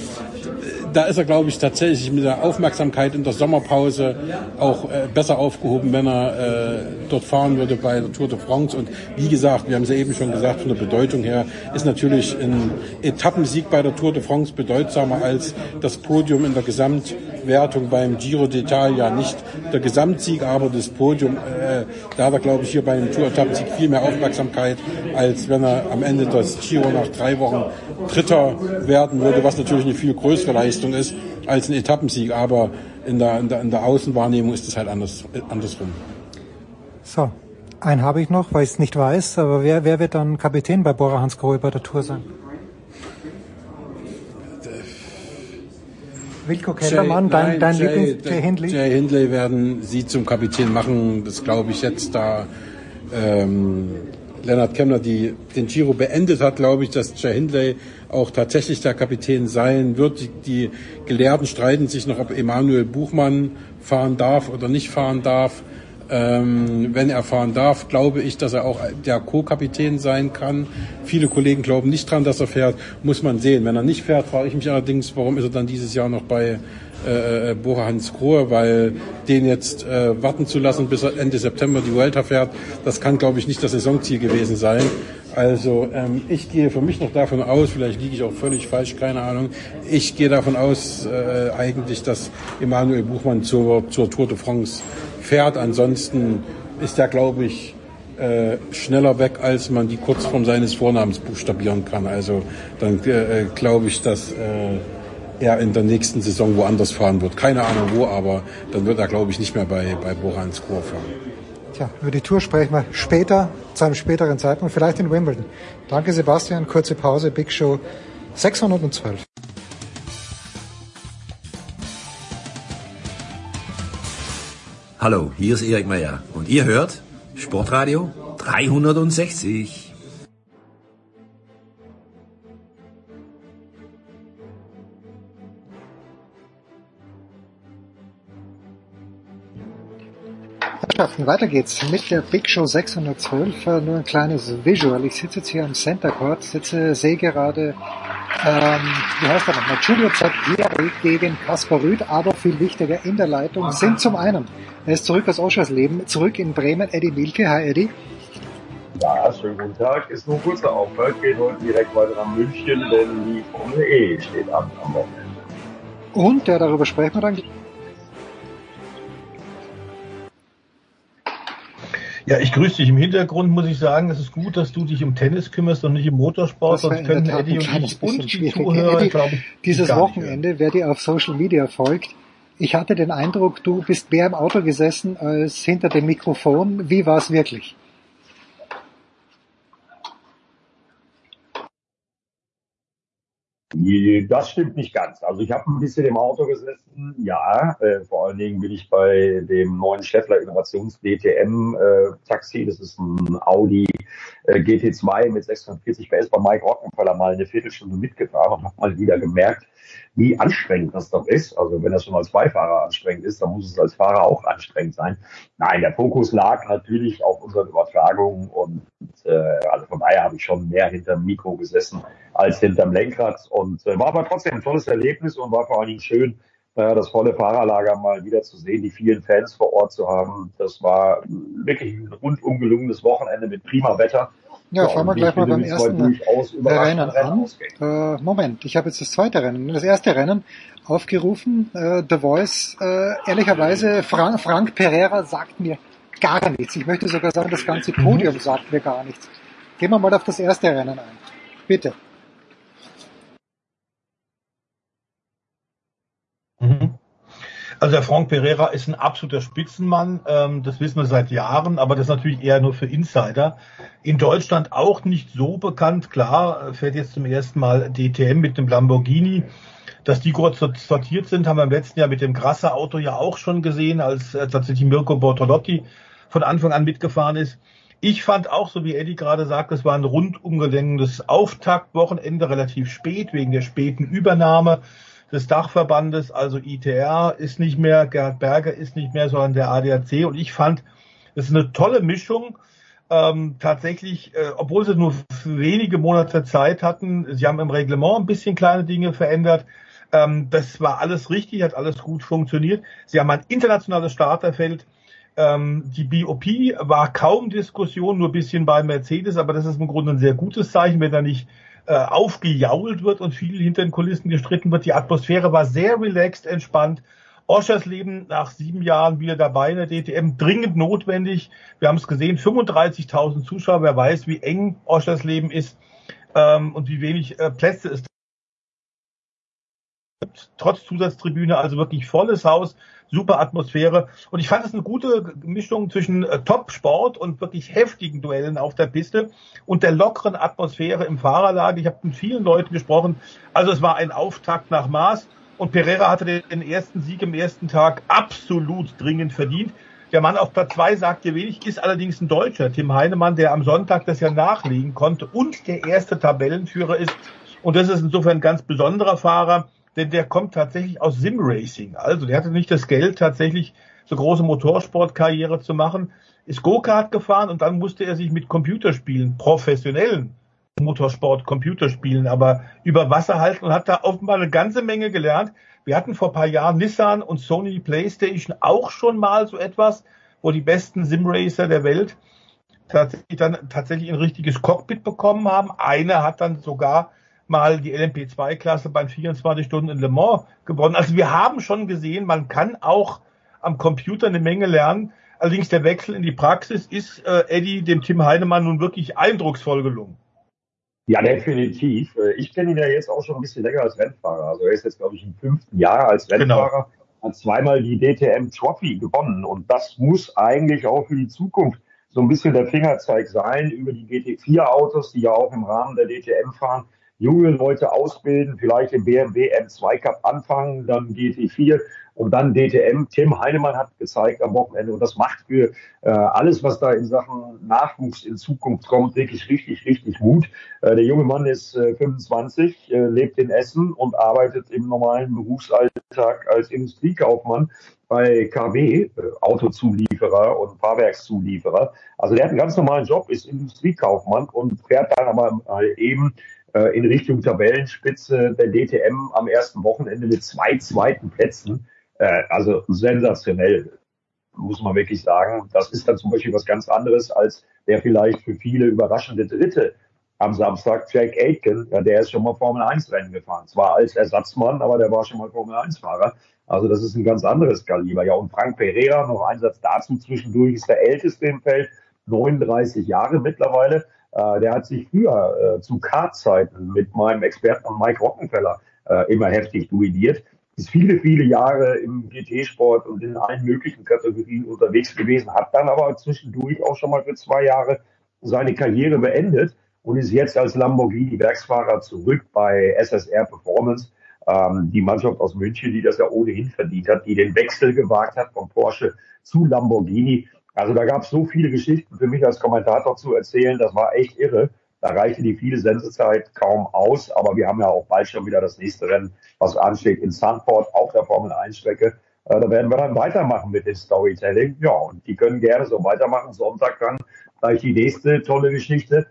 da ist er, glaube ich, tatsächlich mit der Aufmerksamkeit in der Sommerpause auch äh, besser aufgehoben, wenn er äh, dort fahren würde bei der Tour de France. Und wie gesagt, wir haben es ja eben schon gesagt, von der Bedeutung her ist natürlich ein Etappensieg bei der Tour de France bedeutsamer als das Podium in der Gesamtwertung beim Giro d'Italia. Nicht der Gesamtsieg, aber das Podium, äh, da hat er, glaube ich, hier bei einem Tour-Etappensieg viel mehr Aufmerksamkeit, als wenn er am Ende des Giro nach drei Wochen Dritter werden würde, was natürlich eine viel größere Leistung ist als ein Etappensieg. Aber in der, in der, in der Außenwahrnehmung ist es halt anders, äh, andersrum. So, einen habe ich noch, weil ich es nicht weiß, aber wer, wer wird dann Kapitän bei Bora Hansgrohe bei der Tour sein? Wilko Kellermann, dein, nein, dein Jay- Lieblings Jay Hindley? Jay Hindley werden sie zum Kapitän machen. Das glaube ich jetzt, da ähm, Lennart Kemner die, den Giro beendet hat, glaube ich, dass Jay Hindley auch tatsächlich der Kapitän sein wird. Die, die Gelehrten streiten sich noch, ob Emanuel Buchmann fahren darf oder nicht fahren darf. Ähm, wenn er fahren darf, glaube ich, dass er auch der Co-Kapitän sein kann. Viele Kollegen glauben nicht dran, dass er fährt. Muss man sehen. Wenn er nicht fährt, frage ich mich allerdings, warum ist er dann dieses Jahr noch bei äh, Bora Hans Grohe, weil den jetzt äh, warten zu lassen, bis er Ende September die Vuelta fährt, das kann, glaube ich, nicht das Saisonziel gewesen sein. Also ähm, ich gehe für mich noch davon aus, vielleicht liege ich auch völlig falsch, keine Ahnung, ich gehe davon aus äh, eigentlich, dass Emanuel Buchmann zur, zur Tour de France fährt. Ansonsten ist er, glaube ich, äh, schneller weg, als man die Kurzform seines Vornamens buchstabieren kann. Also dann äh, glaube ich, dass äh, er in der nächsten Saison woanders fahren wird. Keine Ahnung wo, aber dann wird er, glaube ich, nicht mehr bei, bei Borans Kur fahren. Tja, über die Tour sprechen wir später, zu einem späteren Zeitpunkt, vielleicht in Wimbledon. Danke Sebastian, kurze Pause, Big Show 612. Hallo, hier ist Erik Meyer und ihr hört Sportradio 360. Herrschaften, weiter geht's mit der Big Show 612. Äh, Nur ein kleines Visual. Ich sitze jetzt hier am Center Court, sitze, sehe gerade, ähm, wie heißt er nochmal, Julio Zaghieri gegen Kaspar Rüth, aber viel wichtiger in der Leitung sind zum einen, er ist zurück aus Oschersleben, zurück in Bremen, Eddie Milke. Hi Eddie. Ja, schönen guten Tag. Ist nur ein kurzer Aufhalt, geht heute direkt weiter nach München, denn die Formel E steht an am Wochenende. Und, ja, darüber sprechen wir dann Ja, ich grüße dich. Im Hintergrund muss ich sagen, es ist gut, dass du dich um Tennis kümmerst und nicht um Motorsport, sonst Tat Eddie und ich und die. Zuhörer, glaube ich, dieses Wochenende, wer dir auf Social Media folgt, ich hatte den Eindruck, du bist mehr im Auto gesessen als hinter dem Mikrofon. Wie war es wirklich? Das stimmt nicht ganz. Also ich habe ein bisschen im Auto gesessen, ja. Äh, vor allen Dingen bin ich bei dem neuen Scheffler Innovations DTM äh, Taxi. Das ist ein Audi äh, GT2 mit 640 PS bei Mike Rockenfeller mal eine Viertelstunde mitgefahren und habe mal wieder gemerkt, wie anstrengend das doch ist. Also wenn das schon als Beifahrer anstrengend ist, dann muss es als Fahrer auch anstrengend sein. Nein, der Fokus lag natürlich auf unseren Übertragungen und äh, also von daher habe ich schon mehr hinterm Mikro gesessen als hinterm Lenkrad und äh, war aber trotzdem ein tolles Erlebnis und war vor allen Dingen schön, äh, das volle Fahrerlager mal wieder zu sehen, die vielen Fans vor Ort zu haben. Das war wirklich ein rundum gelungenes Wochenende mit prima Wetter. Ja, fangen wir gleich ich mal beim ersten Rennen an. Äh, Moment, ich habe jetzt das zweite Rennen. Das erste Rennen aufgerufen, äh, The Voice. Äh, ehrlicherweise, Frank, Frank Pereira sagt mir gar nichts. Ich möchte sogar sagen, das ganze Podium sagt mir gar nichts. Gehen wir mal auf das erste Rennen ein. Bitte. Mhm. Also der Frank Pereira ist ein absoluter Spitzenmann, ähm, das wissen wir seit Jahren, aber das ist natürlich eher nur für Insider. In Deutschland auch nicht so bekannt, klar, fährt jetzt zum ersten Mal DTM mit dem Lamborghini. Dass die kurz sortiert sind, haben wir im letzten Jahr mit dem Grasser Auto ja auch schon gesehen, als äh, tatsächlich Mirko Bortolotti von Anfang an mitgefahren ist. Ich fand auch, so wie Eddie gerade sagt, es war ein rundum gelenkendes Auftaktwochenende, relativ spät, wegen der späten Übernahme des Dachverbandes, also ITR ist nicht mehr, Gerhard Berger ist nicht mehr, sondern der ADAC. Und ich fand, es ist eine tolle Mischung. Ähm, tatsächlich, äh, obwohl sie nur wenige Monate Zeit hatten, sie haben im Reglement ein bisschen kleine Dinge verändert. Ähm, das war alles richtig, hat alles gut funktioniert. Sie haben ein internationales Starterfeld. Ähm, die BOP war kaum Diskussion, nur ein bisschen bei Mercedes, aber das ist im Grunde ein sehr gutes Zeichen, wenn da nicht äh, aufgejault wird und viel hinter den Kulissen gestritten wird. Die Atmosphäre war sehr relaxed, entspannt. Oschers Leben nach sieben Jahren wieder dabei in der DTM, dringend notwendig. Wir haben es gesehen, 35.000 Zuschauer. Wer weiß, wie eng Oschers Leben ist ähm, und wie wenig äh, Plätze es. Trotz Zusatztribüne, also wirklich volles Haus, super Atmosphäre. Und ich fand es eine gute Mischung zwischen äh, Top-Sport und wirklich heftigen Duellen auf der Piste und der lockeren Atmosphäre im Fahrerlager. Ich habe mit vielen Leuten gesprochen. Also es war ein Auftakt nach Maß. Und Pereira hatte den ersten Sieg im ersten Tag absolut dringend verdient. Der Mann auf Platz zwei sagt dir wenig, ist allerdings ein Deutscher, Tim Heinemann, der am Sonntag das ja nachlegen konnte und der erste Tabellenführer ist. Und das ist insofern ein ganz besonderer Fahrer, denn der kommt tatsächlich aus Sim-Racing. Also der hatte nicht das Geld, tatsächlich so große Motorsportkarriere zu machen, ist Go-Kart gefahren und dann musste er sich mit Computerspielen, professionellen Motorsport, Computerspielen, aber über Wasser halten und hat da offenbar eine ganze Menge gelernt. Wir hatten vor ein paar Jahren Nissan und Sony PlayStation auch schon mal so etwas, wo die besten Simracer der Welt tatsächlich dann tatsächlich ein richtiges Cockpit bekommen haben. Einer hat dann sogar mal die LMP2-Klasse bei 24 Stunden in Le Mans gewonnen. Also wir haben schon gesehen, man kann auch am Computer eine Menge lernen. Allerdings der Wechsel in die Praxis ist äh, Eddie dem Tim Heinemann nun wirklich eindrucksvoll gelungen. Ja, definitiv. Äh, Ich kenne ihn ja jetzt auch schon ein bisschen länger als Rennfahrer. Also er ist jetzt, glaube ich, im fünften Jahr als Rennfahrer, hat zweimal die DTM Trophy gewonnen. Und das muss eigentlich auch für die Zukunft so ein bisschen der Fingerzeig sein über die GT4 Autos, die ja auch im Rahmen der DTM fahren. Junge Leute ausbilden, vielleicht im BMW M2 Cup anfangen, dann GT4 und dann DTM. Tim Heinemann hat gezeigt am Wochenende und das macht für äh, alles, was da in Sachen Nachwuchs in Zukunft kommt, wirklich richtig, richtig Mut. Äh, der junge Mann ist äh, 25, äh, lebt in Essen und arbeitet im normalen Berufsalltag als Industriekaufmann bei KW, äh, Autozulieferer und Fahrwerkszulieferer. Also der hat einen ganz normalen Job, ist Industriekaufmann und fährt dann aber eben äh, in Richtung Tabellenspitze der DTM am ersten Wochenende mit zwei zweiten Plätzen. Äh, also sensationell, muss man wirklich sagen. Das ist dann zum Beispiel was ganz anderes als der vielleicht für viele überraschende Dritte am Samstag, Jack Aitken. Ja, der ist schon mal Formel 1 Rennen gefahren. Zwar als Ersatzmann, aber der war schon mal Formel 1 Fahrer. Also das ist ein ganz anderes Kaliber. Ja, und Frank Pereira, noch ein Satz dazu zwischendurch, ist der älteste im Feld 39 Jahre mittlerweile. Äh, der hat sich früher äh, zu Kartzeiten mit meinem Experten Mike Rockenfeller äh, immer heftig duelliert. Ist viele, viele Jahre im GT-Sport und in allen möglichen Kategorien unterwegs gewesen, hat dann aber zwischendurch auch schon mal für zwei Jahre seine Karriere beendet und ist jetzt als Lamborghini-Werksfahrer zurück bei SSR Performance, ähm, die Mannschaft aus München, die das ja ohnehin verdient hat, die den Wechsel gewagt hat von Porsche zu Lamborghini. Also da gab es so viele Geschichten für mich als Kommentator zu erzählen, das war echt irre. Da reichte die viele Sensezeit kaum aus, aber wir haben ja auch bald schon wieder das nächste Rennen, was ansteht in Sanford auf der Formel 1 Strecke. Äh, da werden wir dann weitermachen mit dem Storytelling. Ja, und die können gerne so weitermachen. Sonntag dann gleich die nächste tolle Geschichte.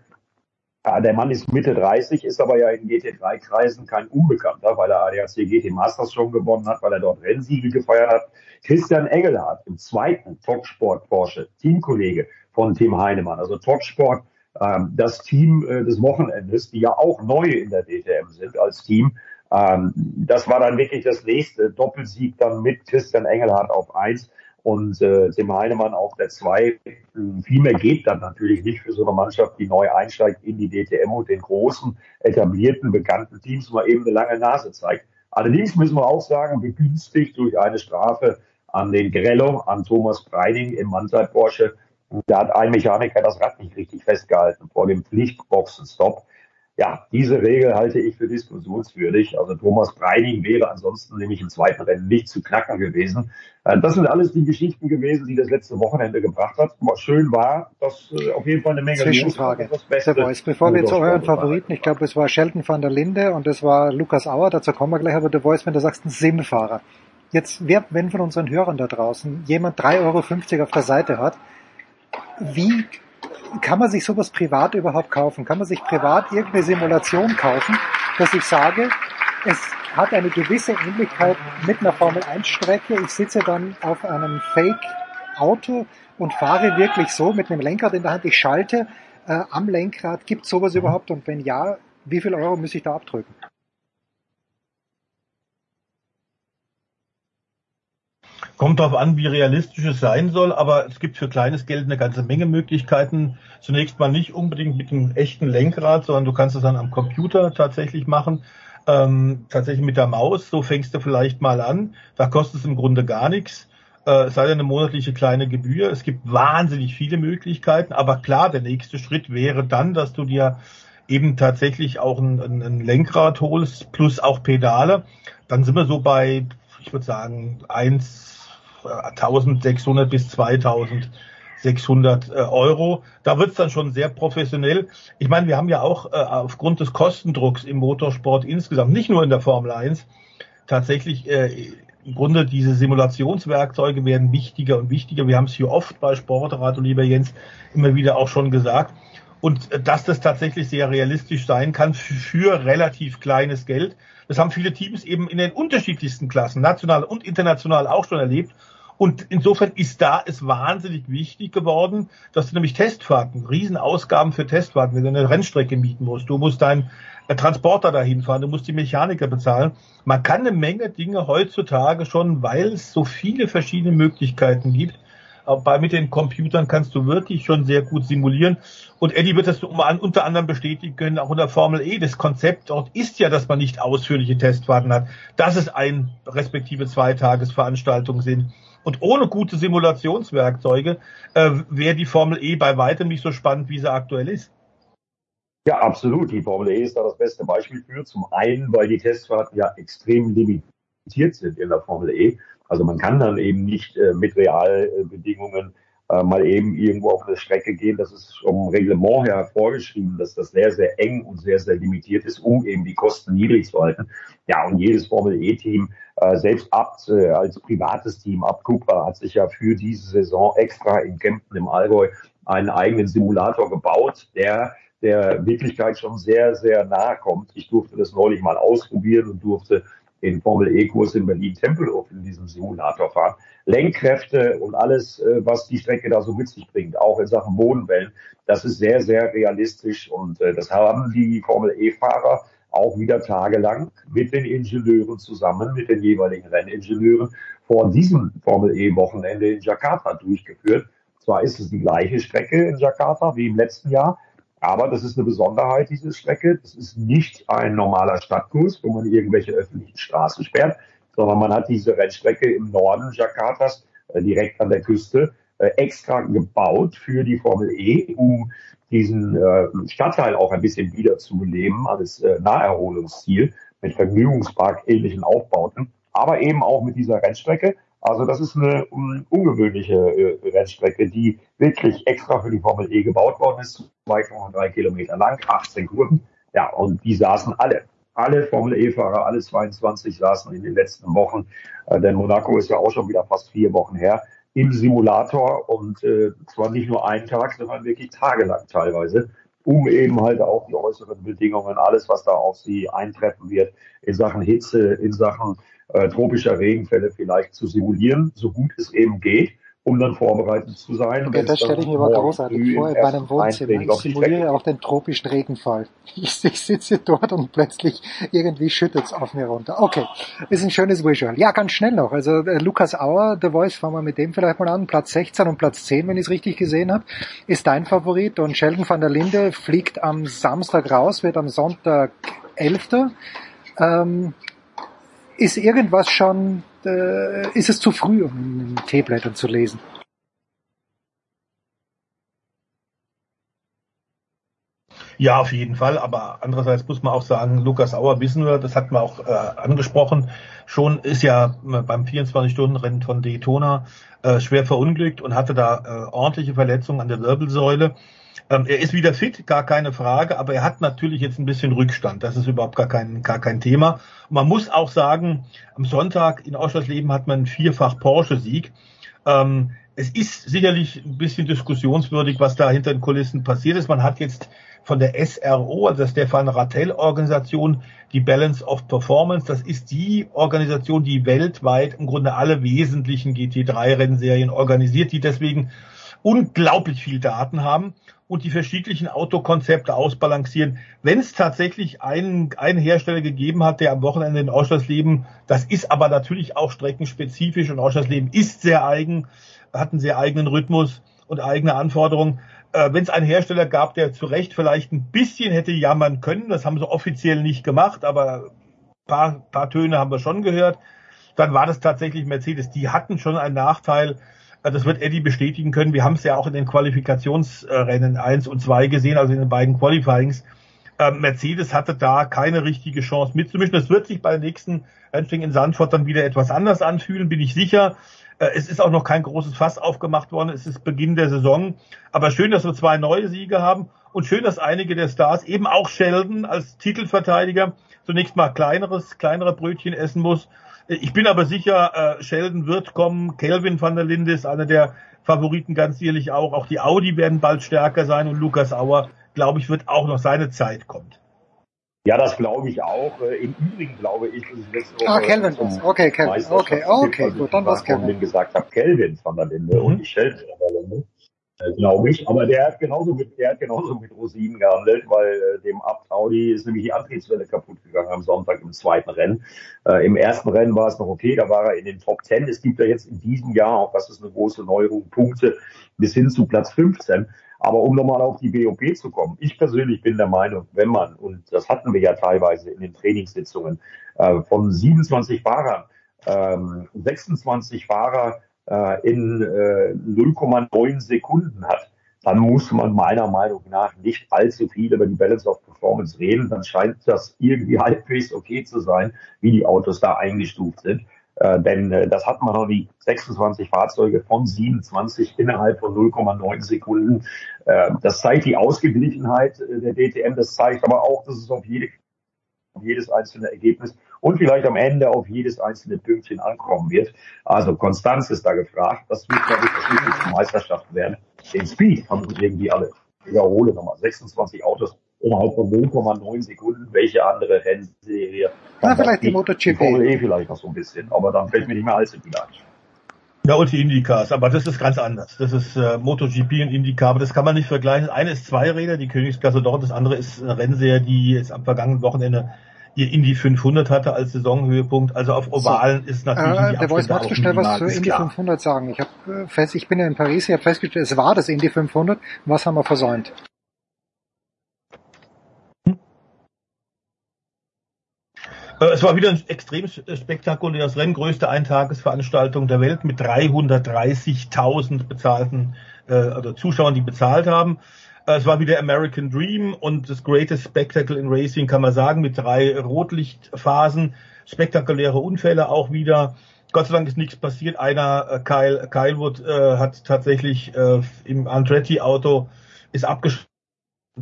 Ja, der Mann ist Mitte 30, ist aber ja in GT3-Kreisen kein Unbekannter, weil er ADAC GT Masters schon gewonnen hat, weil er dort Rennsiegel gefeiert hat. Christian Engelhardt im zweiten Topsport Porsche, Teamkollege von Tim Heinemann. Also Topsport, ähm, das Team äh, des Wochenendes, die ja auch neu in der DTM sind als Team. Ähm, das war dann wirklich das nächste Doppelsieg dann mit Christian Engelhardt auf eins und äh, Tim Heinemann auf der zwei. Viel mehr geht dann natürlich nicht für so eine Mannschaft, die neu einsteigt in die DTM und den großen, etablierten, bekannten Teams mal eben eine lange Nase zeigt. Allerdings müssen wir auch sagen, begünstigt durch eine Strafe an den Grello, an Thomas Breining im Mannsai Porsche. Da hat ein Mechaniker das Rad nicht richtig festgehalten vor dem Pflichtboxenstopp. Ja, diese Regel halte ich für diskussionswürdig. Also Thomas Breining wäre ansonsten nämlich im zweiten Rennen nicht zu knacken gewesen. Äh, Das sind alles die Geschichten gewesen, die das letzte Wochenende gebracht hat. Was schön war, dass äh, auf jeden Fall eine Menge Zwischenfrage. Beste Voice, bevor wir zu euren. Favoriten, ich glaube, es war Sheldon van der Linde und es war Lukas Auer, dazu kommen wir gleich, aber der Voice, wenn du sagst, ein Simfahrer. Jetzt, wer, wenn von unseren Hörern da draußen jemand 3,50 Euro auf der Seite hat, wie kann man sich sowas privat überhaupt kaufen? Kann man sich privat irgendeine Simulation kaufen, dass ich sage, es hat eine gewisse Ähnlichkeit mit einer Formel 1 Strecke. Ich sitze dann auf einem Fake Auto und fahre wirklich so mit einem Lenkrad in der Hand. Ich schalte äh, am Lenkrad. Gibt sowas überhaupt? Und wenn ja, wie viel Euro muss ich da abdrücken? Kommt darauf an, wie realistisch es sein soll, aber es gibt für kleines Geld eine ganze Menge Möglichkeiten. Zunächst mal nicht unbedingt mit einem echten Lenkrad, sondern du kannst es dann am Computer tatsächlich machen. Ähm, tatsächlich mit der Maus, so fängst du vielleicht mal an. Da kostet es im Grunde gar nichts. Äh, es sei denn eine monatliche kleine Gebühr. Es gibt wahnsinnig viele Möglichkeiten, aber klar, der nächste Schritt wäre dann, dass du dir eben tatsächlich auch ein, ein, ein Lenkrad holst, plus auch Pedale. Dann sind wir so bei, ich würde sagen, 1, äh, 1600 bis 2600 äh, Euro. Da wird's dann schon sehr professionell. Ich meine, wir haben ja auch äh, aufgrund des Kostendrucks im Motorsport insgesamt, nicht nur in der Formel 1, tatsächlich äh, im Grunde diese Simulationswerkzeuge werden wichtiger und wichtiger. Wir haben es hier oft bei Sportradio, lieber Jens, immer wieder auch schon gesagt. Und äh, dass das tatsächlich sehr realistisch sein kann für relativ kleines Geld. Das haben viele Teams eben in den unterschiedlichsten Klassen, national und international auch schon erlebt. Und insofern ist da es wahnsinnig wichtig geworden, dass du nämlich Testfahrten, Riesenausgaben für Testfahrten, wenn du eine Rennstrecke mieten musst, du musst deinen äh, Transporter dahin fahren, du musst die Mechaniker bezahlen. Man kann eine Menge Dinge heutzutage schon, weil es so viele verschiedene Möglichkeiten gibt, bei, mit den Computern kannst du wirklich schon sehr gut simulieren. Und Eddie wird das unter anderem bestätigen können, auch in der Formel E. Das Konzept dort ist ja, dass man nicht ausführliche Testfahrten hat, dass es ein respektive Zweitagesveranstaltungen sind. Und ohne gute Simulationswerkzeuge äh, wäre die Formel E bei weitem nicht so spannend, wie sie aktuell ist. Ja, absolut. Die Formel E ist da das beste Beispiel für. Zum einen, weil die Testfahrten ja extrem limitiert sind in der Formel E. Also man kann dann eben nicht äh, mit Realbedingungen äh, mal eben irgendwo auf eine Strecke gehen. Das ist vom Reglement her vorgeschrieben, dass das sehr, sehr eng und sehr, sehr limitiert ist, um eben die Kosten niedrig zu halten. Ja, und jedes Formel E-Team, äh, selbst Abt äh, als privates Team, Abt Cupra, hat sich ja für diese Saison extra in Kempten im Allgäu einen eigenen Simulator gebaut, der der Wirklichkeit schon sehr, sehr nahe kommt. Ich durfte das neulich mal ausprobieren und durfte den Formel E-Kurs in Berlin-Tempelhof in diesem Simulator fahren. Lenkkräfte und alles, äh, was die Strecke da so mit sich bringt, auch in Sachen Bodenwellen, das ist sehr, sehr realistisch und äh, das haben die Formel E-Fahrer auch wieder tagelang mit den Ingenieuren zusammen, mit den jeweiligen Renningenieuren vor diesem Formel E-Wochenende in Jakarta durchgeführt. Zwar ist es die gleiche Strecke in Jakarta wie im letzten Jahr, aber das ist eine Besonderheit, diese Strecke. Das ist nicht ein normaler Stadtkurs, wo man irgendwelche öffentlichen Straßen sperrt, sondern man hat diese Rennstrecke im Norden Jakartas, äh, direkt an der Küste, äh, extra gebaut für die Formel E, um diesen äh, Stadtteil auch ein bisschen wiederzuleben als Naherholungsziel mit Vergnügungspark-ähnlichen Aufbauten, aber eben auch mit dieser Rennstrecke. Also das ist eine um, ungewöhnliche äh, Rennstrecke, die wirklich extra für die Formel E gebaut worden ist, 2,3 Kilometer lang, 18 Kurven. Ja, und die saßen alle, alle Formel E-Fahrer, alle 22 saßen in den letzten Wochen, äh, denn Monaco ist ja auch schon wieder fast vier Wochen her, im Simulator. Und äh, zwar nicht nur einen Tag, sondern wirklich tagelang teilweise, um eben halt auch die äußeren Bedingungen, alles, was da auf sie eintreffen wird, in Sachen Hitze, in Sachen äh, tropischer Regenfälle vielleicht zu simulieren, so gut es eben geht, um dann vorbereitet zu sein. Okay, das stelle ich mir aber großartig vor in meinem Wohnzimmer. Ich simuliere auch den tropischen Regenfall. Ich, ich sitze dort und plötzlich irgendwie schüttet es auf mir runter. Okay, ist ein schönes Visual. Ja, ganz schnell noch. Also äh, Lukas Auer, The Voice, fangen wir mit dem vielleicht mal an. Platz 16 und Platz 10, wenn ich es richtig gesehen habe, ist dein Favorit. Und Sheldon van der Linde fliegt am Samstag raus, wird am Sonntag 11. Ähm, ist irgendwas schon, äh, ist es zu früh, um in Teeblättern zu lesen? Ja, auf jeden Fall. Aber andererseits muss man auch sagen, Lukas Auer wissen wir, das hatten wir auch äh, angesprochen, schon ist ja äh, beim 24-Stunden-Rennen von Daytona äh, schwer verunglückt und hatte da äh, ordentliche Verletzungen an der Wirbelsäule. Ähm, er ist wieder fit, gar keine Frage, aber er hat natürlich jetzt ein bisschen Rückstand. Das ist überhaupt gar kein, gar kein Thema. Man muss auch sagen, am Sonntag in Ausschlussleben hat man vierfach Porsche-Sieg. Ähm, es ist sicherlich ein bisschen diskussionswürdig, was da hinter den Kulissen passiert ist. Man hat jetzt von der SRO, also der Stefan Rattel Organisation, die Balance of Performance. Das ist die Organisation, die weltweit im Grunde alle wesentlichen GT3-Rennserien organisiert, die deswegen unglaublich viel Daten haben und die verschiedenen Autokonzepte ausbalancieren. Wenn es tatsächlich einen, einen Hersteller gegeben hat, der am Wochenende in Ausschlussleben, das ist aber natürlich auch streckenspezifisch und Ausschlussleben ist sehr eigen, hat einen sehr eigenen Rhythmus und eigene Anforderungen. Äh, Wenn es einen Hersteller gab, der zu Recht vielleicht ein bisschen hätte jammern können, das haben sie offiziell nicht gemacht, aber paar, paar Töne haben wir schon gehört, dann war das tatsächlich Mercedes. Die hatten schon einen Nachteil, äh, das wird Eddie bestätigen können. Wir haben es ja auch in den Qualifikationsrennen 1 und 2 gesehen, also in den beiden Qualifyings. Äh, Mercedes hatte da keine richtige Chance mitzumischen. Das wird sich bei der nächsten Rennstrecke in Sandford dann wieder etwas anders anfühlen, bin ich sicher. Äh, Es ist auch noch kein großes Fass aufgemacht worden. Es ist Beginn der Saison. Aber schön, dass wir zwei neue Siege haben und schön, dass einige der Stars, eben auch Sheldon als Titelverteidiger, zunächst mal kleineres, kleinere Brötchen essen muss. Ich bin aber sicher, äh, Sheldon wird kommen. Kelvin van der Linde ist einer der Favoriten ganz sicherlich auch. Auch die Audi werden bald stärker sein und Lukas Auer, glaube ich, wird auch noch seine Zeit kommt. Ja, das glaube ich auch. Äh, Im Übrigen glaube ich, dass ich letzte Woche Ah, Kelvin. Okay, Kelvin. Okay, okay, gut, dann war's ich Kelvin. Kelvin gesagt habe, Kelvin van der Linde Mhm. und nicht Sheldon van der Linde, glaube ich. Aber der hat genauso mit, der hat genauso mit Rosinen gehandelt, weil äh, dem Abt Audi ist nämlich die Antriebswelle kaputt gegangen am Sonntag im zweiten Rennen. Äh, Im ersten Rennen war es noch okay, da war er in den Top 10. Es gibt ja jetzt in diesem Jahr, auch das ist eine große Neuerung, Punkte bis hin zu Platz 15. Aber um nochmal auf die BOP zu kommen, ich persönlich bin der Meinung, wenn man, und das hatten wir ja teilweise in den Trainingssitzungen, äh, von 27 Fahrern, ähm, 26 Fahrer äh, in äh, 0,9 Sekunden hat, dann muss man meiner Meinung nach nicht allzu viel über die Balance of Performance reden. Dann scheint das irgendwie <laughs> halbwegs okay zu sein, wie die Autos da eingestuft sind. Äh, denn äh, das hat man noch nie. 26 Fahrzeuge von 27 innerhalb von 0,9 Sekunden. Äh, das zeigt die Ausgeglichenheit äh, der DTM. Das zeigt aber auch, dass es auf, jede, auf jedes einzelne Ergebnis und vielleicht am Ende auf jedes einzelne Pünktchen ankommen wird. Also Konstanz ist da gefragt. Das wird, glaube ich, das wichtigste Meisterschaft werden. Den Speed haben sie irgendwie alle. Ich wiederhole nochmal. 26 Autos innerhalb von 0,9 Sekunden. Welche andere Rennserie? Na, vielleicht die? MotoGP. Die E vielleicht noch so ein bisschen. Aber dann fällt mir nicht mehr allzu viel ein. Ja, und die Indycars, aber das ist ganz anders. Das ist äh, MotoGP und Indycar, aber das kann man nicht vergleichen. Das eine ist Zweiräder, die Königsklasse dort, das andere ist eine Rennserie, die jetzt am vergangenen Wochenende ihr Indy 500 hatte als Saisonhöhepunkt. Also auf Ovalen so. ist natürlich äh, Der Voice, magst du schnell was zur Indy klar. 500 sagen? Ich habe fest, ich bin ja in Paris, ich habe festgestellt, es war das Indy 500. Was haben wir versäumt? Äh, Es war wieder ein extrem spektakuläres Rennen, größte Eintagesveranstaltung der Welt mit 330.000 bezahlten äh, also Zuschauern, die bezahlt haben. Äh, Es war wieder American Dream und das greatest spectacle in Racing kann man sagen mit drei Rotlichtphasen, spektakuläre Unfälle auch wieder. Gott sei Dank ist nichts passiert. Einer, äh, Kyle, Kyle Wood, äh, hat tatsächlich äh, im Andretti-Auto ist abgeschlossen.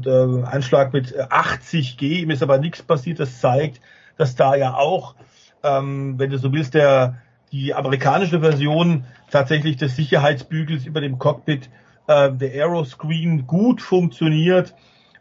Äh, Einschlag mit äh, 80 G, ihm ist aber nichts passiert. Das zeigt, dass da ja auch, ähm, wenn du so willst, der die amerikanische Version tatsächlich des Sicherheitsbügels über dem Cockpit, äh, der Aeroscreen gut funktioniert.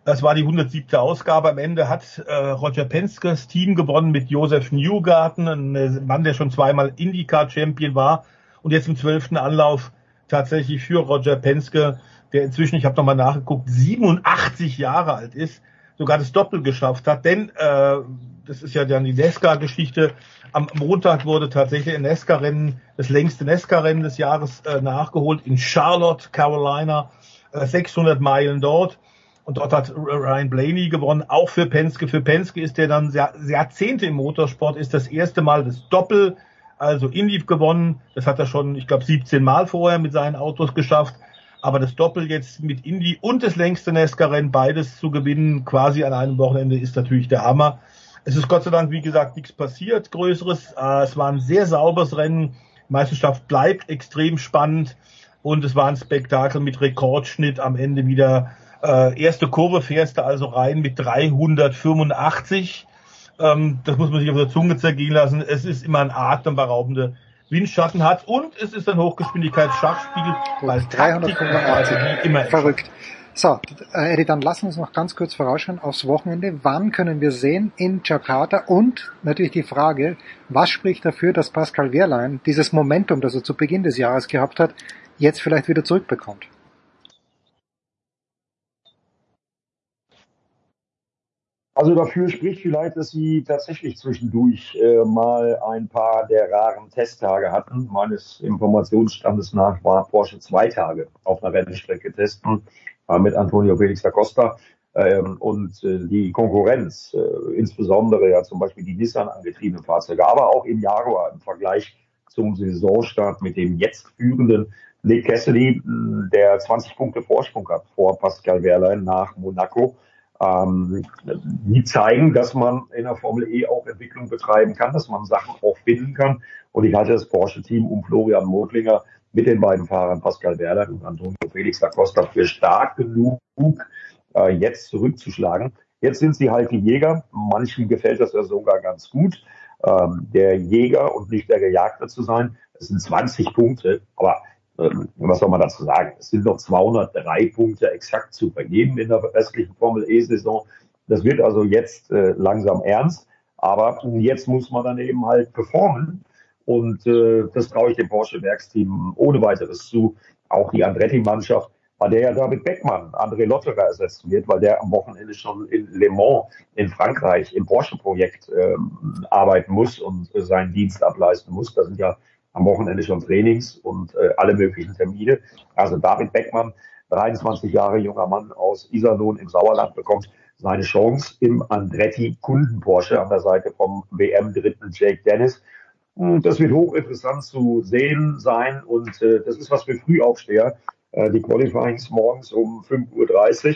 Das war die 107. Ausgabe. Am Ende hat äh, Roger Penskes Team gewonnen mit Joseph Newgarten, ein Mann, der schon zweimal IndyCar-Champion war und jetzt im zwölften Anlauf tatsächlich für Roger Penske, der inzwischen, ich habe nochmal nachgeguckt, 87 Jahre alt ist, sogar das Doppel geschafft hat. Denn äh, das ist ja dann die NESCA-Geschichte. Am Montag wurde tatsächlich ein NESCA-Rennen, das längste NESCA-Rennen des Jahres äh, nachgeholt in Charlotte, Carolina, äh, 600 Meilen dort. Und dort hat Ryan Blaney gewonnen, auch für Penske. Für Penske ist der dann Jahrzehnte im Motorsport, ist das erste Mal das Doppel, also Indy gewonnen. Das hat er schon, ich glaube, 17 Mal vorher mit seinen Autos geschafft. Aber das Doppel jetzt mit Indy und das längste NASCAR-Rennen, beides zu gewinnen, quasi an einem Wochenende, ist natürlich der Hammer. Es ist Gott sei Dank, wie gesagt, nichts passiert, Größeres. Äh, Es war ein sehr sauberes Rennen. Die Meisterschaft bleibt extrem spannend. Und es war ein Spektakel mit Rekordschnitt am Ende wieder. Äh, erste Kurve fährst du also rein mit 385. Ähm, das muss man sich auf der Zunge zergehen lassen. Es ist immer ein atemberaubender Windschatten hat und es ist ein Hochgeschwindigkeitsschachspiel, weil Taktik 385. immer Verrückt. So, äh, Eddie, dann lassen wir uns noch ganz kurz vorausschauen aufs Wochenende. Wann können wir sehen in Jakarta? Und natürlich die Frage, was spricht dafür, dass Pascal Wehrlein dieses Momentum, das er zu Beginn des Jahres gehabt hat, jetzt vielleicht wieder zurückbekommt? Also dafür spricht vielleicht, dass sie tatsächlich zwischendurch äh, mal ein paar der raren Testtage hatten. Meines Informationsstandes nach war Porsche zwei Tage auf einer Rennstrecke testen äh, mit Antonio Felix da Costa. Ähm, und äh, die Konkurrenz, äh, insbesondere ja zum Beispiel die Nissan angetriebenen Fahrzeuge, aber auch im Jaguar im Vergleich zum Saisonstart mit dem jetzt führenden Nick Cassidy, der 20 Punkte Vorsprung hat vor Pascal Wehrlein nach Monaco. Ähm, die zeigen, dass man in der Formel E auch Entwicklung betreiben kann, dass man Sachen auch finden kann. Und ich halte das Porsche-Team um Florian Modlinger mit den beiden Fahrern Pascal Wehrlein und Antonio Felix da Costa für stark genug, äh, jetzt zurückzuschlagen. Jetzt sind sie halt die Jäger. Manchen gefällt das ja sogar ganz gut, ähm, der Jäger und nicht der Gejagte zu sein. Das sind 20 Punkte, aber was soll man dazu sagen? Es sind noch 203 Punkte exakt zu vergeben in der restlichen Formel E-Saison. Das wird also jetzt äh, langsam ernst. Aber jetzt muss man dann eben halt performen. Und äh, das traue ich dem Porsche-Werksteam ohne weiteres zu. Auch die Andretti-Mannschaft, bei der ja David Beckmann, André Lotterer ersetzen wird, weil der am Wochenende schon in Le Mans in Frankreich im Porsche-Projekt ähm, arbeiten muss und äh, seinen Dienst ableisten muss. Da sind ja am Wochenende schon Trainings und äh, alle möglichen Termine. Also David Beckmann, 23 Jahre junger Mann aus Iserlohn im Sauerland, bekommt seine Chance im Andretti Kunden Porsche an der Seite vom WM-Dritten Jake Dennis. Und Das wird hochinteressant zu sehen sein und äh, das ist was für Frühaufsteher. Äh, die Qualifyings morgens um 5.30 Uhr.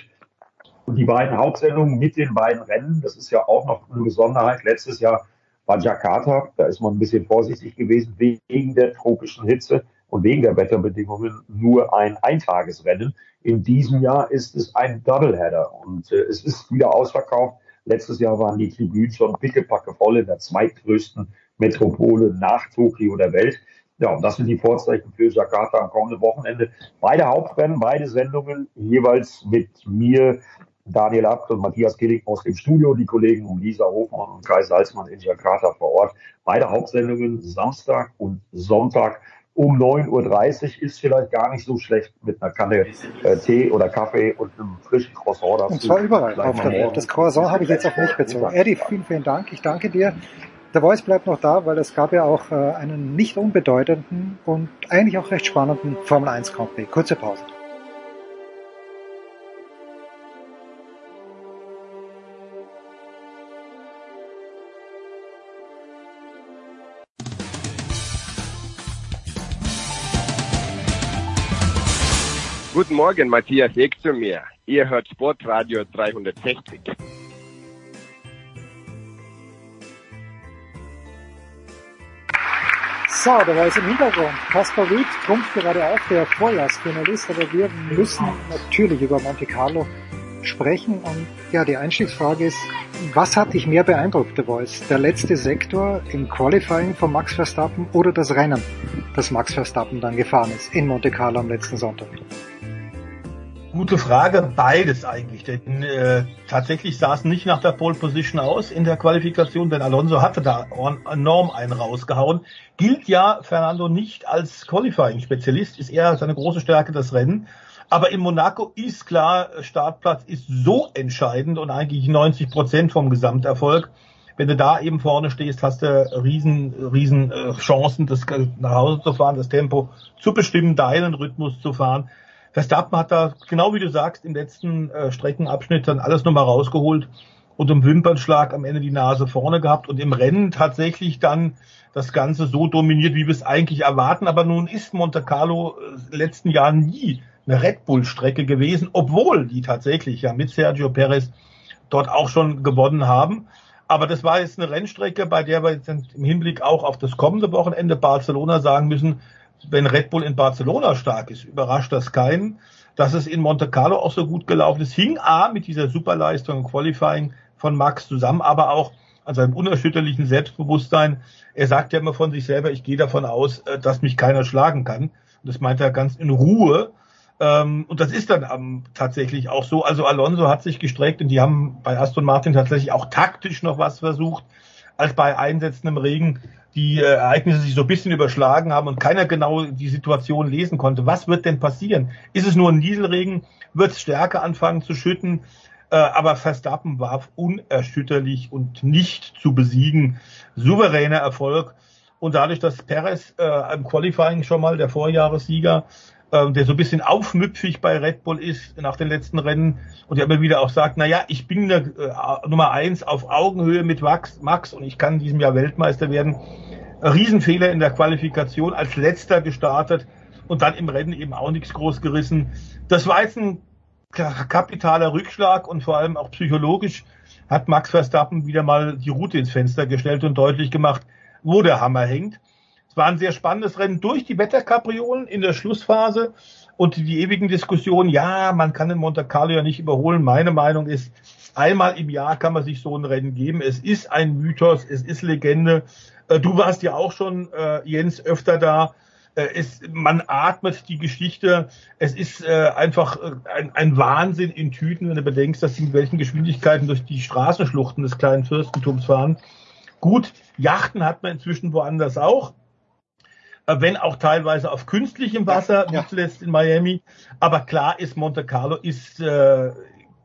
Und die beiden Hauptsendungen mit den beiden Rennen, das ist ja auch noch eine Besonderheit. Letztes Jahr war Jakarta, da ist man ein bisschen vorsichtig gewesen wegen der tropischen Hitze und wegen der Wetterbedingungen nur ein Eintagesrennen. In diesem Jahr ist es ein Doubleheader und äh, es ist wieder ausverkauft. Letztes Jahr waren die Tribünen schon pickepacke voll in der zweitgrößten Metropole nach Tokio der Welt. Ja, und das sind die Vorzeichen für Jakarta am kommenden Wochenende. Beide Hauptrennen, beide Sendungen jeweils mit mir, Daniel Abt und Matthias Killing aus dem Studio, die Kollegen um Lisa Hofmann und Kai Salzmann in Jakarta vor Ort. Beide Hauptsendungen Samstag und Sonntag um 9.30 Uhr ist vielleicht gar nicht so schlecht mit einer Kanne äh, Tee oder Kaffee und einem frischen Croissant dazu. Und zwar überall auf der Welt. Das Croissant habe ich jetzt auf mich bezogen. Eddie, vielen, vielen Dank. Ich danke dir. Der Voice bleibt noch da, weil es gab ja auch äh, einen nicht unbedeutenden und eigentlich auch recht spannenden Formel 1 Grand Prix. Kurze Pause. Guten Morgen, Matthias Eck zu mir. Ihr hört Sportradio 360. So, da war es im Hintergrund. Kaspar Rüth trumpft gerade auf, der Vorjahrsfinalist, aber wir müssen natürlich über Monte Carlo sprechen. Und ja, die Einstiegsfrage ist, was hat dich mehr beeindruckt, The Voice? Der letzte Sektor im Qualifying von Max Verstappen oder das Rennen, das Max Verstappen dann gefahren ist in Monte Carlo am letzten Sonntag? Gute Frage, beides eigentlich. Denn äh, tatsächlich sah es nicht nach der Pole Position aus in der Qualifikation, denn Alonso hatte da enorm einen rausgehauen. Gilt ja Fernando nicht als Qualifying-Spezialist, ist eher seine große Stärke das Rennen. Aber in Monaco ist klar, Startplatz ist so entscheidend und eigentlich 90 Prozent vom Gesamterfolg. Wenn du da eben vorne stehst, hast du riesen, riesen äh, Chancen, das nach Hause zu fahren, das Tempo zu bestimmen, deinen Rhythmus zu fahren. Verstappen hat da, genau wie du sagst, im letzten äh, Streckenabschnitt dann alles nochmal rausgeholt und im Wimpernschlag am Ende die Nase vorne gehabt und im Rennen tatsächlich dann das Ganze so dominiert, wie wir es eigentlich erwarten. Aber nun ist Monte Carlo äh, in den letzten Jahren nie eine Red Bull-Strecke gewesen, obwohl die tatsächlich ja mit Sergio Perez dort auch schon gewonnen haben. Aber das war jetzt eine Rennstrecke, bei der wir jetzt im Hinblick auch auf das kommende Wochenende Barcelona sagen müssen, wenn Red Bull in Barcelona stark ist, überrascht das keinen. Dass es in Monte Carlo auch so gut gelaufen ist, hing A mit dieser Superleistung im Qualifying von Max zusammen, aber auch an seinem unerschütterlichen Selbstbewusstsein. Er sagt ja immer von sich selber, ich gehe davon aus, äh, dass mich keiner schlagen kann. Und das meint er ganz in Ruhe. Ähm, Und das ist dann tatsächlich auch so. Also Alonso hat sich gestreckt und die haben bei Aston Martin tatsächlich auch taktisch noch was versucht, als bei Einsätzen im Regen die äh, Ereignisse sich so ein bisschen überschlagen haben und keiner genau die Situation lesen konnte. Was wird denn passieren? Ist es nur ein Nieselregen? Wird es stärker anfangen zu schütten? Äh, aber Verstappen war unerschütterlich und nicht zu besiegen. Souveräner Erfolg. Und dadurch, dass Perez äh, im Qualifying schon mal der Vorjahressieger, äh, der so ein bisschen aufmüpfig bei Red Bull ist nach den letzten Rennen und der immer wieder auch sagt, na ja, ich bin der, äh, Nummer eins auf Augenhöhe mit Max, und ich kann in diesem Jahr Weltmeister werden. Riesenfehler in der Qualifikation, als letzter gestartet und dann im Rennen eben auch nichts groß gerissen. Das war jetzt ein kapitaler Rückschlag und vor allem auch psychologisch hat Max Verstappen wieder mal die Route ins Fenster gestellt und deutlich gemacht, wo der Hammer hängt. Es war ein sehr spannendes Rennen durch die Wetterkapriolen in der Schlussphase und die ewigen Diskussionen, ja, man kann in Monte Carlo ja nicht überholen. Meine Meinung ist, einmal im Jahr kann man sich so ein Rennen geben. Es ist ein Mythos, es ist Legende. Äh, Du warst ja auch schon, äh, Jens, öfter da. Äh, Es, man atmet die Geschichte. Es ist äh, einfach ein, ein Wahnsinn in Tüten, wenn du bedenkst, dass sie mit welchen Geschwindigkeiten durch die Straßenschluchten des kleinen Fürstentums fahren. Gut, Yachten hat man inzwischen woanders auch, wenn auch teilweise auf künstlichem Wasser, wie zuletzt in Miami. Aber klar ist, Monte Carlo ist äh,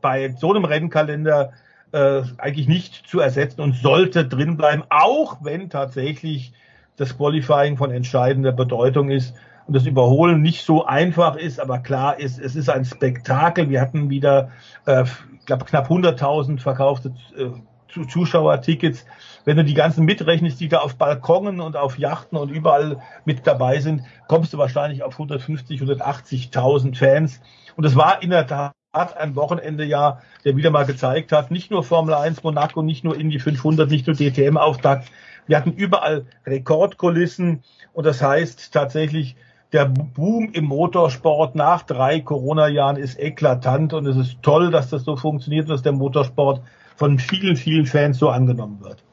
bei so einem Rennkalender äh, eigentlich nicht zu ersetzen und sollte drin bleiben, auch wenn tatsächlich das Qualifying von entscheidender Bedeutung ist und das Überholen nicht so einfach ist, aber klar ist, es ist ein Spektakel. Wir hatten wieder, äh, ich glaube, knapp 100.000 verkaufte äh, Zuschauertickets. Wenn du die ganzen mitrechnest, die da auf Balkonen und auf Yachten und überall mit dabei sind, kommst du wahrscheinlich auf 150, 180.000 Fans. Und es war in der Tat ein Wochenende ja, der wieder mal gezeigt hat, nicht nur Formel 1 Monaco, nicht nur Indy 500, nicht nur DTM-Auftakt. Wir hatten überall Rekordkulissen und das heißt tatsächlich, der Boom im Motorsport nach drei Corona-Jahren ist eklatant und es ist toll, dass das so funktioniert dass der Motorsport von vielen, vielen Fans so angenommen wird.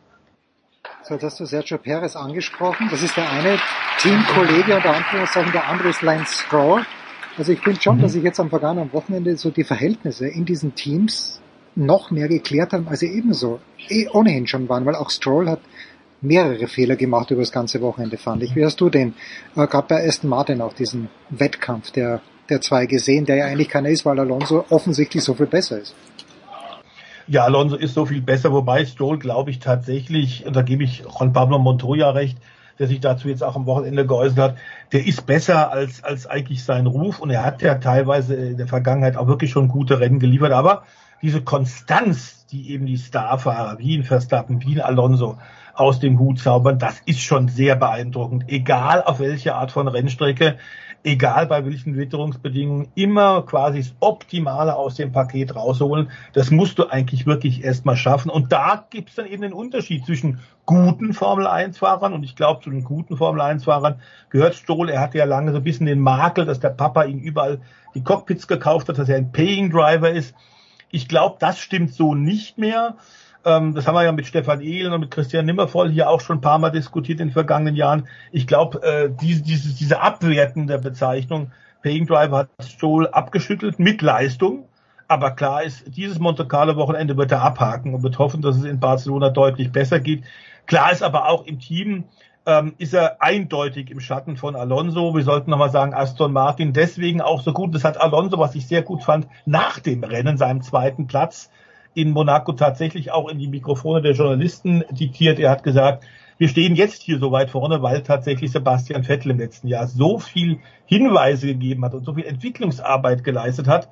So, jetzt hast du Sergio Perez angesprochen. Das ist der eine Teamkollege unter Anführungszeichen, der andere ist Lance Stroll. Also ich finde schon, Mhm. dass sich jetzt am vergangenen Wochenende so die Verhältnisse in diesen Teams noch mehr geklärt haben, als sie ebenso eh ohnehin schon waren, weil auch Stroll hat mehrere Fehler gemacht über das ganze Wochenende, fand ich. Wie hast du den, äh, gerade bei Aston Martin auch diesen Wettkampf der, der zwei gesehen, der ja eigentlich keiner ist, weil Alonso offensichtlich so viel besser ist? Ja, Alonso ist so viel besser, wobei Stroll, glaube ich, tatsächlich, und da gebe ich Juan Pablo Montoya recht, der sich dazu jetzt auch am Wochenende geäußert hat, der ist besser als, als eigentlich sein Ruf und er hat ja teilweise in der Vergangenheit auch wirklich schon gute Rennen geliefert, aber diese Konstanz, die eben die Starfahrer wie in Verstappen, wie in Alonso aus dem Hut zaubern, das ist schon sehr beeindruckend, egal auf welche Art von Rennstrecke egal bei welchen Witterungsbedingungen, immer quasi das Optimale aus dem Paket rausholen. Das musst du eigentlich wirklich erstmal schaffen. Und da gibt es dann eben den Unterschied zwischen guten Formel-1-Fahrern und ich glaube, zu den guten Formel-1-Fahrern gehört Stohl. Er hatte ja lange so ein bisschen den Makel, dass der Papa ihm überall die Cockpits gekauft hat, dass er ein Paying Driver ist. Ich glaube, das stimmt so nicht mehr. Ähm, das haben wir ja mit Stefan Ehlen und mit Christian Nimmervoll hier auch schon ein paar Mal diskutiert in den vergangenen Jahren. Ich glaube, äh, diese, diese, diese abwertende Bezeichnung Paying Driver hat Stoll abgeschüttelt mit Leistung. Aber klar ist, dieses Monte Carlo Wochenende wird er abhaken und wird hoffen, dass es in Barcelona deutlich besser geht. Klar ist aber auch im Team, ähm, ist er eindeutig im Schatten von Alonso. Wir sollten nochmal sagen, Aston Martin deswegen auch so gut. Das hat Alonso, was ich sehr gut fand, nach dem Rennen, seinem zweiten Platz, in Monaco tatsächlich auch in die Mikrofone der Journalisten diktiert. Er hat gesagt, wir stehen jetzt hier so weit vorne, weil tatsächlich Sebastian Vettel im letzten Jahr so viel Hinweise gegeben hat und so viel Entwicklungsarbeit geleistet hat,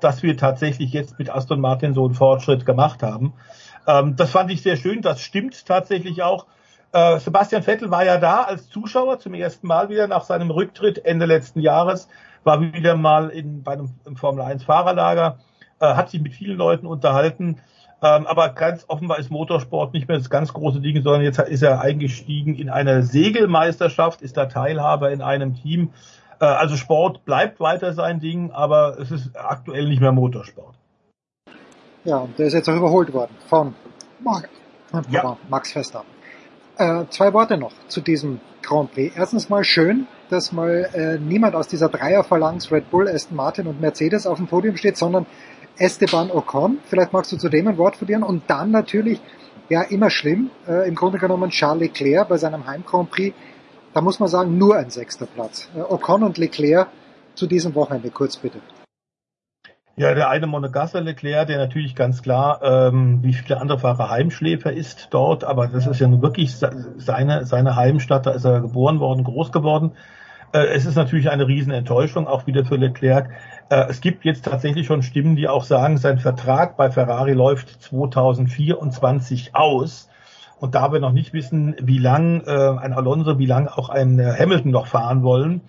dass wir tatsächlich jetzt mit Aston Martin so einen Fortschritt gemacht haben. Ähm, das fand ich sehr schön. Das stimmt tatsächlich auch. Äh, Sebastian Vettel war ja da als Zuschauer zum ersten Mal wieder nach seinem Rücktritt Ende letzten Jahres, war wieder mal in, bei einem Formel 1 Fahrerlager äh, hat sich mit vielen Leuten unterhalten. Ähm, aber ganz offenbar ist Motorsport nicht mehr das ganz große Ding, sondern jetzt ist er eingestiegen in eine Segelmeisterschaft, ist da Teilhaber in einem Team. Äh, also Sport bleibt weiter sein Ding, aber es ist aktuell nicht mehr Motorsport. Ja, und der ist jetzt auch überholt worden von Mark, ja. Max Verstappen. Äh, zwei Worte noch zu diesem Grand Prix. Erstens mal schön, dass mal äh, niemand aus dieser Dreierphalanx Red Bull, Aston Martin und Mercedes auf dem Podium steht, sondern Esteban Ocon. Vielleicht magst du zu dem ein Wort verlieren. Und dann natürlich, ja, immer schlimm, äh, im Grunde genommen Charles Leclerc bei seinem Heim Grand Prix. Da muss man sagen, nur ein sechster Platz. Äh, Ocon und Leclerc zu diesem Wochenende, kurz bitte. Ja, der eine Monegasse Leclerc, der natürlich ganz klar, ähm, wie viele andere Fahrer Heimschläfer ist dort, aber das ist ja nun wirklich seine, seine Heimstadt, da ist er geboren worden, groß geworden. Äh, es ist natürlich eine Riesenenttäuschung, auch wieder für Leclerc. Äh, es gibt jetzt tatsächlich schon Stimmen, die auch sagen, sein Vertrag bei Ferrari läuft 2024 aus. Und da wir noch nicht wissen, wie lang äh, ein Alonso, wie lang auch ein Hamilton noch fahren wollen,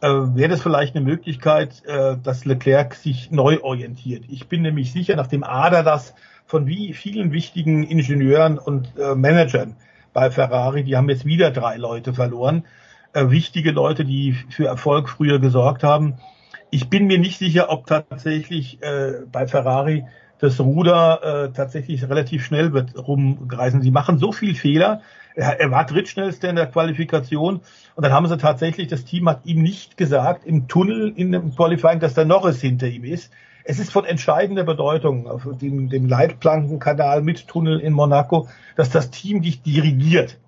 wäre das vielleicht eine Möglichkeit, dass Leclerc sich neu orientiert. Ich bin nämlich sicher, nachdem Ada das von wie vielen wichtigen Ingenieuren und Managern bei Ferrari, die haben jetzt wieder drei Leute verloren, äh, wichtige Leute, die für Erfolg früher gesorgt haben. Ich bin mir nicht sicher, ob tatsächlich äh, bei Ferrari das Ruder äh, tatsächlich relativ schnell wird rumreißen. Sie machen so viel Fehler. Er, er war drittschnellster in der Qualifikation und dann haben sie tatsächlich, das Team hat ihm nicht gesagt im Tunnel in dem Qualifying, dass der Norris hinter ihm ist. Es ist von entscheidender Bedeutung auf dem, dem Leitplankenkanal mit Tunnel in Monaco, dass das Team dich dirigiert.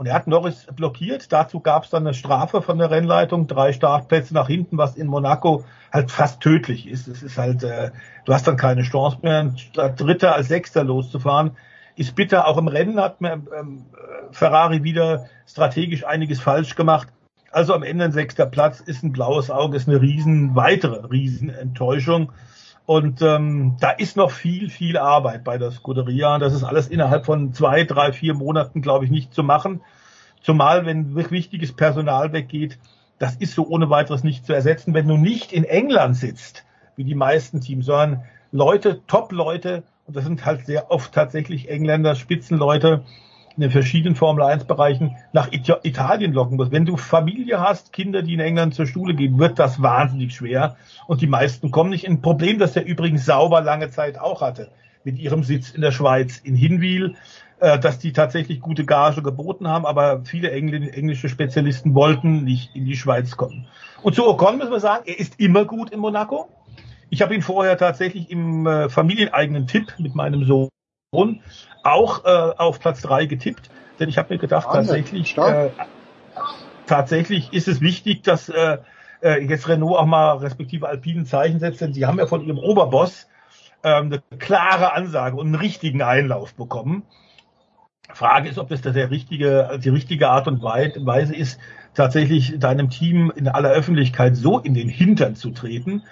Und er hat Norris blockiert. Dazu gab es dann eine Strafe von der Rennleitung, drei Startplätze nach hinten, was in Monaco halt fast tödlich ist. Es ist halt, äh, du hast dann keine Chance mehr, statt Dritter als Sechster loszufahren. Ist bitter. Auch im Rennen hat mir, ähm, Ferrari wieder strategisch einiges falsch gemacht. Also am Ende ein sechster Platz ist ein blaues Auge, ist eine riesen, weitere Riesenenttäuschung. Und ähm, da ist noch viel, viel Arbeit bei der Scuderia. Das ist alles innerhalb von zwei, drei, vier Monaten, glaube ich, nicht zu machen. Zumal, wenn wichtiges Personal weggeht, das ist so ohne weiteres nicht zu ersetzen. Wenn du nicht in England sitzt, wie die meisten Teams, sondern Leute, Top-Leute, und das sind halt sehr oft tatsächlich Engländer, Spitzenleute, in den verschiedenen Formel 1 Bereichen nach Italien locken muss. Wenn du Familie hast, Kinder, die in England zur Schule gehen, wird das wahnsinnig schwer. Und die meisten kommen nicht. Ein Problem, das der übrigens sauber lange Zeit auch hatte, mit ihrem Sitz in der Schweiz in Hinwil, äh, dass die tatsächlich gute Gage geboten haben, aber viele englische Spezialisten wollten nicht in die Schweiz kommen. Und zu Ocon müssen wir sagen, er ist immer gut in Monaco. Ich habe ihn vorher tatsächlich im äh, familieneigenen Tipp mit meinem Sohn auch äh, auf Platz drei getippt, denn ich habe mir gedacht, Wahnsinn, tatsächlich, äh, tatsächlich ist es wichtig, dass äh, äh, jetzt Renault auch mal respektive Alpine ein Zeichen setzt, denn sie haben ja von ihrem Oberboss ähm, eine klare Ansage und einen richtigen Einlauf bekommen. Frage ist, ob das der richtige, die richtige Art und Weise ist, tatsächlich deinem Team in aller Öffentlichkeit so in den Hintern zu treten.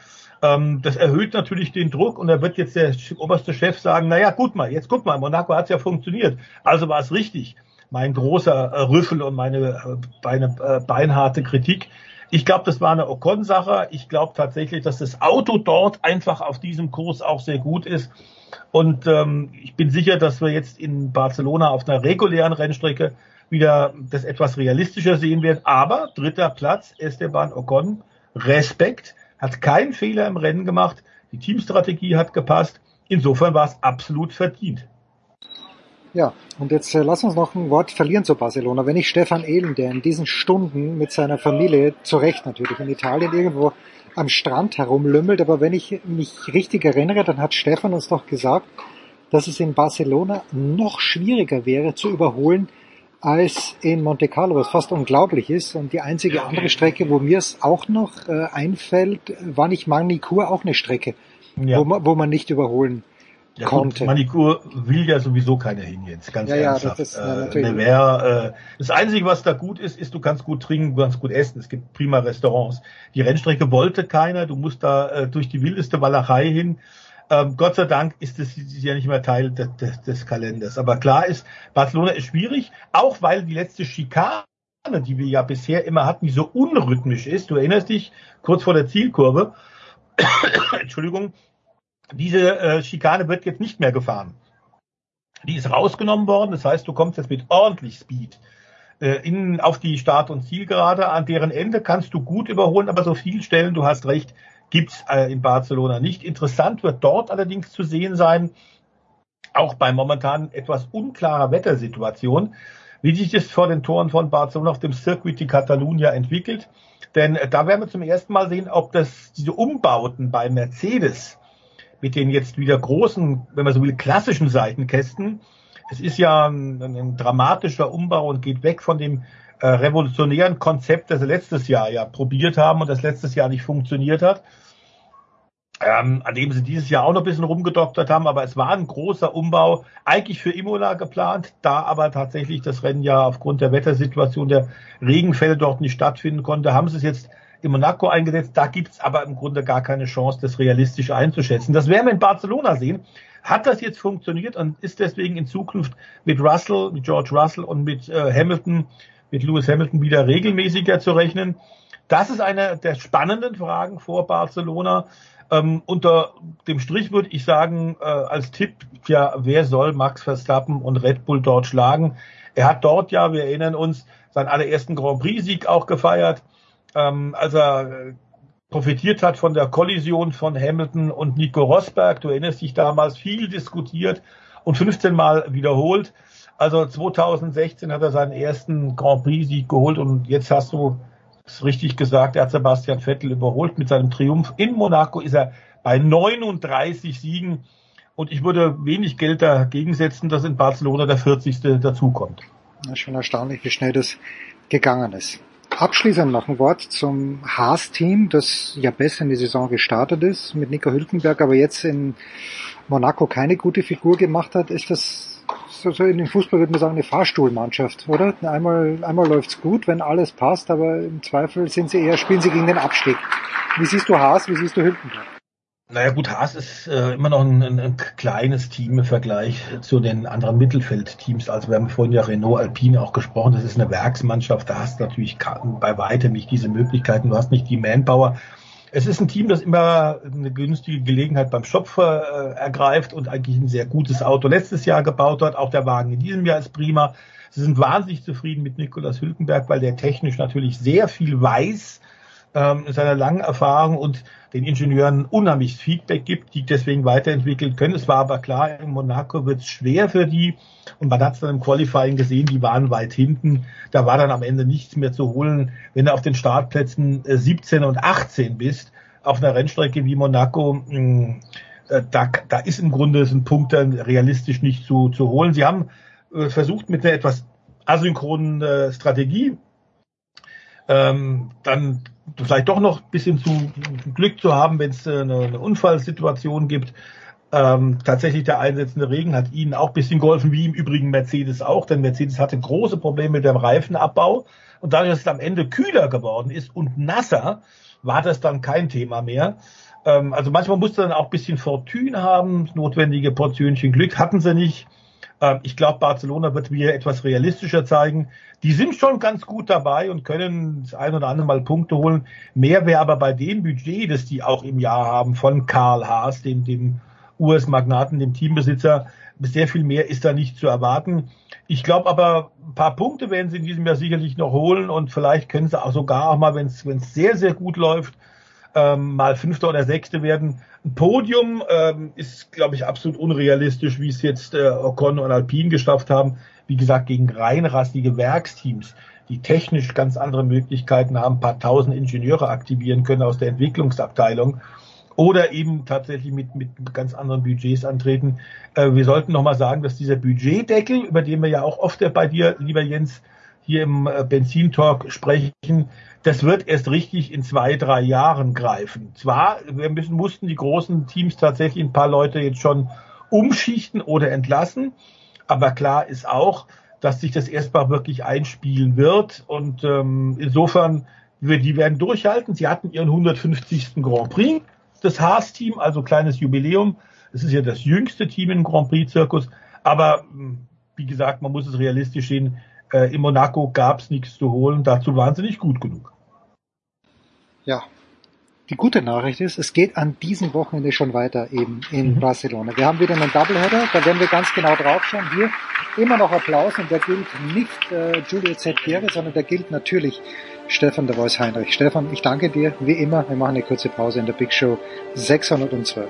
Ähm, das erhöht natürlich den Druck und da wird jetzt der oberste Chef sagen, naja, gut mal, jetzt guck mal, Monaco hat ja funktioniert, also war es richtig. Mein großer äh, Rüffel und meine äh, Beine, äh, beinharte Kritik. Ich glaube, das war eine Ocon-Sache. Ich glaube tatsächlich, dass das Auto dort einfach auf diesem Kurs auch sehr gut ist. Und ähm, ich bin sicher, dass wir jetzt in Barcelona auf einer regulären Rennstrecke wieder das etwas realistischer sehen werden. Aber dritter Platz, Esteban Ocon, Respekt, hat keinen Fehler im Rennen gemacht. Die Teamstrategie hat gepasst. Insofern war es absolut verdient. Ja, und jetzt äh, lass uns noch ein Wort verlieren zu Barcelona. Wenn ich Stefan Ehlen, der in diesen Stunden mit seiner Familie, zu Recht natürlich, in Italien irgendwo am Strand herumlümmelt, aber wenn ich mich richtig erinnere, dann hat Stefan uns doch gesagt, dass es in Barcelona noch schwieriger wäre zu überholen als in Monte Carlo, was fast unglaublich ist. Und die einzige andere Strecke, wo mir es auch noch äh, einfällt, war nicht Magny-Cours auch eine Strecke, Ja. wo, man, wo man nicht überholen Ja, gut, konnte. Manikur will ja sowieso keiner hin jetzt, ganz Ja, ja, ernsthaft. das ist, ja, äh, natürlich. Nevers, äh, das Einzige, was da gut ist, ist, du kannst gut trinken, du kannst gut essen. Es gibt prima Restaurants. Die Rennstrecke wollte keiner. Du musst da äh, durch die wildeste Walachei hin. Ähm, Gott sei Dank ist das ja nicht mehr Teil des, des, des Kalenders. Aber klar ist, Barcelona ist schwierig, auch weil die letzte Schikane, die wir ja bisher immer hatten, die so unrhythmisch ist. Du erinnerst dich, kurz vor der Zielkurve, <coughs> Entschuldigung, diese äh, Schikane wird jetzt nicht mehr gefahren. Die ist rausgenommen worden, das heißt, du kommst jetzt mit ordentlich Speed äh, in, auf die Start- und Zielgerade. An deren Ende kannst du gut überholen, aber so viel Stellen, du hast recht, gibt's äh, in Barcelona nicht. Interessant wird dort allerdings zu sehen sein, auch bei momentan etwas unklarer Wettersituation, wie sich das vor den Toren von Barcelona auf dem Circuit de Catalunya entwickelt. Denn äh, da werden wir zum ersten Mal sehen, ob das diese Umbauten bei Mercedes mit den jetzt wieder großen, wenn man so will, klassischen Seitenkästen. Es ist ja ein, ein dramatischer Umbau und geht weg von dem äh, revolutionären Konzept, das sie letztes Jahr ja probiert haben und das letztes Jahr nicht funktioniert hat. Ähm, an dem sie dieses Jahr auch noch ein bisschen rumgedoktert haben, aber es war ein großer Umbau, eigentlich für Imola geplant, da aber tatsächlich das Rennen ja aufgrund der Wettersituation der Regenfälle dort nicht stattfinden konnte, haben sie es jetzt in Monaco eingesetzt. Da gibt's aber im Grunde gar keine Chance, das realistisch einzuschätzen. Das werden wir in Barcelona sehen. Hat das jetzt funktioniert und ist deswegen in Zukunft mit Russell, mit George Russell und mit äh, Hamilton, mit Lewis Hamilton wieder regelmäßiger zu rechnen? Das ist eine der spannenden Fragen vor Barcelona. Ähm, unter dem Strich würde ich sagen, äh, als Tipp, ja, wer soll Max Verstappen und Red Bull dort schlagen? Er hat dort ja, wir erinnern uns, seinen allerersten Grand Prix-Sieg auch gefeiert, ähm, als er äh, profitiert hat von der Kollision von Hamilton und Nico Rosberg. Du erinnerst dich damals viel diskutiert und 15 Mal wiederholt. Also 2016 hat er seinen ersten Grand Prix-Sieg geholt und jetzt hast du es richtig gesagt, er hat Sebastian Vettel überholt mit seinem Triumph. In Monaco ist er bei 39 Siegen und ich würde wenig Geld dagegen setzen, dass in Barcelona der 40. dazukommt. Ja, schon erstaunlich, wie schnell das gegangen ist. Abschließend noch ein Wort zum Haas-Team, das ja besser in die Saison gestartet ist, mit Nico Hülkenberg, aber jetzt in Monaco keine gute Figur gemacht hat. Ist das so, so in dem Fußball würde man sagen eine Fahrstuhlmannschaft, oder? Einmal, einmal läuft's gut, wenn alles passt, aber im Zweifel sind sie eher, spielen sie gegen den Abstieg. Wie siehst du Haas, wie siehst du Hülkenberg? Naja gut, Haas ist äh, immer noch ein, ein, ein kleines Team im Vergleich zu den anderen Mittelfeldteams. Also wir haben vorhin ja Renault Alpine auch gesprochen, das ist eine Werksmannschaft, da hast du natürlich bei weitem nicht diese Möglichkeiten, du hast nicht die Manpower. Es ist ein Team, das immer eine günstige Gelegenheit beim Schopfer äh, ergreift und eigentlich ein sehr gutes Auto letztes Jahr gebaut hat. Auch der Wagen in diesem Jahr ist prima. Sie sind wahnsinnig zufrieden mit Nikolaus Hülkenberg, weil der technisch natürlich sehr viel weiß ähm, in seiner langen Erfahrung und den Ingenieuren unheimlich Feedback gibt, die deswegen weiterentwickeln können. Es war aber klar, in Monaco wird es schwer für die und man hat es dann im Qualifying gesehen, die waren weit hinten. Da war dann am Ende nichts mehr zu holen, wenn du auf den Startplätzen äh, 17 und 18 bist, auf einer Rennstrecke wie Monaco. Mh, äh, da, da ist im Grunde ein Punkt dann realistisch nicht zu, zu holen. Sie haben äh, versucht mit einer etwas asynchronen äh, Strategie ähm, dann vielleicht doch noch ein bisschen zu Glück zu haben, wenn es äh, eine, eine Unfallsituation gibt. Ähm, tatsächlich der einsetzende Regen hat ihnen auch ein bisschen geholfen, wie im Übrigen Mercedes auch, denn Mercedes hatte große Probleme mit dem Reifenabbau und dadurch, dass es am Ende kühler geworden ist und nasser, war das dann kein Thema mehr. Ähm, also manchmal musste dann auch ein bisschen Fortune haben, notwendige Portionchen Glück hatten sie nicht. Ähm, ich glaube, Barcelona wird mir etwas realistischer zeigen. Die sind schon ganz gut dabei und können das ein oder andere Mal Punkte holen. Mehr wäre aber bei dem Budget, das die auch im Jahr haben von Karl Haas, dem, dem US-Magnaten, dem Teambesitzer, sehr viel mehr ist da nicht zu erwarten. Ich glaube aber, ein paar Punkte werden sie in diesem Jahr sicherlich noch holen und vielleicht können sie auch sogar auch mal, wenn es sehr, sehr gut läuft, ähm, mal Fünfter oder Sechste werden. Ein Podium ähm, ist, glaube ich, absolut unrealistisch, wie es jetzt äh, Ocon und Alpine geschafft haben. Wie gesagt, gegen reinrassige Werksteams, die technisch ganz andere Möglichkeiten haben, paar tausend Ingenieure aktivieren können aus der Entwicklungsabteilung oder eben tatsächlich mit, mit ganz anderen Budgets antreten. Äh, wir sollten nochmal sagen, dass dieser Budgetdeckel, über den wir ja auch oft bei dir, lieber Jens, hier im äh, Benzintalk sprechen, das wird erst richtig in zwei, drei Jahren greifen. Zwar wir müssen, mussten die großen Teams tatsächlich ein paar Leute jetzt schon umschichten oder entlassen, aber klar ist auch, dass sich das erstmal wirklich einspielen wird und ähm, insofern, wir, die werden durchhalten. Sie hatten ihren 150. Grand Prix, das Haas-Team, also kleines Jubiläum. Es ist ja das jüngste Team im Grand Prix-Zirkus, aber wie gesagt, man muss es realistisch sehen. Äh, in Monaco gab es nichts zu holen, dazu waren sie nicht gut genug. Ja, die gute Nachricht ist, es geht an diesem Wochenende schon weiter eben in mhm. Barcelona. Wir haben wieder einen Doubleheader, da werden wir ganz genau draufschauen. Hier immer noch Applaus und der gilt nicht äh, Julio Zeppiere, sondern der gilt natürlich Stefan der Voice Heinrich. Stefan, ich danke dir wie immer. Wir machen eine kurze Pause in der Big Show 612.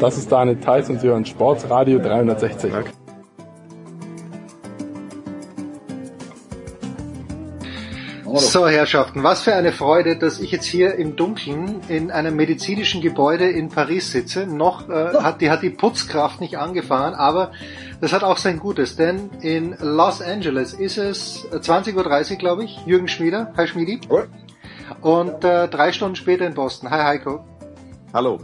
Das ist Daniel Theiss und Sie hören Sportsradio 360. So, Herrschaften, was für eine Freude, dass ich jetzt hier im Dunkeln in einem medizinischen Gebäude in Paris sitze. Noch äh, hat, die, hat die Putzkraft nicht angefahren, aber das hat auch sein Gutes, denn in Los Angeles ist es 20.30 Uhr, glaube ich, Jürgen Schmieder. Hi Schmiedi. Und äh, drei Stunden später in Boston. Hi Heiko. Hallo.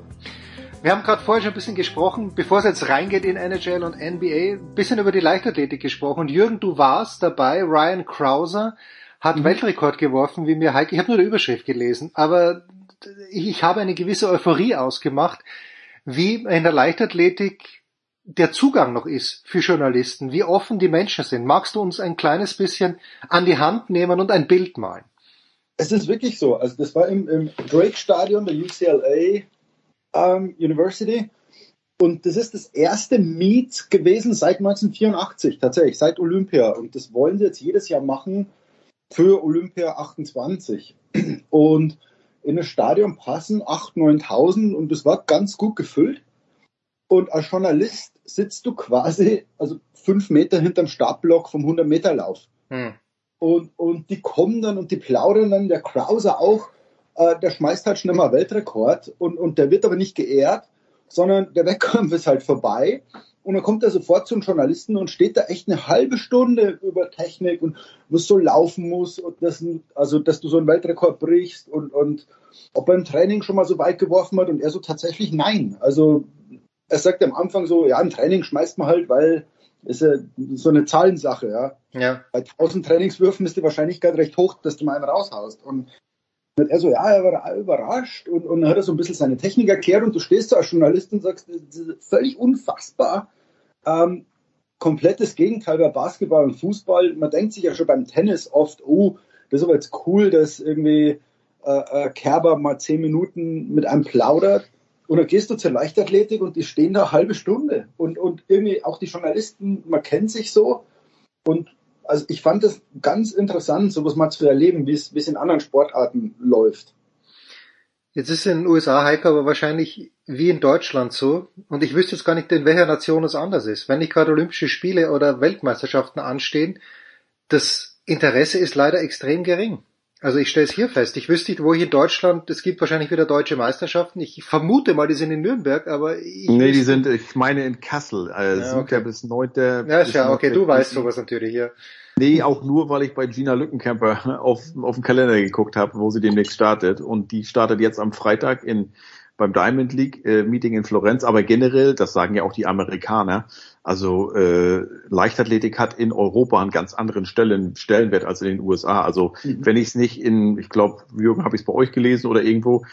Wir haben gerade vorher schon ein bisschen gesprochen, bevor es jetzt reingeht in NHL und NBA, ein bisschen über die Leichtathletik gesprochen. Und Jürgen, du warst dabei, Ryan Krauser hat mhm. Weltrekord geworfen, wie mir Heike, ich habe nur die Überschrift gelesen, aber ich habe eine gewisse Euphorie ausgemacht, wie in der Leichtathletik der Zugang noch ist für Journalisten, wie offen die Menschen sind. Magst du uns ein kleines bisschen an die Hand nehmen und ein Bild malen? Es ist wirklich so. Also das war im, im Drake Stadion der UCLA ähm, University. Und das ist das erste Meet gewesen seit 1984, tatsächlich, seit Olympia. Und das wollen sie jetzt jedes Jahr machen für Olympia 28. Und in das Stadion passen 8.000, 9.000 und das war ganz gut gefüllt. Und als Journalist sitzt du quasi, also fünf Meter hinterm Startblock vom 100-Meter-Lauf. Hm. Und, und die kommen dann und die plaudern dann, der Krauser auch, äh, der schmeißt halt schnell mal Weltrekord und, und der wird aber nicht geehrt, sondern der <laughs> Wettkampf ist halt vorbei. Und dann kommt er sofort zum Journalisten und steht da echt eine halbe Stunde über Technik und was so laufen muss und das, also dass du so einen Weltrekord brichst und, und ob er im Training schon mal so weit geworfen hat und er so tatsächlich nein. Also er sagt am Anfang so, ja, im Training schmeißt man halt, weil ist ja so eine Zahlensache, ja. ja. Bei 1000 Trainingswürfen ist die Wahrscheinlichkeit recht hoch, dass du mal einen raushaust. Und und er so, ja, er war überrascht und, und hat er so ein bisschen seine Technik erklärt und du stehst da als Journalist und sagst, das ist völlig unfassbar. Ähm, komplettes Gegenteil bei Basketball und Fußball. Man denkt sich ja schon beim Tennis oft, oh, das ist aber jetzt cool, dass irgendwie äh, äh, Kerber mal zehn Minuten mit einem plaudert. Und dann gehst du zur Leichtathletik und die stehen da eine halbe Stunde. Und, und irgendwie auch die Journalisten, man kennt sich so. Und also ich fand es ganz interessant, sowas mal zu erleben, wie es, in anderen Sportarten läuft. Jetzt ist in den USA, Heiko, aber wahrscheinlich wie in Deutschland so. Und ich wüsste jetzt gar nicht, in welcher Nation es anders ist. Wenn nicht gerade Olympische Spiele oder Weltmeisterschaften anstehen, das Interesse ist leider extrem gering. Also ich stelle es hier fest. Ich wüsste nicht, wo ich in Deutschland, es gibt wahrscheinlich wieder deutsche Meisterschaften. Ich vermute mal, die sind in Nürnberg, aber ich Nee, die sind, ich meine in Kassel, äh, Ja, 7. okay. bis 9. Ja, ist ja okay, 9. du weißt sowas natürlich hier. Nee, auch nur, weil ich bei Gina Lückenkämper <laughs> auf, auf den Kalender geguckt habe, wo sie demnächst startet. Und die startet jetzt am Freitag in beim Diamond League äh, Meeting in Florenz. Aber generell, das sagen ja auch die Amerikaner, also äh, Leichtathletik hat in Europa einen ganz anderen Stellen, Stellenwert als in den USA. Also wenn ich es nicht in, ich glaube, Jürgen, habe ich es bei euch gelesen oder irgendwo,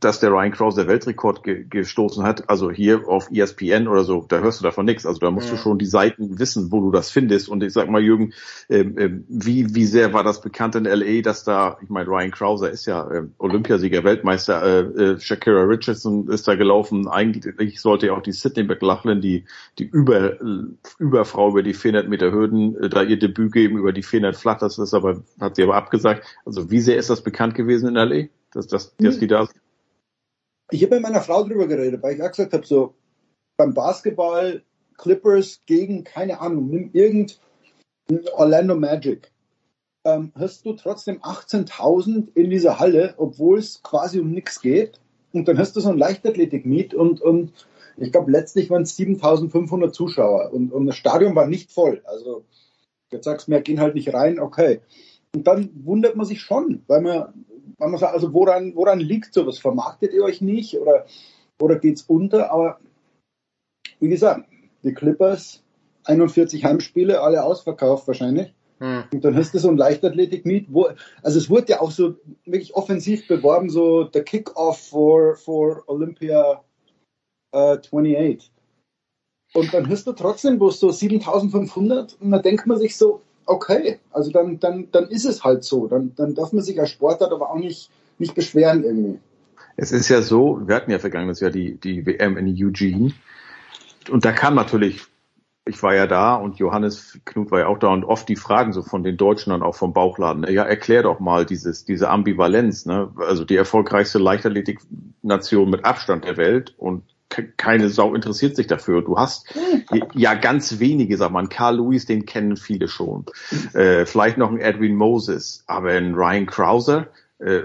dass der Ryan Krause der Weltrekord ge gestoßen hat, also hier auf ESPN oder so, da hörst du davon nichts. Also da musst du Ja. schon die Seiten wissen, wo du das findest. Und ich sag mal, Jürgen, ähm, ähm, wie, wie sehr war das bekannt in LA, dass da, ich meine, Ryan Krauser ist ja ähm, Olympiasieger, Weltmeister, äh, äh, Shakira Richardson ist da gelaufen. Eigentlich sollte ja auch die Sydney McLaughlin, die, die über, Überfrau über die 400 Meter Hürden, äh, da ihr Debüt geben über die 400 Flach, das ist aber, hat sie aber abgesagt. Also wie sehr ist das bekannt gewesen in LA, dass, dass, dass die da sind? Ich habe mit meiner Frau drüber geredet, weil ich auch gesagt habe, so beim Basketball Clippers gegen, keine Ahnung, nimm irgend Orlando Magic. Ähm, hast du trotzdem 18.000 in dieser Halle, obwohl es quasi um nichts geht. Und dann hast du so ein Leichtathletik-Meet und, und ich glaube, letztlich waren es 7.500 Zuschauer und, und das Stadion war nicht voll. Also jetzt sagst du mir, gehen halt nicht rein, okay. Und dann wundert man sich schon, weil man, man sagt, also woran, woran liegt sowas? Vermarktet ihr euch nicht oder, oder geht's unter? Aber wie gesagt, die Clippers, 41 Heimspiele, alle ausverkauft wahrscheinlich. Und dann hast du so ein Leichtathletik-Meet, wo, also es wurde ja auch so wirklich offensiv beworben, so der Kick-Off for, for Olympia äh, 28. Und dann hast du trotzdem bloß so 7500 und dann denkt man sich so, okay, also dann, dann, dann ist es halt so. Dann, dann darf man sich als Sportler aber auch nicht, nicht beschweren irgendwie. Es ist ja so, wir hatten ja vergangenes Jahr die, die WM in Eugene. Und da kam natürlich, ich war ja da und Johannes Knut war ja auch da und oft die Fragen so von den Deutschen und auch vom Bauchladen. Ja, erklär doch mal dieses, diese Ambivalenz, ne? Also die erfolgreichste Leichtathletik-Nation mit Abstand der Welt und keine Sau interessiert sich dafür. Du hast ja ganz wenige, sag mal, Carl Lewis, den kennen viele schon. Äh, vielleicht noch ein Edwin Moses, aber ein Ryan Krauser, äh,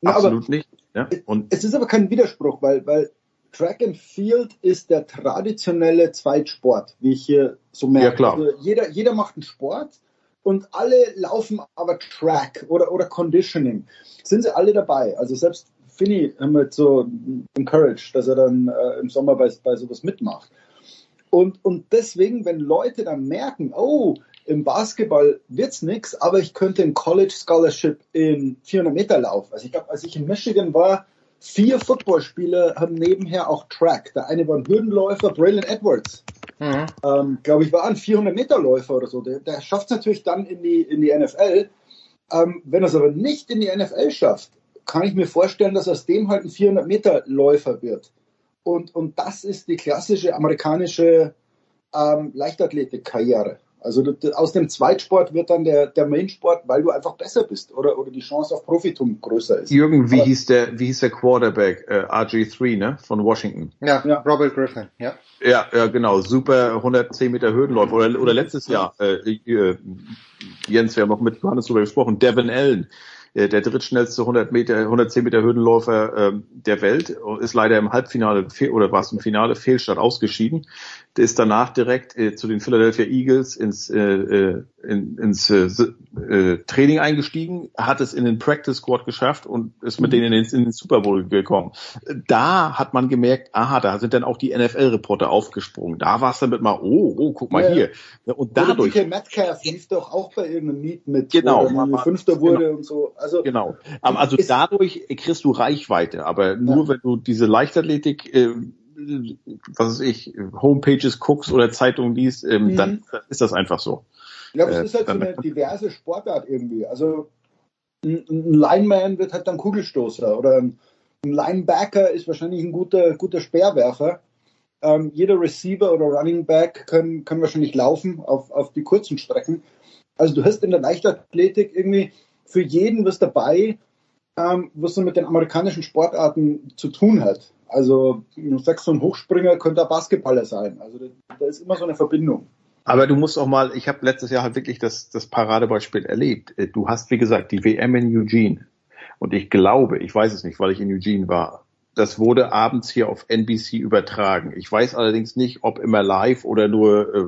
Na, absolut nicht. Ja? Und Es ist aber kein Widerspruch, weil, weil Track and Field ist der traditionelle Zweitsport, wie ich hier so merke. Ja, klar. Also jeder, jeder macht einen Sport und alle laufen aber Track oder, oder Conditioning. Sind sie alle dabei? Also selbst Wir jetzt so encouraged, dass er dann äh, im Sommer bei, bei sowas mitmacht. Und, und deswegen, wenn Leute dann merken, oh, im Basketball wird's nix, aber ich könnte ein College Scholarship in 400 Meter Lauf. Also ich glaube, als ich in Michigan war, vier Footballspieler haben nebenher auch Track. Der eine war ein Hürdenläufer, Braylon Edwards. Ähm, glaube ich, war ein 400 Meter Läufer oder so. Der, der schafft es natürlich dann in die, in die NFL. Ähm, wenn er es aber nicht in die NFL schafft, kann ich mir vorstellen, dass aus dem halt ein 400 Meter Läufer wird. Und, und das ist die klassische amerikanische ähm, Leichtathletik-Karriere. Also aus dem Zweitsport wird dann der, der Mainsport, weil du einfach besser bist oder, oder die Chance auf Profitum größer ist. Jürgen, wie hieß der, wie hieß der Quarterback, äh, RG3, ne, von Washington? Ja, Robert Griffin, ja. Ja, ja, genau, super 110 Meter Hürdenläufer oder, oder letztes Jahr, äh, äh, Jens, wir haben noch mit Johannes darüber gesprochen, Devin Allen, der drittschnellste 100 Meter, 110 Meter Hürdenläufer ähm, der Welt, ist leider im Halbfinale oder war es im Finale Fehlstart ausgeschieden. Der ist danach direkt äh, zu den Philadelphia Eagles ins, äh, äh, in, ins äh, äh, Training eingestiegen, hat es in den Practice Squad geschafft und ist mit denen in den, in den Super Bowl gekommen. Da hat man gemerkt, aha, da sind dann auch die NFL-Reporter aufgesprungen. Da war es dann mit mal, oh, oh, guck mal Ja, hier. Und dadurch, DK Metcalf lief doch auch bei irgendeinem Meet mit, Genau. wo er Fünfter wurde und so. Also Genau. Also dadurch kriegst du Reichweite, aber nur wenn du diese Leichtathletik, äh, was weiß ich, Homepages guckst oder Zeitungen liest, ähm, Mhm. dann ist das einfach so. Ja, aber es Äh, ist halt so eine diverse Sportart irgendwie. Also ein, ein Lineman wird halt dann Kugelstoßer oder ein, ein Linebacker ist wahrscheinlich ein guter, guter Speerwerfer. Ähm, jeder Receiver oder Running Back kann, kann wahrscheinlich laufen auf, auf die kurzen Strecken. Also du hast in der Leichtathletik irgendwie für jeden was dabei, ähm, was so mit den amerikanischen Sportarten zu tun hat. Also du sagst, so ein Hochspringer könnte ein Basketballer sein. Also da, da ist immer so eine Verbindung. Aber du musst auch mal, ich habe letztes Jahr halt wirklich das, das Paradebeispiel erlebt. Äh, Du hast, wie gesagt, die WM in Eugene. Und ich glaube, ich weiß es nicht, weil ich in Eugene war, das wurde abends hier auf NBC übertragen. Ich weiß allerdings nicht, ob immer live oder nur äh,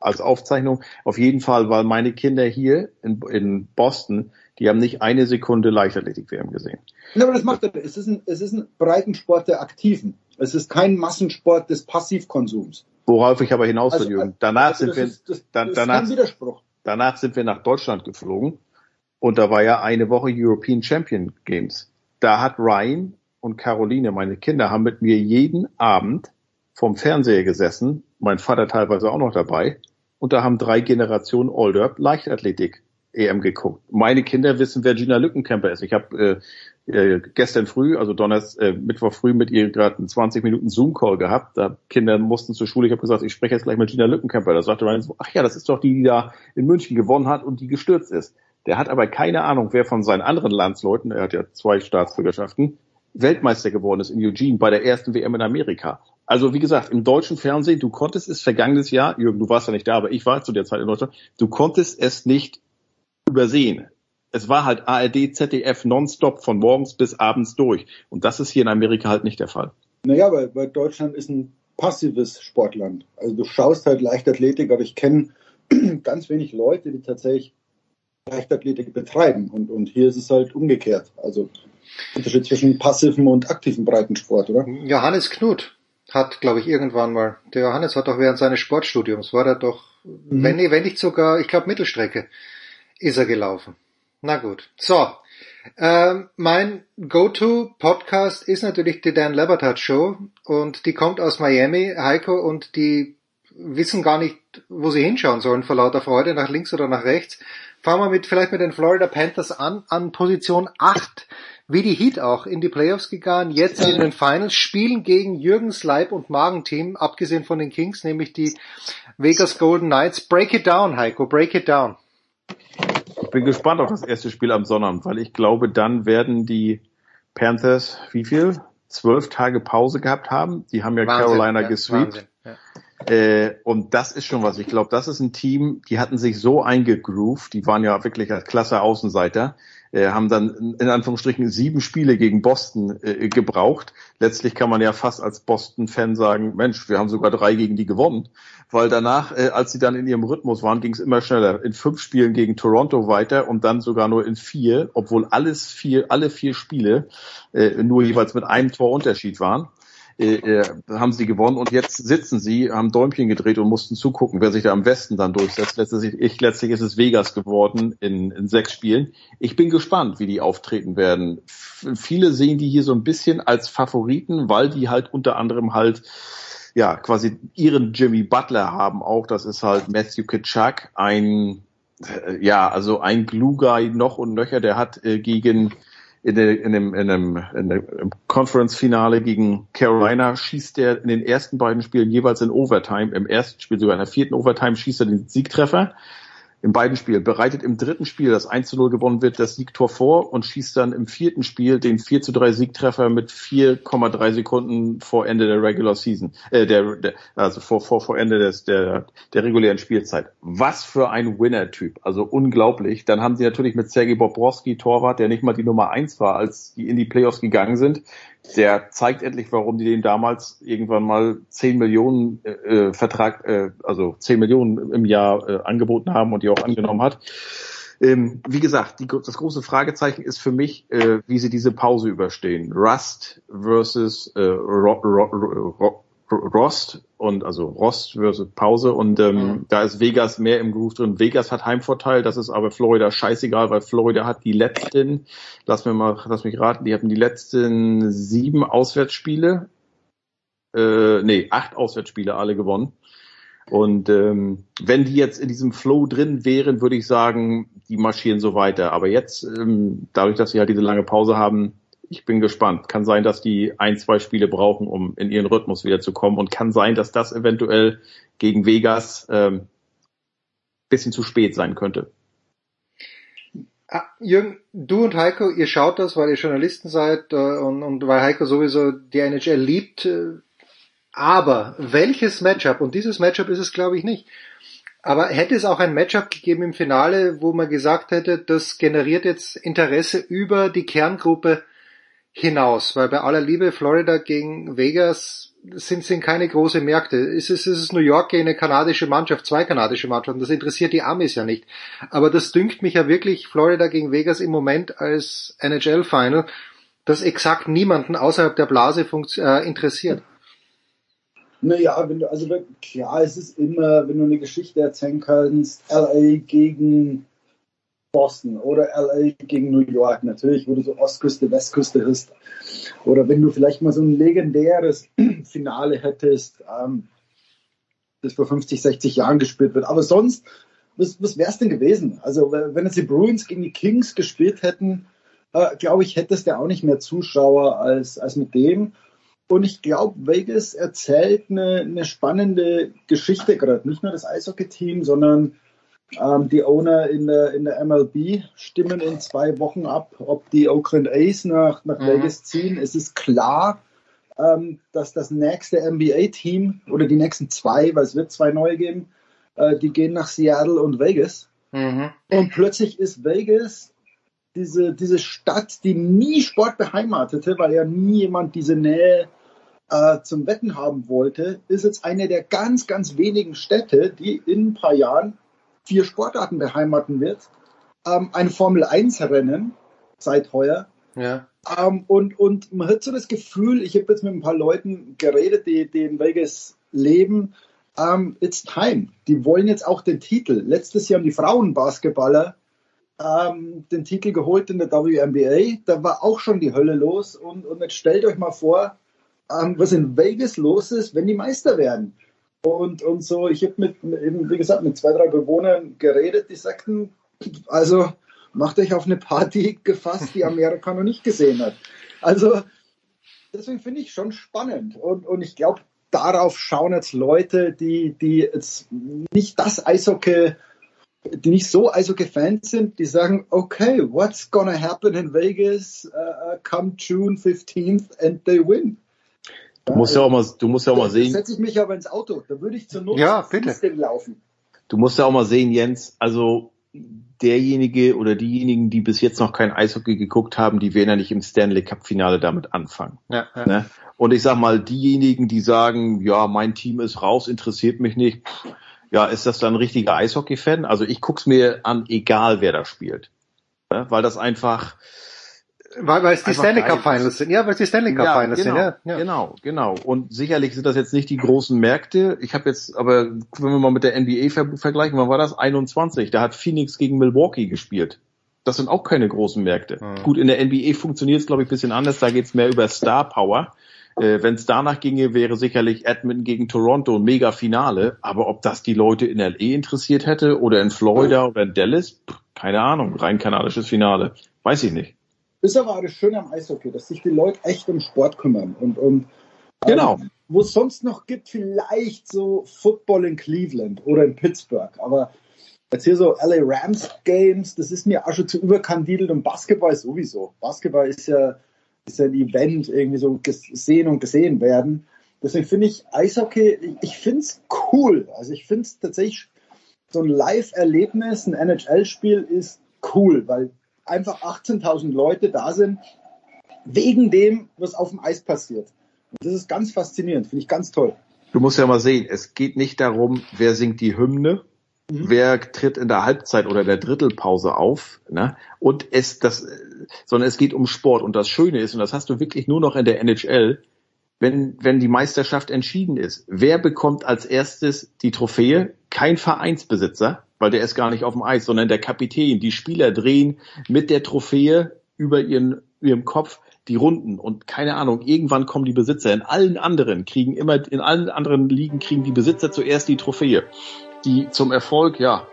als Aufzeichnung. Auf jeden Fall, weil meine Kinder hier in, in Boston, die haben nicht eine Sekunde Leichtathletik-WM gesehen. Ja, aber das macht er. Es ist ein, es ist ein Breitensport der Aktiven. Es ist kein Massensport des Passivkonsums. Worauf ich aber hinaus will, Also, Jürgen. Danach also sind wir, ist- das- dann, das danach, danach sind wir nach Deutschland geflogen und da war ja eine Woche European Champion Games. Da hat Ryan und Caroline, meine Kinder, haben mit mir jeden Abend vom Fernseher gesessen, mein Vater teilweise auch noch dabei, und da haben drei Generationen Older Leichtathletik EM geguckt. Meine Kinder wissen, wer Gina Lückenkämper ist. Ich habe äh, äh, gestern früh, also Donners, äh, Mittwoch früh mit ihr gerade einen 20 Minuten Zoom-Call gehabt. Da Kinder mussten zur Schule. Ich habe gesagt, ich spreche jetzt gleich mit Gina Lückenkämper. Da sagte Ryan so, ach ja, das ist doch die, die da in München gewonnen hat und die gestürzt ist. Der hat aber keine Ahnung, wer von seinen anderen Landsleuten, er hat ja zwei Staatsbürgerschaften, Weltmeister geworden ist in Eugene bei der ersten WM in Amerika. Also wie gesagt, im deutschen Fernsehen, du konntest es vergangenes Jahr, Jürgen, du warst ja nicht da, aber ich war zu der Zeit in Deutschland, du konntest es nicht übersehen. Es war halt ARD, ZDF nonstop von morgens bis abends durch. Und das ist hier in Amerika halt nicht der Fall. Naja, weil, weil Deutschland ist ein passives Sportland. Also du schaust halt Leichtathletik, aber ich kenne <clears throat> ganz wenig Leute, die tatsächlich Leichtathletik betreiben. Und, und hier ist es halt umgekehrt. Also Unterschied zwischen passivem und aktivem Breitensport, oder? Johannes Knut hat, glaube ich, irgendwann mal, der Johannes hat doch während seines Sportstudiums, war er doch, Mhm. wenn, wenn nicht sogar, ich glaube Mittelstrecke, ist er gelaufen. Na gut. So. Ähm, mein Go-To-Podcast ist natürlich die Dan Lebertat Show und die kommt aus Miami, Heiko, und die wissen gar nicht, wo sie hinschauen sollen vor lauter Freude, nach links oder nach rechts. Fangen wir mit, vielleicht mit den Florida Panthers an, an Position 8 wie die Heat auch in die Playoffs gegangen, jetzt in den Finals, spielen gegen Jürgens Leib- und Magenteam, abgesehen von den Kings, nämlich die Vegas Golden Knights. Break it down, Heiko, break it down. Ich bin gespannt auf das erste Spiel am Sonnabend, weil ich glaube, dann werden die Panthers wie viel? Zwölf Tage Pause gehabt haben. Die haben ja Wahnsinn, Carolina ja, gesweept. Ja. Äh, und das ist schon was. Ich glaube, das ist ein Team, die hatten sich so eingegroovt, die waren ja wirklich als klasse Außenseiter, äh, haben dann in Anführungsstrichen sieben Spiele gegen Boston äh, gebraucht. Letztlich kann man ja fast als Boston-Fan sagen, Mensch, wir haben sogar drei gegen die gewonnen. Weil danach, äh, als sie dann in ihrem Rhythmus waren, ging es immer schneller. In fünf Spielen gegen Toronto weiter und dann sogar nur in vier, obwohl alles vier, alle vier Spiele äh, nur jeweils mit einem Torunterschied waren äh, äh, haben sie gewonnen und jetzt sitzen sie, haben Däumchen gedreht und mussten zugucken, wer sich da am Westen dann durchsetzt. Letztlich, ich, letztlich ist es Vegas geworden in, in sechs Spielen. Ich bin gespannt, wie die auftreten werden. F viele sehen die hier so ein bisschen als Favoriten, weil die halt unter anderem halt ja quasi ihren Jimmy Butler haben auch. Das ist halt Matthew Kitschak, ein äh, ja also ein Glue Guy noch und nöcher. Der hat äh, gegen in, der, in dem, in dem, in Conference-Finale gegen Carolina schießt er in den ersten beiden Spielen jeweils in Overtime. Im ersten Spiel sogar in der vierten Overtime schießt er den Siegtreffer. In beiden Spielen bereitet im dritten Spiel, das 1 zu 0 gewonnen wird, das Siegtor vor und schießt dann im vierten Spiel den 4 zu 3 Siegtreffer mit 4,3 Sekunden vor Ende der Regular Season, äh, der, der also vor, vor, vor Ende des, der, der regulären Spielzeit. Was für ein Winner-Typ, also unglaublich. Dann haben sie natürlich mit Sergei Bobrovsky Torwart, der nicht mal die Nummer eins war, als die in die Playoffs gegangen sind. Der zeigt endlich, warum die den damals irgendwann mal 10 Millionen äh, äh, Vertrag, äh, also 10 Millionen im Jahr äh, angeboten haben und die auch angenommen hat. Ähm, wie gesagt, die, das große Fragezeichen ist für mich, äh, wie sie diese Pause überstehen. Rust versus äh, Ro Ro Ro Rost und also Rost versus Pause und ähm, mhm. da ist Vegas mehr im Groove drin. Vegas hat Heimvorteil, das ist aber Florida scheißegal, weil Florida hat die letzten, lass mir mal, lass mich raten, die hatten die letzten sieben Auswärtsspiele, äh, nee, acht Auswärtsspiele alle gewonnen. Und ähm, wenn die jetzt in diesem Flow drin wären, würde ich sagen, die marschieren so weiter. Aber jetzt, ähm, dadurch, dass sie halt diese lange Pause haben, ich bin gespannt. Kann sein, dass die ein, zwei Spiele brauchen, um in ihren Rhythmus wieder zu kommen. Und kann sein, dass das eventuell gegen Vegas ähm, bisschen zu spät sein könnte. Ah, Jürgen, du und Heiko, ihr schaut das, weil ihr Journalisten seid äh, und, und weil Heiko sowieso die NHL liebt. Äh, aber welches Matchup, und dieses Matchup ist es glaube ich nicht, Aber hätte es auch ein Matchup gegeben im Finale, wo man gesagt hätte, das generiert jetzt Interesse über die Kerngruppe hinaus? Weil bei aller Liebe Florida gegen Vegas sind, sind keine große Märkte. Es ist, es ist New York gegen eine kanadische Mannschaft, zwei kanadische Mannschaften. Das interessiert die Amis ja nicht. Aber das dünkt mich ja wirklich Florida gegen Vegas im Moment als NHL-Final, das exakt niemanden außerhalb der Blase äh, interessiert. Naja, wenn du, also klar, es ist immer, wenn du eine Geschichte erzählen kannst, LA gegen Boston oder LA gegen New York, natürlich, wo du so Ostküste, Westküste hast. Oder wenn du vielleicht mal so ein legendäres <clears throat> Finale hättest, ähm, das vor 50, 60 Jahren gespielt wird. Aber sonst, was, was wäre es denn gewesen? Also, wenn jetzt die Bruins gegen die Kings gespielt hätten, äh, glaube ich, hättest du auch nicht mehr Zuschauer als, als mit dem. Und ich glaube, Vegas erzählt eine, eine spannende Geschichte gerade. Nicht nur das Eishockey-Team, sondern ähm, die Owner in der, in der MLB stimmen in zwei Wochen ab, ob die Oakland A's nach, nach Mhm. Vegas ziehen. Es ist klar, ähm, dass das nächste NBA-Team oder die nächsten zwei, weil es wird zwei neue geben, äh, die gehen nach Seattle und Vegas. Und plötzlich ist Vegas diese, diese Stadt, die nie Sport beheimatete, weil ja nie jemand diese Nähe äh, zum Wetten haben wollte, ist jetzt eine der ganz, ganz wenigen Städte, die in ein paar Jahren vier Sportarten beheimaten wird. Ähm, ein Formel-1-Rennen seit heuer. Ja. Ähm, und, und man hat so das Gefühl, ich habe jetzt mit ein paar Leuten geredet, die, die in Vegas leben, ähm, it's time. Die wollen jetzt auch den Titel. Letztes Jahr haben die Frauenbasketballer ähm, den Titel geholt in der WNBA. Da war auch schon die Hölle los. Und, und jetzt stellt euch mal vor, ähm, was in Vegas los ist, wenn die Meister werden. Und, und so, ich habe mit, eben, wie gesagt, mit zwei, drei Bewohnern geredet, die sagten, also macht euch auf eine Party gefasst, die Amerika noch nicht gesehen hat. Also deswegen finde ich schon spannend. Und, und ich glaube, darauf schauen jetzt Leute, die, die jetzt nicht das Eishockey, die nicht so Eishockey-Fans sind, die sagen, okay, what's gonna happen in Vegas uh, come June 15th and they win. Du musst ja auch mal, du musst ja auch mal sehen, setze ich mich aber ins Auto. Da würde ich zur Not Ja, bitte. Laufen. du musst ja auch mal sehen, Jens, also derjenige oder diejenigen, die bis jetzt noch kein Eishockey geguckt haben, die werden ja nicht im Stanley Cup Finale damit anfangen. Ja, ja. Ne? Und ich sag mal, diejenigen, die sagen, ja, mein Team ist raus, interessiert mich nicht, ja, ist das dann ein richtiger Eishockey-Fan? Also ich guck's mir an, egal wer da spielt. Ne? Weil das einfach, Weil, weil es die Stanley Cup Finals sind. Ja, weil es die Stanley Cup ja, Finals genau, sind. Ja, ja. genau, genau. Und sicherlich sind das jetzt nicht die großen Märkte. Ich habe jetzt, aber wenn wir mal mit der NBA ver vergleichen, wann war das? 21. Da hat Phoenix gegen Milwaukee gespielt. Das sind auch keine großen Märkte. Hm. Gut, in der NBA funktioniert es, glaube ich, ein bisschen anders. Da geht's mehr über Star Power. Äh, Wenn es danach ginge, wäre sicherlich Edmonton gegen Toronto ein mega Finale. Aber ob das die Leute in LA interessiert hätte oder in Florida oder in Dallas, pff, keine Ahnung. Rein kanadisches Finale. Weiß ich nicht. Ist aber auch das Schöne am Eishockey, dass sich die Leute echt um Sport kümmern und, und Genau. ähm, wo es sonst noch gibt, vielleicht so Football in Cleveland oder in Pittsburgh, aber jetzt hier so LA Rams Games, das ist mir auch schon zu überkandidelt und Basketball sowieso. Basketball ist ja, ist ja ein Event, irgendwie so gesehen und gesehen werden. Deswegen finde ich Eishockey, ich, ich finde es cool. Also ich finde es tatsächlich so ein Live-Erlebnis, ein NHL-Spiel ist cool, weil einfach 18.000 Leute da sind, wegen dem, was auf dem Eis passiert. Und das ist ganz faszinierend, finde ich ganz toll. Du musst ja mal sehen, es geht nicht darum, wer singt die Hymne, wer tritt in der Halbzeit oder der Drittelpause auf, ne? Und es das, sondern es geht um Sport. Und das Schöne ist, und das hast du wirklich nur noch in der NHL, wenn, wenn die Meisterschaft entschieden ist, wer bekommt als erstes die Trophäe? Kein Vereinsbesitzer, weil der ist gar nicht auf dem Eis, sondern der Kapitän. Die Spieler drehen mit der Trophäe über ihren, ihrem Kopf die Runden und keine Ahnung, irgendwann kommen die Besitzer. In allen anderen kriegen immer, in allen anderen Ligen kriegen die Besitzer zuerst die Trophäe. Die zum Erfolg, ja,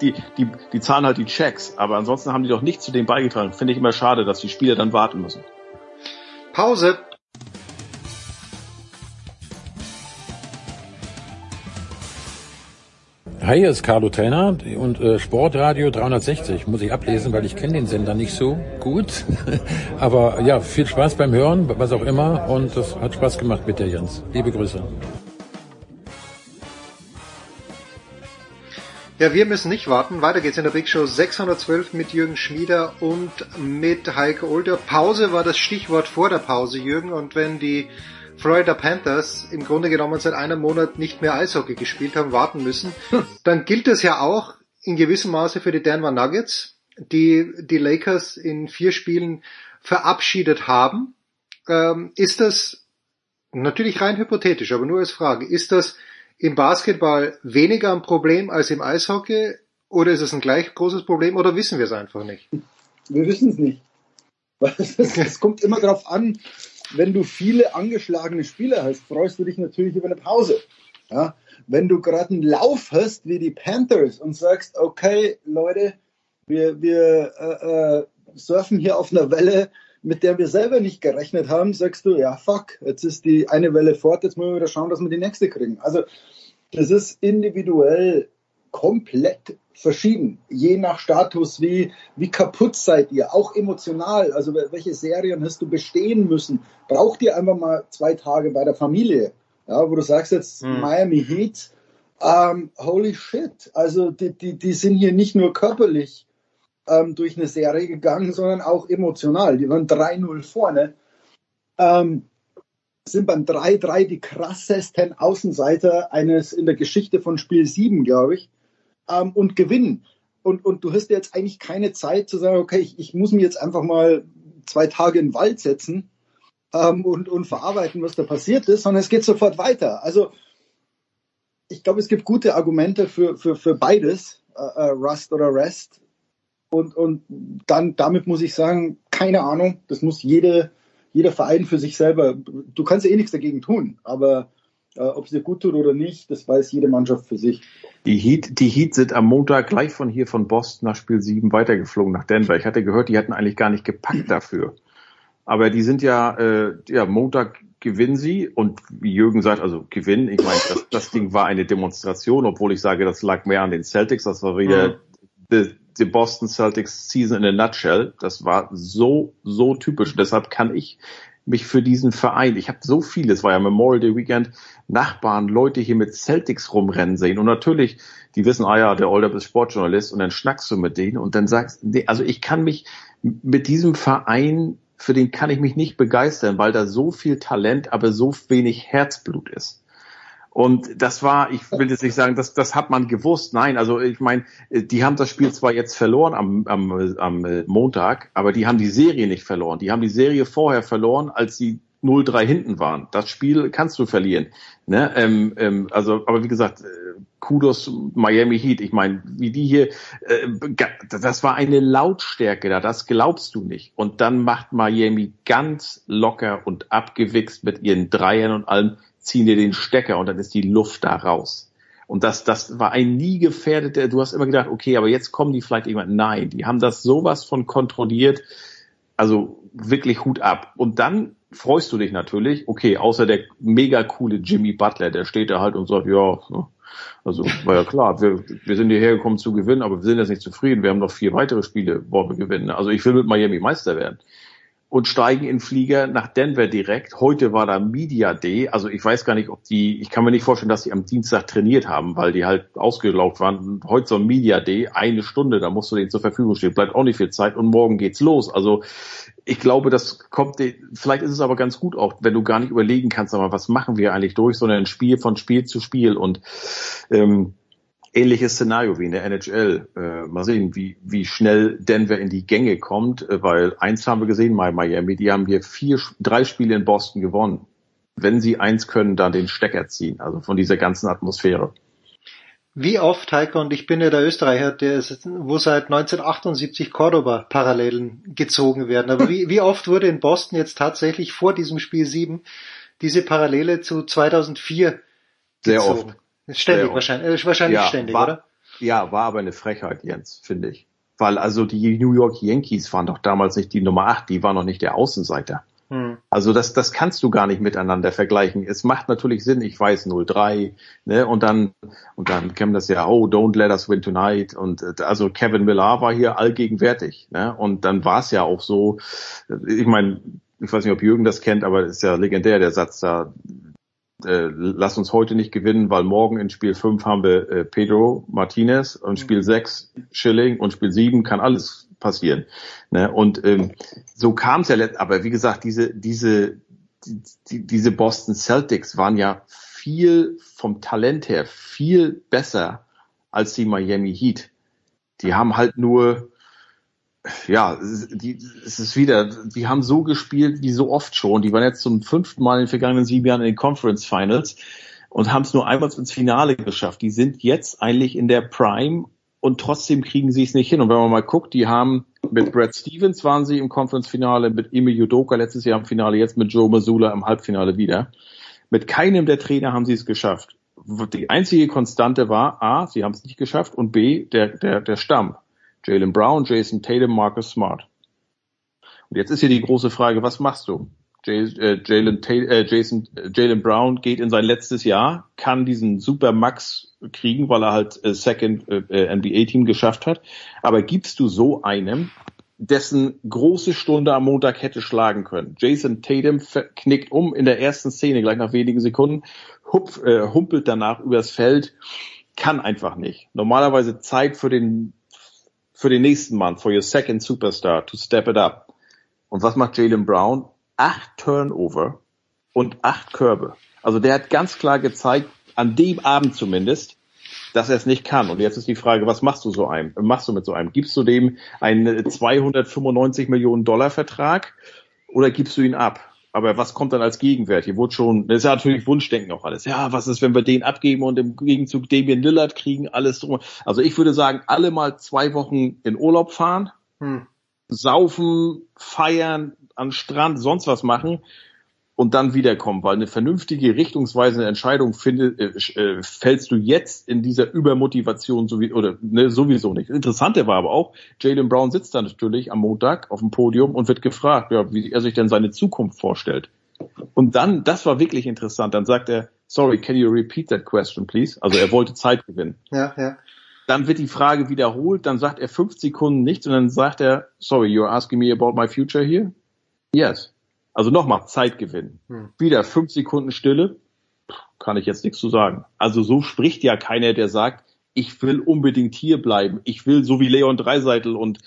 die, die, die zahlen halt die Checks, aber ansonsten haben die doch nichts zu dem beigetragen. Finde ich immer schade, dass die Spieler dann warten müssen. Pause. Hi, hier ist Carlo Trainer und äh, Sportradio 360 muss ich ablesen, weil ich kenne den Sender nicht so gut. <laughs> Aber ja, viel Spaß beim Hören, was auch immer. Und das hat Spaß gemacht mit dir, Jens. Liebe Grüße. Ja, wir müssen nicht warten. Weiter geht's in der Big Show 612 mit Jürgen Schmieder und mit Heike Older. Pause war das Stichwort vor der Pause, Jürgen. Und wenn die Florida Panthers im Grunde genommen seit einem Monat nicht mehr Eishockey gespielt haben, warten müssen, dann gilt das ja auch in gewissem Maße für die Denver Nuggets, die die Lakers in vier Spielen verabschiedet haben. Ähm, ist das natürlich rein hypothetisch, aber nur als Frage, ist das im Basketball weniger ein Problem als im Eishockey oder ist es ein gleich großes Problem oder wissen wir es einfach nicht? Wir wissen es nicht. <laughs> Es kommt immer darauf an, wenn du viele angeschlagene Spieler hast, freust du dich natürlich über eine Pause. Ja? Wenn du gerade einen Lauf hast wie die Panthers und sagst, okay, Leute, wir, wir äh, äh, surfen hier auf einer Welle, mit der wir selber nicht gerechnet haben, sagst du, ja, fuck, jetzt ist die eine Welle fort, jetzt müssen wir wieder schauen, dass wir die nächste kriegen. Also das ist individuell komplett verschieden, je nach Status, wie, wie kaputt seid ihr, auch emotional, also welche Serien hast du bestehen müssen, braucht ihr einfach mal zwei Tage bei der Familie, ja, wo du sagst jetzt Hm. Miami Heat, ähm, holy shit, also die, die, die sind hier nicht nur körperlich ähm, durch eine Serie gegangen, sondern auch emotional, die waren 3-0 vorne, ähm, sind beim 3-3 die krassesten Außenseiter eines in der Geschichte von Spiel 7, glaube ich, ähm, und gewinnen. Und, und du hast jetzt eigentlich keine Zeit zu sagen, okay, ich, ich muss mir jetzt einfach mal zwei Tage in den Wald setzen ähm, und, und verarbeiten, was da passiert ist, sondern es geht sofort weiter. Also ich glaube, es gibt gute Argumente für, für, für beides, äh, äh, Rust oder Rest. Und, und dann damit muss ich sagen, keine Ahnung, das muss jede, jeder Verein für sich selber, du kannst ja eh nichts dagegen tun, aber ob es dir gut tut oder nicht, das weiß jede Mannschaft für sich. Die Heat, die Heat sind am Montag gleich von hier von Boston nach Spiel 7 weitergeflogen nach Denver. Ich hatte gehört, die hatten eigentlich gar nicht gepackt dafür. Aber die sind ja, äh, ja, Montag gewinnen sie und wie Jürgen sagt, also gewinnen, ich meine, das, das Ding war eine Demonstration, obwohl ich sage, das lag mehr an den Celtics, das war wieder Mhm. the Boston Celtics Season in a nutshell. Das war so, so typisch. Deshalb kann ich mich für diesen Verein, ich habe so viele, es war ja Memorial Day Weekend, Nachbarn, Leute hier mit Celtics rumrennen sehen und natürlich, die wissen, ah ja, der Older ist Sportjournalist und dann schnackst du mit denen und dann sagst, nee, also ich kann mich mit diesem Verein, für den kann ich mich nicht begeistern, weil da so viel Talent, aber so wenig Herzblut ist. Und das war, ich will jetzt nicht sagen, das, das hat man gewusst. Nein, also ich meine, die haben das Spiel zwar jetzt verloren am, am, am Montag, aber die haben die Serie nicht verloren. Die haben die Serie vorher verloren, als sie 0-3 hinten waren. Das Spiel kannst du verlieren. Ne? Ähm, ähm, also, aber wie gesagt, äh, Kudos Miami Heat. Ich meine, wie die hier, äh, das war eine Lautstärke da, das glaubst du nicht. Und dann macht Miami ganz locker und abgewichst mit ihren Dreiern und allem, ziehen dir den Stecker und dann ist die Luft da raus. Und das, das war ein nie gefährdeter, du hast immer gedacht, okay, aber jetzt kommen die vielleicht irgendwann. Nein, die haben das sowas von kontrolliert. Also wirklich Hut ab. Und dann freust du dich natürlich, okay, außer der mega coole Jimmy Butler, der steht da halt und sagt, ja, also war ja klar, wir, wir sind hierher gekommen zu gewinnen, aber wir sind jetzt nicht zufrieden. Wir haben noch vier weitere Spiele, wo wir gewinnen. Also ich will mit Miami Meister werden. Und steigen in Flieger nach Denver direkt. Heute war da Media Day. Also ich weiß gar nicht, ob die, ich kann mir nicht vorstellen, dass die am Dienstag trainiert haben, weil die halt ausgelaugt waren. Heute so ein Media Day, eine Stunde, da musst du denen zur Verfügung stehen. Bleibt auch nicht viel Zeit und morgen geht's los. Also ich glaube, das kommt, vielleicht ist es aber ganz gut auch, wenn du gar nicht überlegen kannst, aber was machen wir eigentlich durch, sondern ein Spiel von Spiel zu Spiel und ähm, ähnliches Szenario wie in der NHL. Äh, mal sehen, wie, wie schnell Denver in die Gänge kommt, äh, weil eins haben wir gesehen bei Miami, die haben hier vier, drei Spiele in Boston gewonnen. Wenn sie eins können, dann den Stecker ziehen, also von dieser ganzen Atmosphäre. Wie oft, Heiko, und ich bin ja der Österreicher, der ist, wo seit 1978 Cordoba-Parallelen gezogen werden, aber wie, wie oft wurde in Boston jetzt tatsächlich vor diesem Spiel 7 diese Parallele zu 2004 Sehr gezogen? oft. Ständig wahrscheinlich, äh, wahrscheinlich ja, ständig, war, oder? Ja, war aber eine Frechheit, Jens, finde ich. Weil also die New York Yankees waren doch damals nicht die Nummer 8, die waren noch nicht der Außenseiter. Hm. Also das, das kannst du gar nicht miteinander vergleichen. Es macht natürlich Sinn, ich weiß 0-3, ne, und dann, und dann käme das ja, oh, don't let us win tonight, und äh, also Kevin Millar war hier allgegenwärtig, ne, und dann war es ja auch so, ich meine, ich weiß nicht, ob Jürgen das kennt, aber es ist ja legendär, der Satz da, äh, lass uns heute nicht gewinnen, weil morgen in Spiel 5 haben wir äh, Pedro Martinez und Spiel 6 Schilling und Spiel 7 kann alles passieren. Ne? Und ähm, so kam es ja letzt, aber wie gesagt, diese, diese, die, die, diese Boston Celtics waren ja viel vom Talent her viel besser als die Miami Heat. Die haben halt nur ja, die, es ist wieder, die haben so gespielt wie so oft schon. Die waren jetzt zum fünften Mal in den vergangenen sieben Jahren in den Conference Finals und haben es nur einmal ins Finale geschafft. Die sind jetzt eigentlich in der Prime und trotzdem kriegen sie es nicht hin. Und wenn man mal guckt, die haben mit Brad Stevens waren sie im Conference Finale, mit Emi Yudoka letztes Jahr im Finale, jetzt mit Joe Mazzulla im Halbfinale wieder. Mit keinem der Trainer haben sie es geschafft. Die einzige Konstante war A, sie haben es nicht geschafft und B, der, der, der Stamm. Jalen Brown, Jason Tatum, Marcus Smart. Und jetzt ist hier die große Frage, was machst du? Äh, Jalen äh, Jason, äh, Jalen Brown geht in sein letztes Jahr, kann diesen Super Max kriegen, weil er halt äh, Second äh, äh, NBA-Team geschafft hat. Aber gibst du so einem, dessen große Stunde am Montag hätte schlagen können? Jason Tatum knickt um in der ersten Szene, gleich nach wenigen Sekunden, hupf, äh, humpelt danach übers Feld, kann einfach nicht. Normalerweise Zeit für den für den nächsten Mann, for your second superstar, to step it up. Und was macht Jalen Brown? Acht Turnover und acht Körbe. Also der hat ganz klar gezeigt, an dem Abend zumindest, dass er es nicht kann. Und jetzt ist die Frage, was machst du so einem? Machst du mit so einem? Gibst du dem einen 295 Millionen Dollar Vertrag oder gibst du ihn ab? Aber was kommt dann als Gegenwert? Hier wurde schon, das ist ja natürlich Wunschdenken auch alles. Ja, was ist, wenn wir den abgeben und im Gegenzug Damian Lillard kriegen, alles drum. Also ich würde sagen, alle mal zwei Wochen in Urlaub fahren, Hm. saufen, feiern, an Strand, sonst was machen und dann wiederkommen, weil eine vernünftige, richtungsweisende Entscheidung finde, äh, äh, fällst du jetzt in dieser Übermotivation sowie, oder ne, sowieso nicht. Das Interessante war aber auch, Jalen Brown sitzt da natürlich am Montag auf dem Podium und wird gefragt, ja, wie er sich denn seine Zukunft vorstellt. Und dann, das war wirklich interessant, dann sagt er, sorry, can you repeat that question, please? Also er wollte Zeit gewinnen. <laughs> Ja, ja. Dann wird die Frage wiederholt, dann sagt er fünf Sekunden nichts und dann sagt er, sorry, you're asking me about my future here? Yes. Also nochmal Zeit gewinnen. Hm. Wieder fünf Sekunden Stille, Puh, kann ich jetzt nichts zu sagen. Also so spricht ja keiner, der sagt, ich will unbedingt hier bleiben. Ich will so wie Leon Dreiseitel und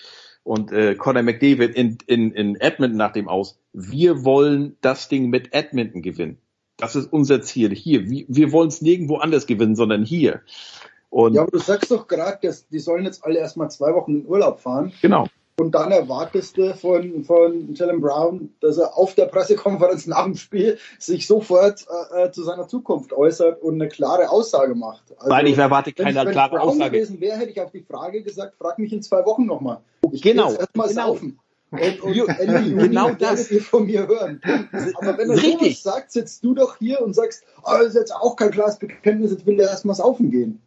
und äh, Conor McDavid in, in, in Edmonton nach dem aus. Wir wollen das Ding mit Edmonton gewinnen. Das ist unser Ziel hier. Wir, wir wollen es nirgendwo anders gewinnen, sondern hier. Und Ja, aber du sagst doch gerade, dass die sollen jetzt alle erstmal zwei Wochen in Urlaub fahren. genau. Und dann erwartest du von, von Jalen Brown, dass er auf der Pressekonferenz nach dem Spiel sich sofort äh, äh, zu seiner Zukunft äußert und eine klare Aussage macht. Also, Nein, ich erwarte wenn keine ich, wenn klare Brown Aussage. gewesen wäre, hätte ich auf die Frage gesagt, frag mich in zwei Wochen nochmal. Ich Genau, erstmal genau. saufen. Und, und Ende Juni <laughs> genau das. ihr von mir hören. Aber wenn er Richtig. sowas sagt, sitzt du doch hier und sagst, oh, das ist jetzt auch kein klares Bekenntnis, jetzt will er erstmal saufen gehen.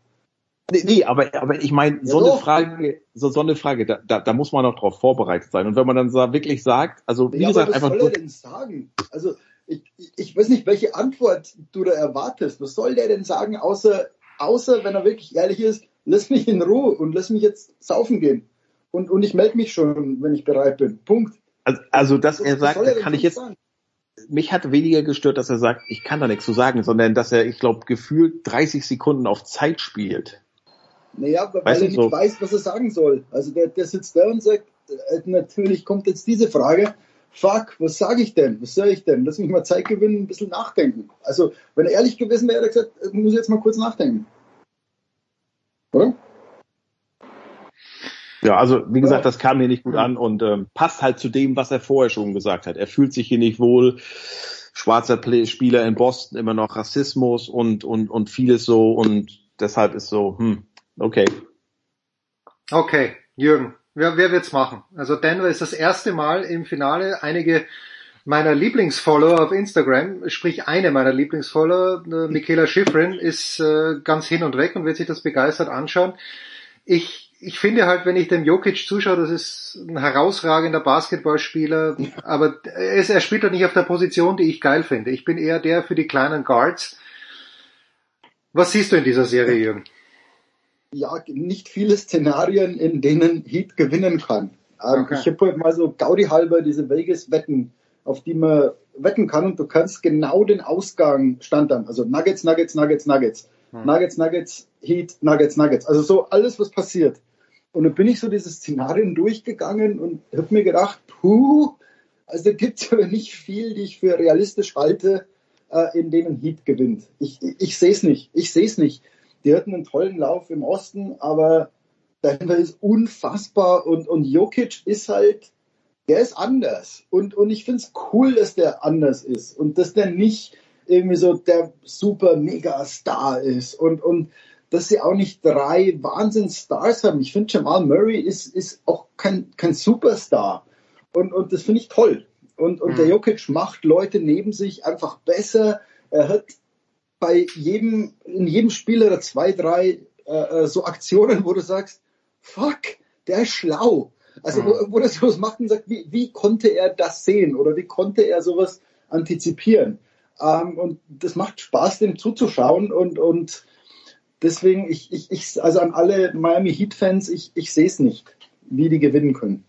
Nee, nee aber, aber ich meine, so Ja, eine doch. Frage, so, so eine Frage, da, da, da muss man noch drauf vorbereitet sein. Und wenn man dann wirklich sagt, also wie Ja, gesagt, aber was einfach soll er denn sagen? Also ich, ich- weiß nicht, welche Antwort du da erwartest. Was soll der denn sagen, außer, außer wenn er wirklich ehrlich ist, lass mich in Ruhe und lass mich jetzt saufen gehen. Und, und ich melde mich schon, wenn ich bereit bin. Punkt. also, also dass er sagt, er kann ich jetzt, sagen? mich hat weniger gestört, dass er sagt, ich kann da nichts zu sagen, sondern dass er, ich glaube, gefühlt 30 Sekunden auf Zeit spielt. Naja, weil Weißt er nicht so- weiß, was er sagen soll. Also der, der sitzt da und sagt, äh, natürlich kommt jetzt diese Frage, fuck, was sage ich denn? Was soll ich denn? Lass mich mal Zeit gewinnen, ein bisschen nachdenken. Also, wenn er ehrlich gewesen wäre, hätte er gesagt, äh, muss ich jetzt mal kurz nachdenken. Oder? Ja, also wie gesagt, das kam mir nicht gut an und ähm, passt halt zu dem, was er vorher schon gesagt hat. Er fühlt sich hier nicht wohl. Schwarzer Play Spieler in Boston immer noch Rassismus und und und vieles so und deshalb ist so, hm, okay. Okay, Jürgen, wer, wer wird's machen? Also Denver ist das erste Mal im Finale. Einige meiner Lieblingsfollower auf Instagram, sprich eine meiner Lieblingsfollower, äh, Michaela Schifrin, ist äh, ganz hin und weg und wird sich das begeistert anschauen. Ich, ich finde halt, wenn ich dem Jokic zuschaue, das ist ein herausragender Basketballspieler, aber er, ist, er spielt halt nicht auf der Position, die ich geil finde. Ich bin eher der für die kleinen Guards. Was siehst du in dieser Serie, Jürgen? Ja, nicht viele Szenarien, in denen Heat gewinnen kann. Ähm, Okay. Ich habe heute mal so Gaudi halber diese Vegas-Wetten auf die man wetten kann und du kannst genau den Ausgang stand dann. Also Nuggets, Nuggets, Nuggets, Nuggets. Hm. Nuggets, Nuggets, Heat, Nuggets, Nuggets. Also so alles, was passiert. Und dann bin ich so diese Szenarien durchgegangen und habe mir gedacht, puh, also gibt es <laughs> aber nicht viel, die ich für realistisch halte, äh, in denen Heat gewinnt. Ich, ich, ich sehe es nicht. Ich sehe es nicht. Die hatten einen tollen Lauf im Osten, aber Denver ist unfassbar und, und Jokic ist halt, der ist anders. Und, und ich finde es cool, dass der anders ist und dass der nicht irgendwie so der super mega Star ist und, und dass sie auch nicht drei Wahnsinns-Stars haben. Ich finde, Jamal Murray ist, ist auch kein, kein Superstar. Und, und das finde ich toll. Und, und der Jokic macht Leute neben sich einfach besser. Er hat bei jedem, in jedem Spiel oder zwei, drei äh, äh, so Aktionen, wo du sagst, fuck, der ist schlau. Also wo, wo das sowas macht und sagt, wie, wie konnte er das sehen oder wie konnte er sowas antizipieren? Ähm, und das macht Spaß, dem zuzuschauen und, und deswegen, ich, ich, ich, also an alle Miami Heat-Fans, ich, ich sehe es nicht, wie die gewinnen können.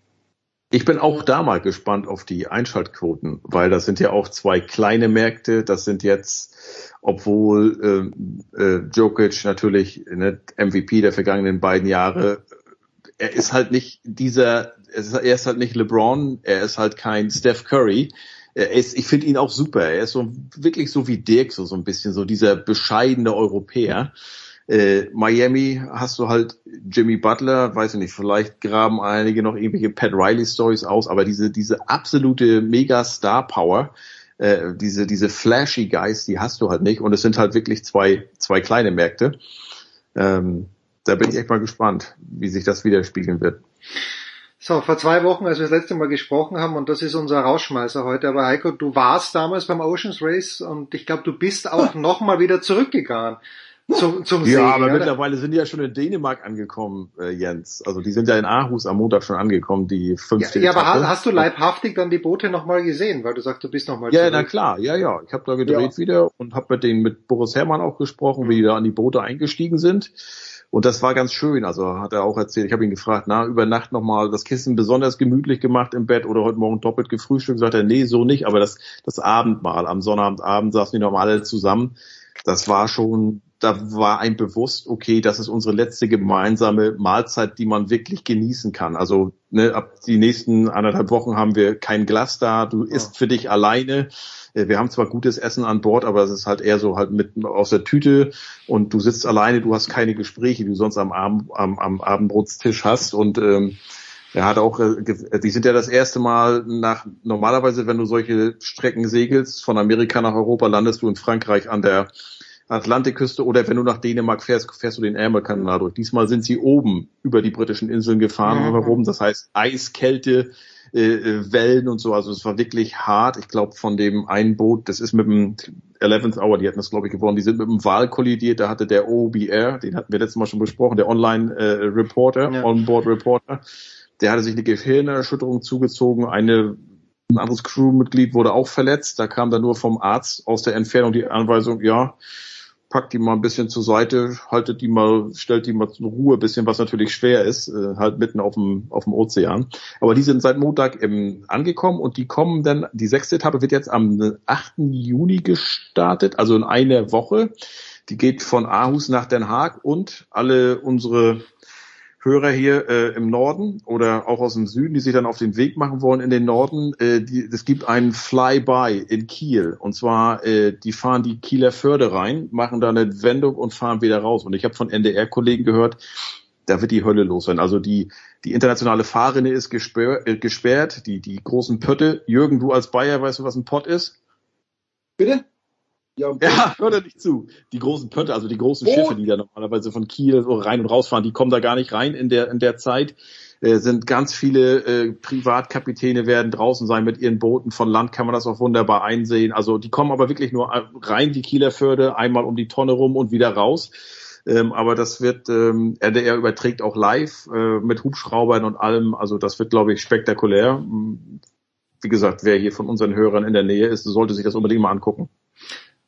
Ich bin auch da mal gespannt auf die Einschaltquoten, weil das sind ja auch zwei kleine Märkte. Das sind jetzt, obwohl äh, äh, Jokic natürlich ne, MVP der vergangenen beiden Jahre, er ist halt nicht dieser, er ist, er ist halt nicht LeBron, er ist halt kein Steph Curry. Er ist, ich finde ihn auch super. Er ist so wirklich so wie Dirk, so, so ein bisschen so dieser bescheidene Europäer. Äh, Miami hast du halt Jimmy Butler, weiß ich nicht, vielleicht graben einige noch irgendwelche Pat Riley Stories aus, aber diese, diese absolute Mega-Star-Power, äh, diese, diese flashy Guys, die hast du halt nicht und es sind halt wirklich zwei, zwei kleine Märkte. Ähm, da bin ich echt mal gespannt, wie sich das widerspiegeln wird. So, vor zwei Wochen, als wir das letzte Mal gesprochen haben, und das ist unser Rausschmeißer heute, aber Heiko, du warst damals beim Oceans Race und ich glaube, du bist auch <laughs> nochmal wieder zurückgegangen zum, zum Ja, Segeln, aber oder? mittlerweile sind die ja schon in Dänemark angekommen, äh, Jens. Also die sind ja in Aarhus am Montag schon angekommen, die fünfte Ja, aber Etappe. ha- hast du leibhaftig dann die Boote nochmal gesehen, weil du sagst, du bist nochmal Ja, zurück. na klar, ja, ja. Ich habe da gedreht wieder und habe mit denen mit Boris Herrmann auch gesprochen, wie die da an die Boote eingestiegen sind. Und das war ganz schön. Also hat er auch erzählt, ich habe ihn gefragt, na, über Nacht nochmal das Kissen besonders gemütlich gemacht im Bett oder heute Morgen doppelt gefrühstückt. Sagt er, nee, so nicht, aber das, das Abendmahl, am Sonnabendabend saßen die nochmal alle zusammen. Das war schon, da war ein bewusst, okay, das ist unsere letzte gemeinsame Mahlzeit, die man wirklich genießen kann. Also ne, ab die nächsten anderthalb Wochen haben wir kein Glas da, du isst für dich alleine. Äh, Wir haben zwar gutes Essen an Bord, aber es ist halt eher so halt mit aus der Tüte und du sitzt alleine, du hast keine Gespräche, die du sonst am, Abend, am, am Abendbrotstisch hast und ähm, er hat auch, äh, die sind ja das erste Mal nach, normalerweise, wenn du solche Strecken segelst, von Amerika nach Europa, landest du in Frankreich an der Atlantikküste oder wenn du nach Dänemark fährst, fährst du den Ärmelkanal durch. Diesmal sind sie oben über die britischen Inseln gefahren Mhm. herum. Das heißt Eiskälte, äh, äh, Wellen und so. Also es war wirklich hart. Ich glaube, von dem einen Boot, das ist mit dem 11th Hour, die hatten das glaube ich gewonnen, die sind mit dem Wal kollidiert. Da hatte der OBR, den hatten wir letztes Mal schon besprochen, der Online-Reporter, Onboard-Reporter, der hatte sich eine Gehirnerschütterung zugezogen. Eine ein anderes Crewmitglied wurde auch verletzt. Da kam dann nur vom Arzt aus der Entfernung die Anweisung, ja, packt die mal ein bisschen zur Seite, haltet die mal, stellt die mal zur Ruhe ein bisschen, was natürlich schwer ist, äh, halt mitten auf dem, auf dem Ozean. Aber die sind seit Montag ähm, angekommen und die kommen dann, die sechste Etappe wird jetzt am 8. Juni gestartet, also in einer Woche. Die geht von Aarhus nach Den Haag und alle unsere Hörer hier äh, im Norden oder auch aus dem Süden, die sich dann auf den Weg machen wollen in den Norden, äh, die, es gibt einen Flyby in Kiel. Und zwar, äh, die fahren die Kieler Förde rein, machen da eine Wendung und fahren wieder raus. Und ich habe von NDR-Kollegen gehört, da wird die Hölle los sein. Also die, die internationale Fahrrinne ist gesperrt, äh, gesperrt die, die großen Pötte. Jürgen, du als Bayer, weißt du, was ein Pott ist? Bitte? Ja, Ja, hör da nicht zu. Die großen Pötte, also die großen Oh. Schiffe, die da normalerweise von Kiel so rein und rausfahren, die kommen da gar nicht rein in der, in der Zeit. Äh, sind ganz viele äh, Privatkapitäne werden draußen sein mit ihren Booten. Von Land kann man das auch wunderbar einsehen. Also die kommen aber wirklich nur rein, die Kieler Förde, einmal um die Tonne rum und wieder raus. Ähm, aber das wird, ähm, RDR überträgt auch live äh, mit Hubschraubern und allem. Also das wird, glaube ich, spektakulär. Mm, Wie gesagt, wer hier von unseren Hörern in der Nähe ist, sollte sich das unbedingt mal angucken.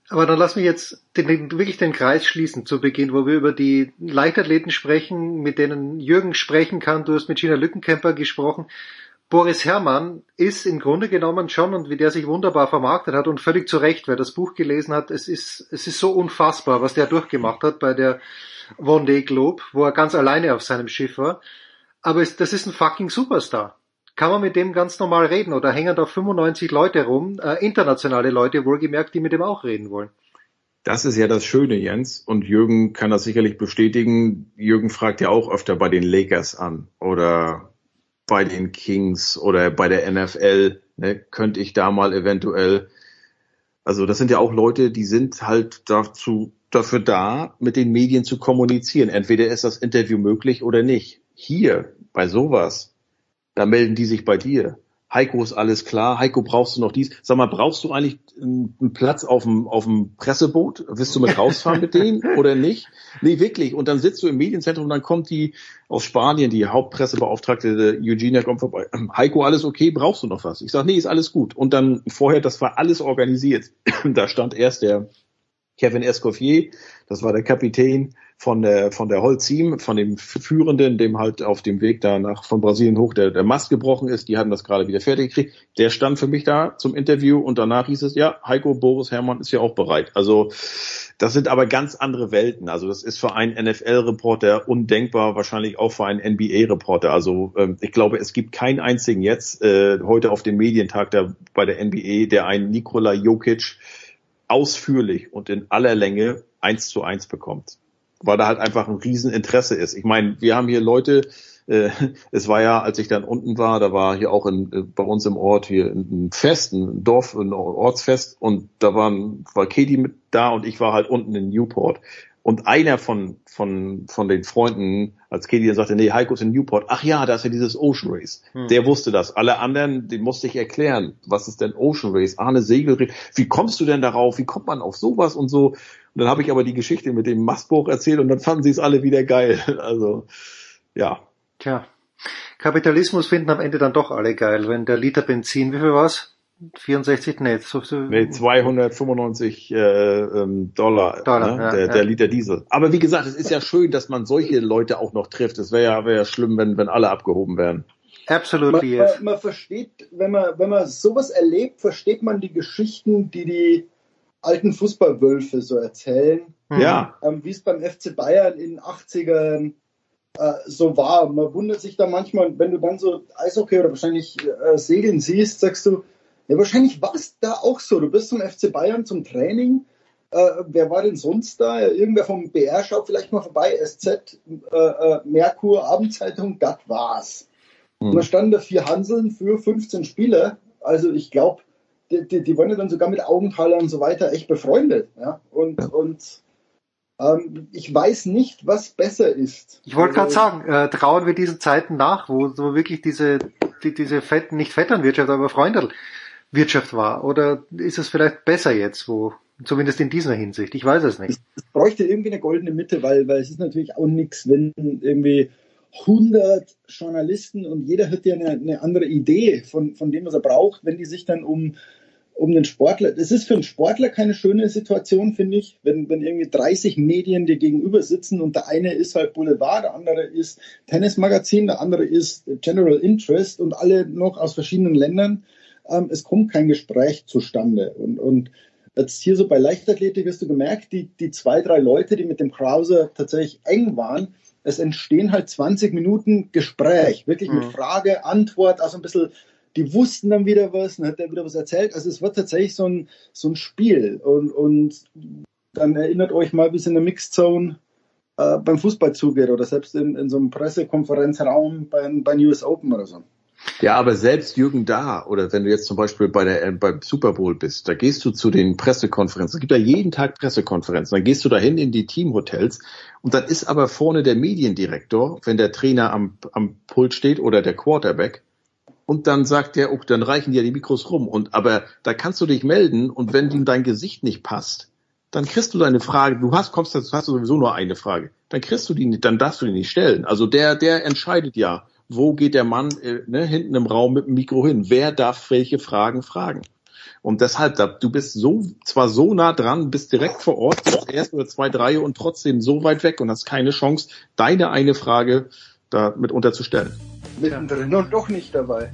Aber dann lass mich jetzt den, den, wirklich den Kreis schließen zu Beginn, wo wir über die Leichtathleten sprechen, mit denen Jürgen sprechen kann. Du hast mit Gina Lückenkämper gesprochen. Boris Herrmann ist im Grunde genommen schon und wie der sich wunderbar vermarktet hat und völlig zu Recht, wer das Buch gelesen hat, es ist, es ist so unfassbar, was der durchgemacht hat bei der Day Globe, wo er ganz alleine auf seinem Schiff war. Aber es, das ist ein fucking Superstar. Kann man mit dem ganz normal reden oder hängen da 95 Leute rum, äh, internationale Leute wohlgemerkt, die mit dem auch reden wollen? Das ist ja das Schöne, Jens. Und Jürgen kann das sicherlich bestätigen. Jürgen fragt ja auch öfter bei den Lakers an oder bei den Kings oder bei der NFL. Ne? Könnte ich da mal eventuell. Also das sind ja auch Leute, die sind halt dazu, dafür da, mit den Medien zu kommunizieren. Entweder ist das Interview möglich oder nicht. Hier, bei sowas, da melden die sich bei dir. Heiko ist alles klar. Heiko, brauchst du noch dies? Sag mal, brauchst du eigentlich einen Platz auf dem, auf dem Presseboot? Willst du mit <laughs> rausfahren mit denen oder nicht? Nee, wirklich. Und dann sitzt du im Medienzentrum, dann kommt die aus Spanien, die Hauptpressebeauftragte Eugenia kommt vorbei. <clears throat> Heiko, alles okay? Brauchst du noch was? Ich sag, nee, ist alles gut. Und dann vorher, das war alles organisiert. <clears throat> da stand erst der Kevin Escoffier, das war der Kapitän von der von der Holzim, von dem Führenden, dem halt auf dem Weg da nach von Brasilien hoch der, der Mast gebrochen ist. Die hatten das gerade wieder fertig gekriegt. Der stand für mich da zum Interview und danach hieß es, ja, Heiko Boris Herrmann ist ja auch bereit. Also das sind aber ganz andere Welten. Also das ist für einen NFL-Reporter undenkbar, wahrscheinlich auch für einen NBA-Reporter. Also ähm, ich glaube, es gibt keinen einzigen jetzt äh, heute auf dem Medientag da bei der NBA, der einen Nikola Jokic ausführlich und in aller Länge eins zu eins bekommt. Weil da halt einfach ein Rieseninteresse ist. Ich meine, wir haben hier Leute, äh, <laughs> es war ja, als ich dann unten war, da war hier auch in, äh, bei uns im Ort hier ein Fest, ein Dorf, ein Ortsfest und da waren, war Katie mit da und ich war halt unten in Newport. Und einer von, von, von den Freunden, als Katie dann sagte, nee, Heiko ist in Newport. Ach ja, da ist ja dieses Ocean Race. Hm. Der wusste das. Alle anderen, den musste ich erklären. Was ist denn Ocean Race? Arne Segel, wie kommst du denn darauf? Wie kommt man auf sowas und so? Und dann habe ich aber die Geschichte mit dem Mastbuch erzählt und dann fanden sie es alle wieder geil. <laughs> Also, ja. Tja. Kapitalismus finden am Ende dann doch alle geil, wenn der Liter Benzin, wie viel war's? 64, nee, so, so, Nee, 295 äh, ähm, Dollar, Dollar, ne? ja, der, ja. der Liter Diesel. Aber wie gesagt, es ist ja schön, dass man solche Leute auch noch trifft. Es wäre ja, wäre ja schlimm, wenn, wenn alle abgehoben wären. Absolutely man, yes. man, man versteht, wenn man, wenn man sowas erlebt, versteht man die Geschichten, die die alten Fußballwölfe so erzählen. Ja. Ähm, wie es beim FC Bayern in den 80ern äh, so war. Man wundert sich da manchmal, wenn du dann so Eishockey oder wahrscheinlich äh, Segeln siehst, sagst du, ja, wahrscheinlich war es da auch so. Du bist zum FC Bayern zum Training. Äh, wer war denn sonst da? Irgendwer vom BR schaut vielleicht mal vorbei. SZ, äh, äh, Merkur, Abendzeitung, das war's. Hm. Und da standen da vier Hanseln für 15 Spieler. Also ich glaube, die, die, die waren ja dann sogar mit Augenthaler und so weiter echt befreundet. Ja? Und, und ähm, ich weiß nicht, was besser ist. Ich wollte gerade sagen, äh, trauen wir diesen Zeiten nach, wo so wirklich diese, die, diese Fett, nicht Vetternwirtschaft, aber Freundelwirtschaft war? Oder ist es vielleicht besser jetzt, wo, zumindest in dieser Hinsicht? Ich weiß es nicht. es bräuchte irgendwie eine goldene Mitte, weil, weil es ist natürlich auch nichts, wenn irgendwie 100 Journalisten und jeder hat ja eine, eine andere Idee von, von dem, was er braucht, wenn die sich dann um, um den Sportler, das ist für einen Sportler keine schöne Situation, finde ich, wenn, wenn irgendwie 30 Medien dir gegenüber sitzen und der eine ist halt Boulevard, der andere ist Tennismagazin, der andere ist General Interest und alle noch aus verschiedenen Ländern. Ähm, es kommt kein Gespräch zustande und, und Jetzt hier so bei Leichtathletik hast du gemerkt, die, die zwei, drei Leute, die mit dem Krause tatsächlich eng waren, es entstehen halt 20 Minuten Gespräch, wirklich mit Mhm. Frage, Antwort, also ein bisschen, die wussten dann wieder was, dann hat er wieder was erzählt. Also es wird tatsächlich so ein, so ein Spiel und, und dann erinnert euch mal, wie es in der Mixed Zone äh, beim Fußball zugeht oder selbst in, in so einem Pressekonferenzraum bei, beim US Open oder so. Ja, aber selbst Jürgen da, oder wenn du jetzt zum Beispiel bei der, äh, beim Super Bowl bist, da gehst du zu den Pressekonferenzen. Es gibt ja jeden Tag Pressekonferenzen. Dann gehst du dahin in die Teamhotels und dann ist aber vorne der Mediendirektor, wenn der Trainer am, am Pult steht oder der Quarterback. Und dann sagt der, oh, dann reichen dir die Mikros rum. Und aber da kannst du dich melden und wenn ihm dein Gesicht nicht passt, dann kriegst du deine Frage, du hast, kommst, du hast sowieso nur eine Frage. Dann kriegst du die dann darfst du die nicht stellen. Also der, der entscheidet ja, wo geht der Mann äh, ne, hinten im Raum mit dem Mikro hin? Wer darf welche Fragen fragen? Und deshalb, da, du bist so, zwar so nah dran, bist direkt vor Ort, bist erste oder zweite Reihe und trotzdem so weit weg und hast keine Chance, deine eine Frage da mit unterzustellen. mittendrin und doch nicht dabei.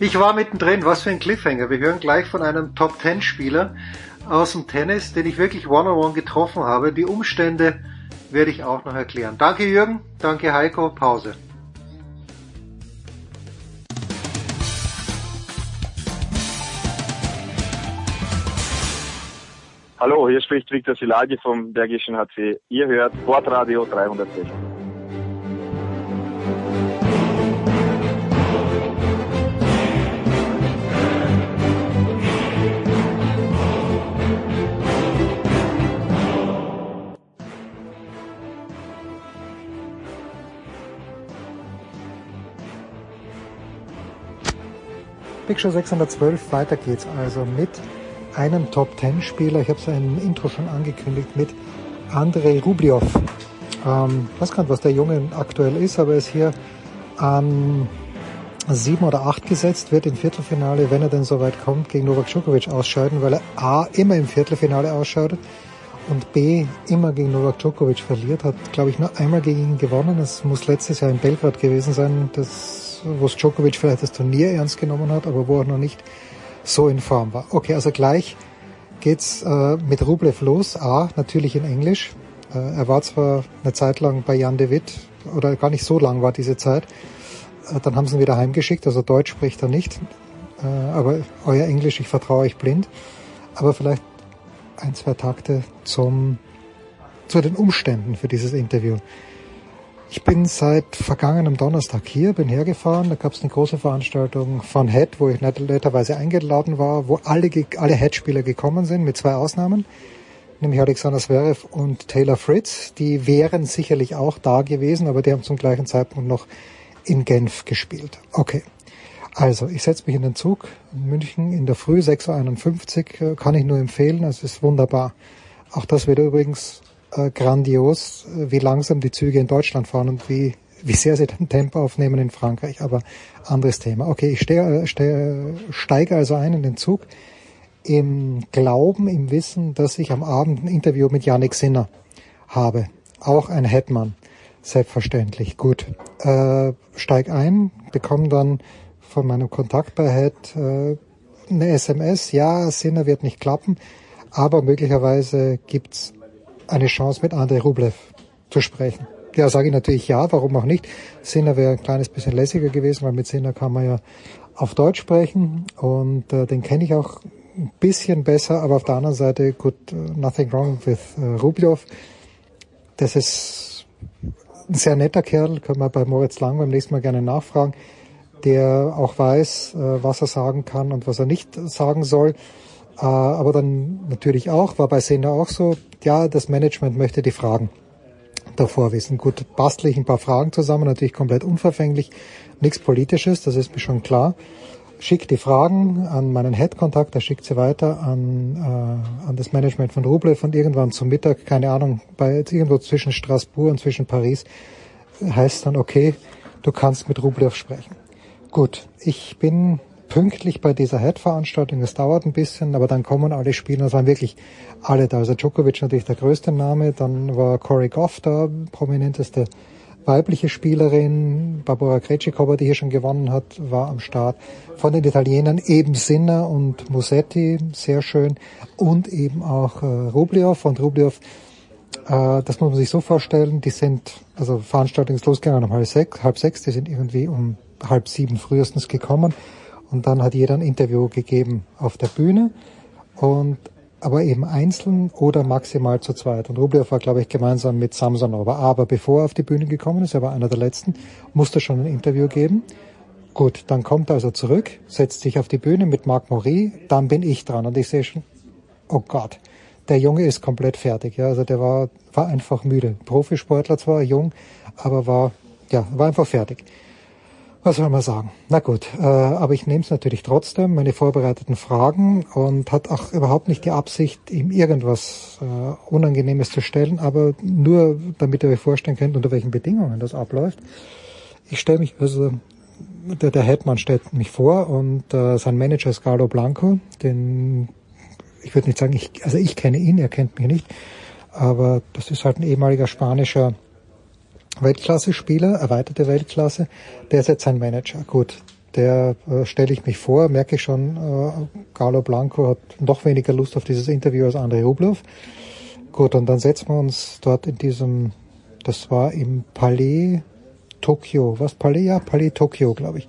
Ich war mittendrin, was für ein Cliffhanger. Wir hören gleich von einem Top Ten Spieler aus dem Tennis, den ich wirklich one-on-one getroffen habe. Die Umstände werde ich auch noch erklären. Danke Jürgen, danke Heiko, Pause. Hallo, hier spricht Viktor Silagi vom Bergischen HC. Ihr hört Sportradio 360. Big Show 612, weiter geht's also mit einem Top 10 Spieler. Ich habe es im Intro schon angekündigt mit Andrei Rublev. Ähm, ich weiß gar nicht, was der Junge aktuell ist, aber er ist hier an sieben oder acht gesetzt, wird im Viertelfinale, wenn er denn so weit kommt, gegen Novak Djokovic ausscheiden, weil er A immer im Viertelfinale ausscheidet und B immer gegen Novak Djokovic verliert, hat glaube ich nur einmal gegen ihn gewonnen. Es muss letztes Jahr in Belgrad gewesen sein, das, wo Djokovic vielleicht das Turnier ernst genommen hat, aber wo er noch nicht so in Form war. Okay, also gleich geht's äh, mit Rublev los. A, natürlich in Englisch. Äh, er war zwar eine Zeit lang bei Jan de Witt, oder gar nicht so lang war diese Zeit. Äh, dann haben sie ihn wieder heimgeschickt, also Deutsch spricht er nicht. Äh, aber euer Englisch, ich vertraue euch blind. Aber vielleicht ein, zwei Takte zum, zu den Umständen für dieses Interview. Ich bin seit vergangenem Donnerstag hier, bin hergefahren. Da gab es eine große Veranstaltung von Head, wo ich netterweise eingeladen war, wo alle, alle Head-Spieler gekommen sind, mit zwei Ausnahmen, nämlich Alexander Zverev und Taylor Fritz. Die wären sicherlich auch da gewesen, aber die haben zum gleichen Zeitpunkt noch in Genf gespielt. Okay. Also, ich setze mich in den Zug in München in der Früh, 6.51 Uhr, kann ich nur empfehlen, es ist wunderbar. Auch das wird übrigens äh, grandios, äh, wie langsam die Züge in Deutschland fahren und wie, wie sehr sie den Tempo aufnehmen in Frankreich. Aber anderes Thema. Okay, ich stehe, stehe, steige also ein in den Zug im Glauben, im Wissen, dass ich am Abend ein Interview mit Yannick Sinner habe. Auch ein Hetman. Selbstverständlich. Gut. Äh, steig ein, bekomme dann von meinem Kontakt bei Head äh, eine SMS. Ja, Sinner wird nicht klappen, aber möglicherweise gibt's eine Chance mit Andrei Rublev zu sprechen. Ja, sage ich natürlich ja, warum auch nicht. Sinner wäre ein kleines bisschen lässiger gewesen, weil mit Sinner kann man ja auf Deutsch sprechen und äh, den kenne ich auch ein bisschen besser, aber auf der anderen Seite, gut, uh, nothing wrong with uh, Rublev. Das ist ein sehr netter Kerl, können wir bei Moritz Lang beim nächsten Mal gerne nachfragen, der auch weiß, äh, was er sagen kann und was er nicht sagen soll. Äh, aber dann natürlich auch, war bei Sender auch so, ja, das Management möchte die Fragen davor wissen. Gut, bastle ich ein paar Fragen zusammen, natürlich komplett unverfänglich, nichts Politisches, das ist mir schon klar. Schick die Fragen an meinen Head-Kontakt, er schickt sie weiter an, äh, an das Management von Rublev und irgendwann zum Mittag, keine Ahnung, bei irgendwo zwischen Straßburg und zwischen Paris, heißt dann, okay, du kannst mit Rublev sprechen. Gut, ich bin pünktlich bei dieser Head-Veranstaltung. Es dauert ein bisschen, aber dann kommen alle Spieler. Es waren wirklich alle da. Also Djokovic natürlich der größte Name. Dann war Cory Goff da, prominenteste weibliche Spielerin. Barbara Krejcikova, die hier schon gewonnen hat, war am Start. Von den Italienern eben Sinner und Musetti, sehr schön. Und eben auch äh, Rublev. Und Rublev, äh, das muss man sich so vorstellen, die sind, also Veranstaltung ist losgegangen um halb sechs, halb sechs, die sind irgendwie um halb sieben frühestens gekommen. Und dann hat jeder ein Interview gegeben auf der Bühne und aber eben einzeln oder maximal zu zweit. Und Rublev war, glaube ich, gemeinsam mit Samsonova. Aber bevor er auf die Bühne gekommen ist, er war einer der letzten, musste schon ein Interview geben. Gut, dann kommt er also zurück, setzt sich auf die Bühne mit Marc Maury, dann bin ich dran und ich sehe schon, oh Gott, der Junge ist komplett fertig. Ja, also der war, war einfach müde. Profisportler zwar, jung, aber war, ja, war einfach fertig. Was soll man sagen? Na gut, äh, aber ich nehme es natürlich trotzdem, meine vorbereiteten Fragen und hat auch überhaupt nicht die Absicht, ihm irgendwas äh, Unangenehmes zu stellen, aber nur damit ihr euch vorstellen könnt, unter welchen Bedingungen das abläuft. Ich stelle mich, also der, der Headman stellt mich vor und äh, sein Manager ist Carlo Blanco, den ich würde nicht sagen, ich, also ich kenne ihn, er kennt mich nicht, aber das ist halt ein ehemaliger spanischer Weltklasse-Spieler, erweiterte Weltklasse. Der ist jetzt sein Manager. Gut, der äh, stelle ich mich vor, merke ich schon, äh, Carlo Blanco hat noch weniger Lust auf dieses Interview als Andrei Rublev. Gut, und dann setzen wir uns dort in diesem, das war im Palais Tokio, was Palais? Ja, Palais Tokio, glaube ich.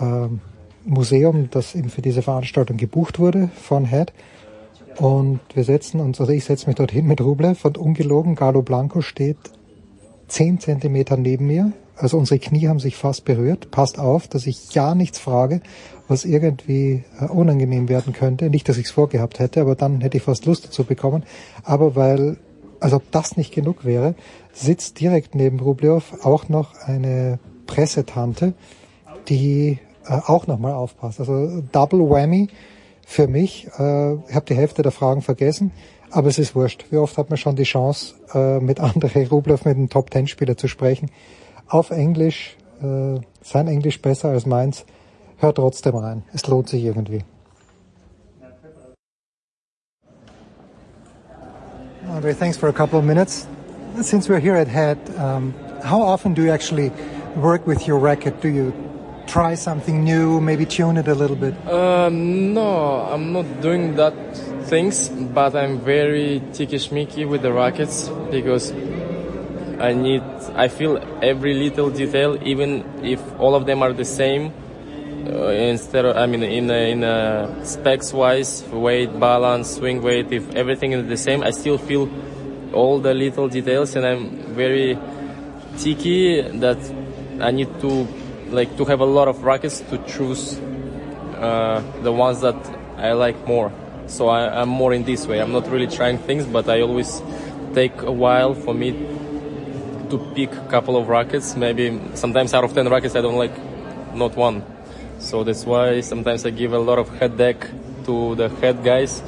Ähm, Museum, das eben für diese Veranstaltung gebucht wurde von Head. Und wir setzen uns, also ich setze mich dorthin mit Rublev und ungelogen, Galo Blanco steht zehn Zentimeter neben mir. Also unsere Knie haben sich fast berührt. Passt auf, dass ich ja nichts frage, was irgendwie äh, unangenehm werden könnte. Nicht, dass ich es vorgehabt hätte, aber dann hätte ich fast Lust dazu bekommen. Aber weil, als ob das nicht genug wäre, sitzt direkt neben Rublev auch noch eine Pressetante, die äh, auch nochmal aufpasst. Also Double Whammy für mich. Äh, ich habe die Hälfte der Fragen vergessen, aber es ist wurscht. Wie oft hat man schon die Chance, äh, mit Andrei Rublev, mit einem Top-Ten-Spieler zu sprechen? Auf Englisch, äh, sein Englisch besser als meins. Hört trotzdem rein. Es lohnt sich irgendwie. Andre, thanks for a couple of minutes. Since we're here at Head, um, how often do you actually work with your racket? Do you try something new, maybe tune it a little bit? Uh, no, I'm not doing that things, but I'm very tickismicky with the rackets because I need, I feel every little detail, even if all of them are the same. Uh, instead of, I mean, in a, in a specs wise, weight, balance, swing weight, if everything is the same, I still feel all the little details, and I'm very ticky that I need to like to have a lot of rackets to choose uh, the ones that I like more. So I, I'm more in this way. I'm not really trying things, but I always take a while for me to pick a couple of rackets. Maybe sometimes out of ten rackets I don't like not one. So that's why sometimes I give a lot of head deck to the head guys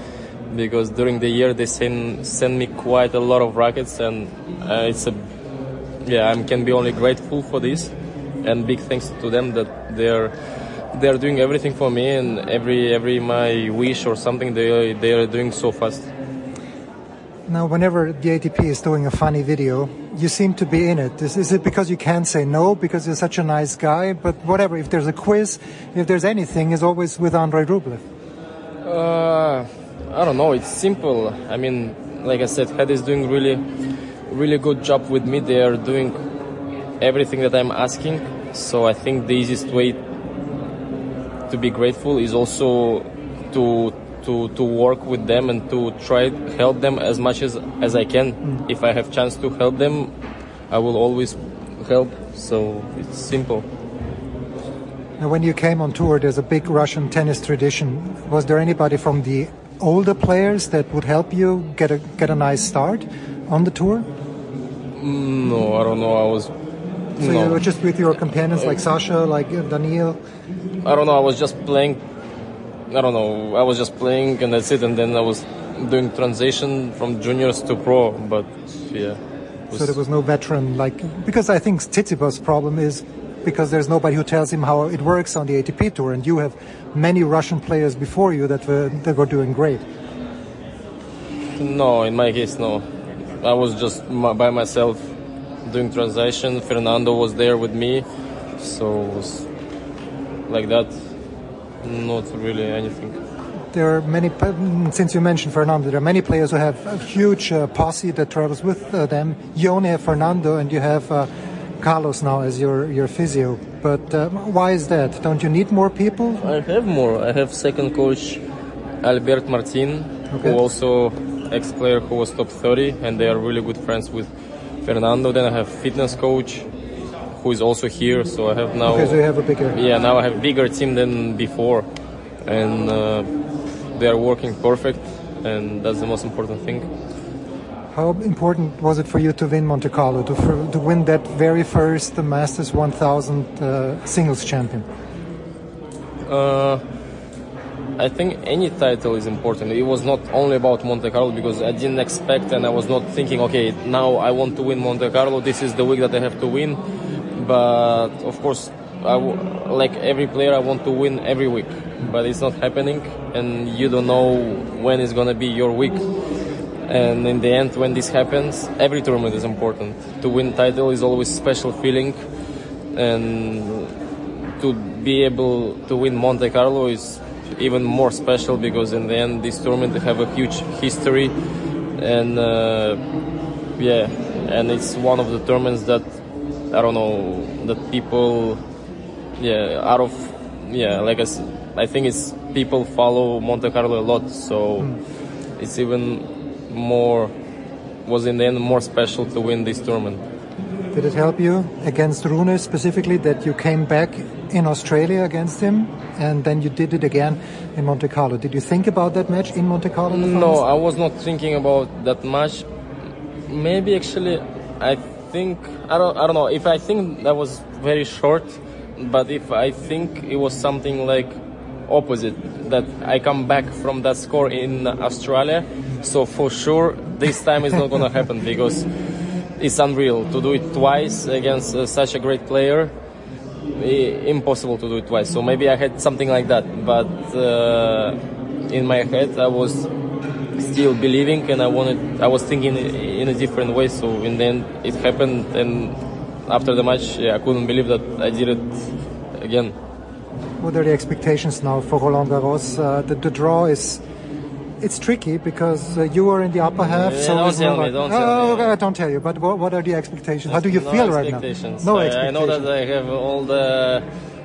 because during the year they send send me quite a lot of rackets and uh, it's a yeah I can be only grateful for this and big thanks to them that they're they're doing everything for me and every every my wish or something they they are doing so fast. Now, whenever the ATP is doing a funny video, you seem to be in it. Is, is it because you can't say no because you're such a nice guy? But whatever, if there's a quiz, if there's anything, is always with Andrei Rublev. Uh, I don't know. It's simple. I mean, like I said, Head is doing really, really good job with me. They are doing everything that I'm asking. So I think the easiest way to be grateful is also to to to work with them and to try help them as much as as I can. If I have chance to help them, I will always help. So it's simple. Now, when you came on tour, there's a big Russian tennis tradition. Was there anybody from the older players that would help you get a get a nice start on the tour? Mm, No, I don't know. I was So no. you were just with your companions like Sasha, like uh, Daniil. I don't know. I was just playing. I don't know. I was just playing and that's it. And then I was doing transition from juniors to pro. But yeah, it So there was no veteran like because I think Tsitsipas' problem is because there's nobody who tells him how it works on the ATP tour, and you have many Russian players before you that were that were doing great. no. In my case, no. I was just by myself doing transition. Fernando was there with me, so it was like that. Not really anything. There are many, since you mentioned Fernando, there are many players who have a huge uh, posse that travels with uh, them. You only have Fernando and you have uh, Carlos now as your, your physio. But uh, why is that? Don't you need more people? I have more. I have second coach Albert Martin, Okay. who also ex-player who was top 30, and they are really good friends with Fernando. Then I have fitness coach, who is also here. So I have now. Okay, so you have a bigger- Yeah, now I have bigger team than before, and uh, they are working perfect, and that's the most important thing. How important was it for you to win Monte Carlo, to, for, to win that very first Masters 1000 uh, singles champion? Uh, I think any title is important. It was not only about Monte Carlo because I didn't expect and I was not thinking, okay, now I want to win Monte Carlo. This is the week that I have to win. But of course, like every player, I want to win every week. But it's not happening, and you don't know when it's gonna be your week. And in the end, when this happens, every tournament is important. To win title is always special feeling, and to be able to win Monte Carlo is even more special because in the end, this tournament have a huge history, and uh, yeah, and it's one of the tournaments that I don't know that people, yeah, out of yeah, like I, I think it's people follow Monte Carlo a lot, so hmm. it's even more was in the end more special to win this tournament. Did it help you against Rune specifically that you came back in Australia against him and then you did it again in Monte Carlo? Did you think about that match in Monte Carlo? in No. I was not thinking about that much. Maybe actually, I think I don't. I don't know if I think that was very short, but if I think it was something like opposite that I come back from that score in Australia, so for sure this time is not gonna <laughs> happen because it's unreal to do it twice against uh, such a great player. Impossible to do it twice. So maybe I had something like that, but uh, in my head I was still believing and I wanted. I was thinking in a different way. So in the end, it happened, and after the match, yeah, I couldn't believe that I did it again. What are the expectations now for Roland Garros? Uh, the, the draw is it's tricky because uh, you are in the upper half. Yeah, so don't tell me, don't oh, tell me. okay, I don't tell you. But what, what are the expectations? How do you no feel right now? expectations. No I, I expectations. know that I have all the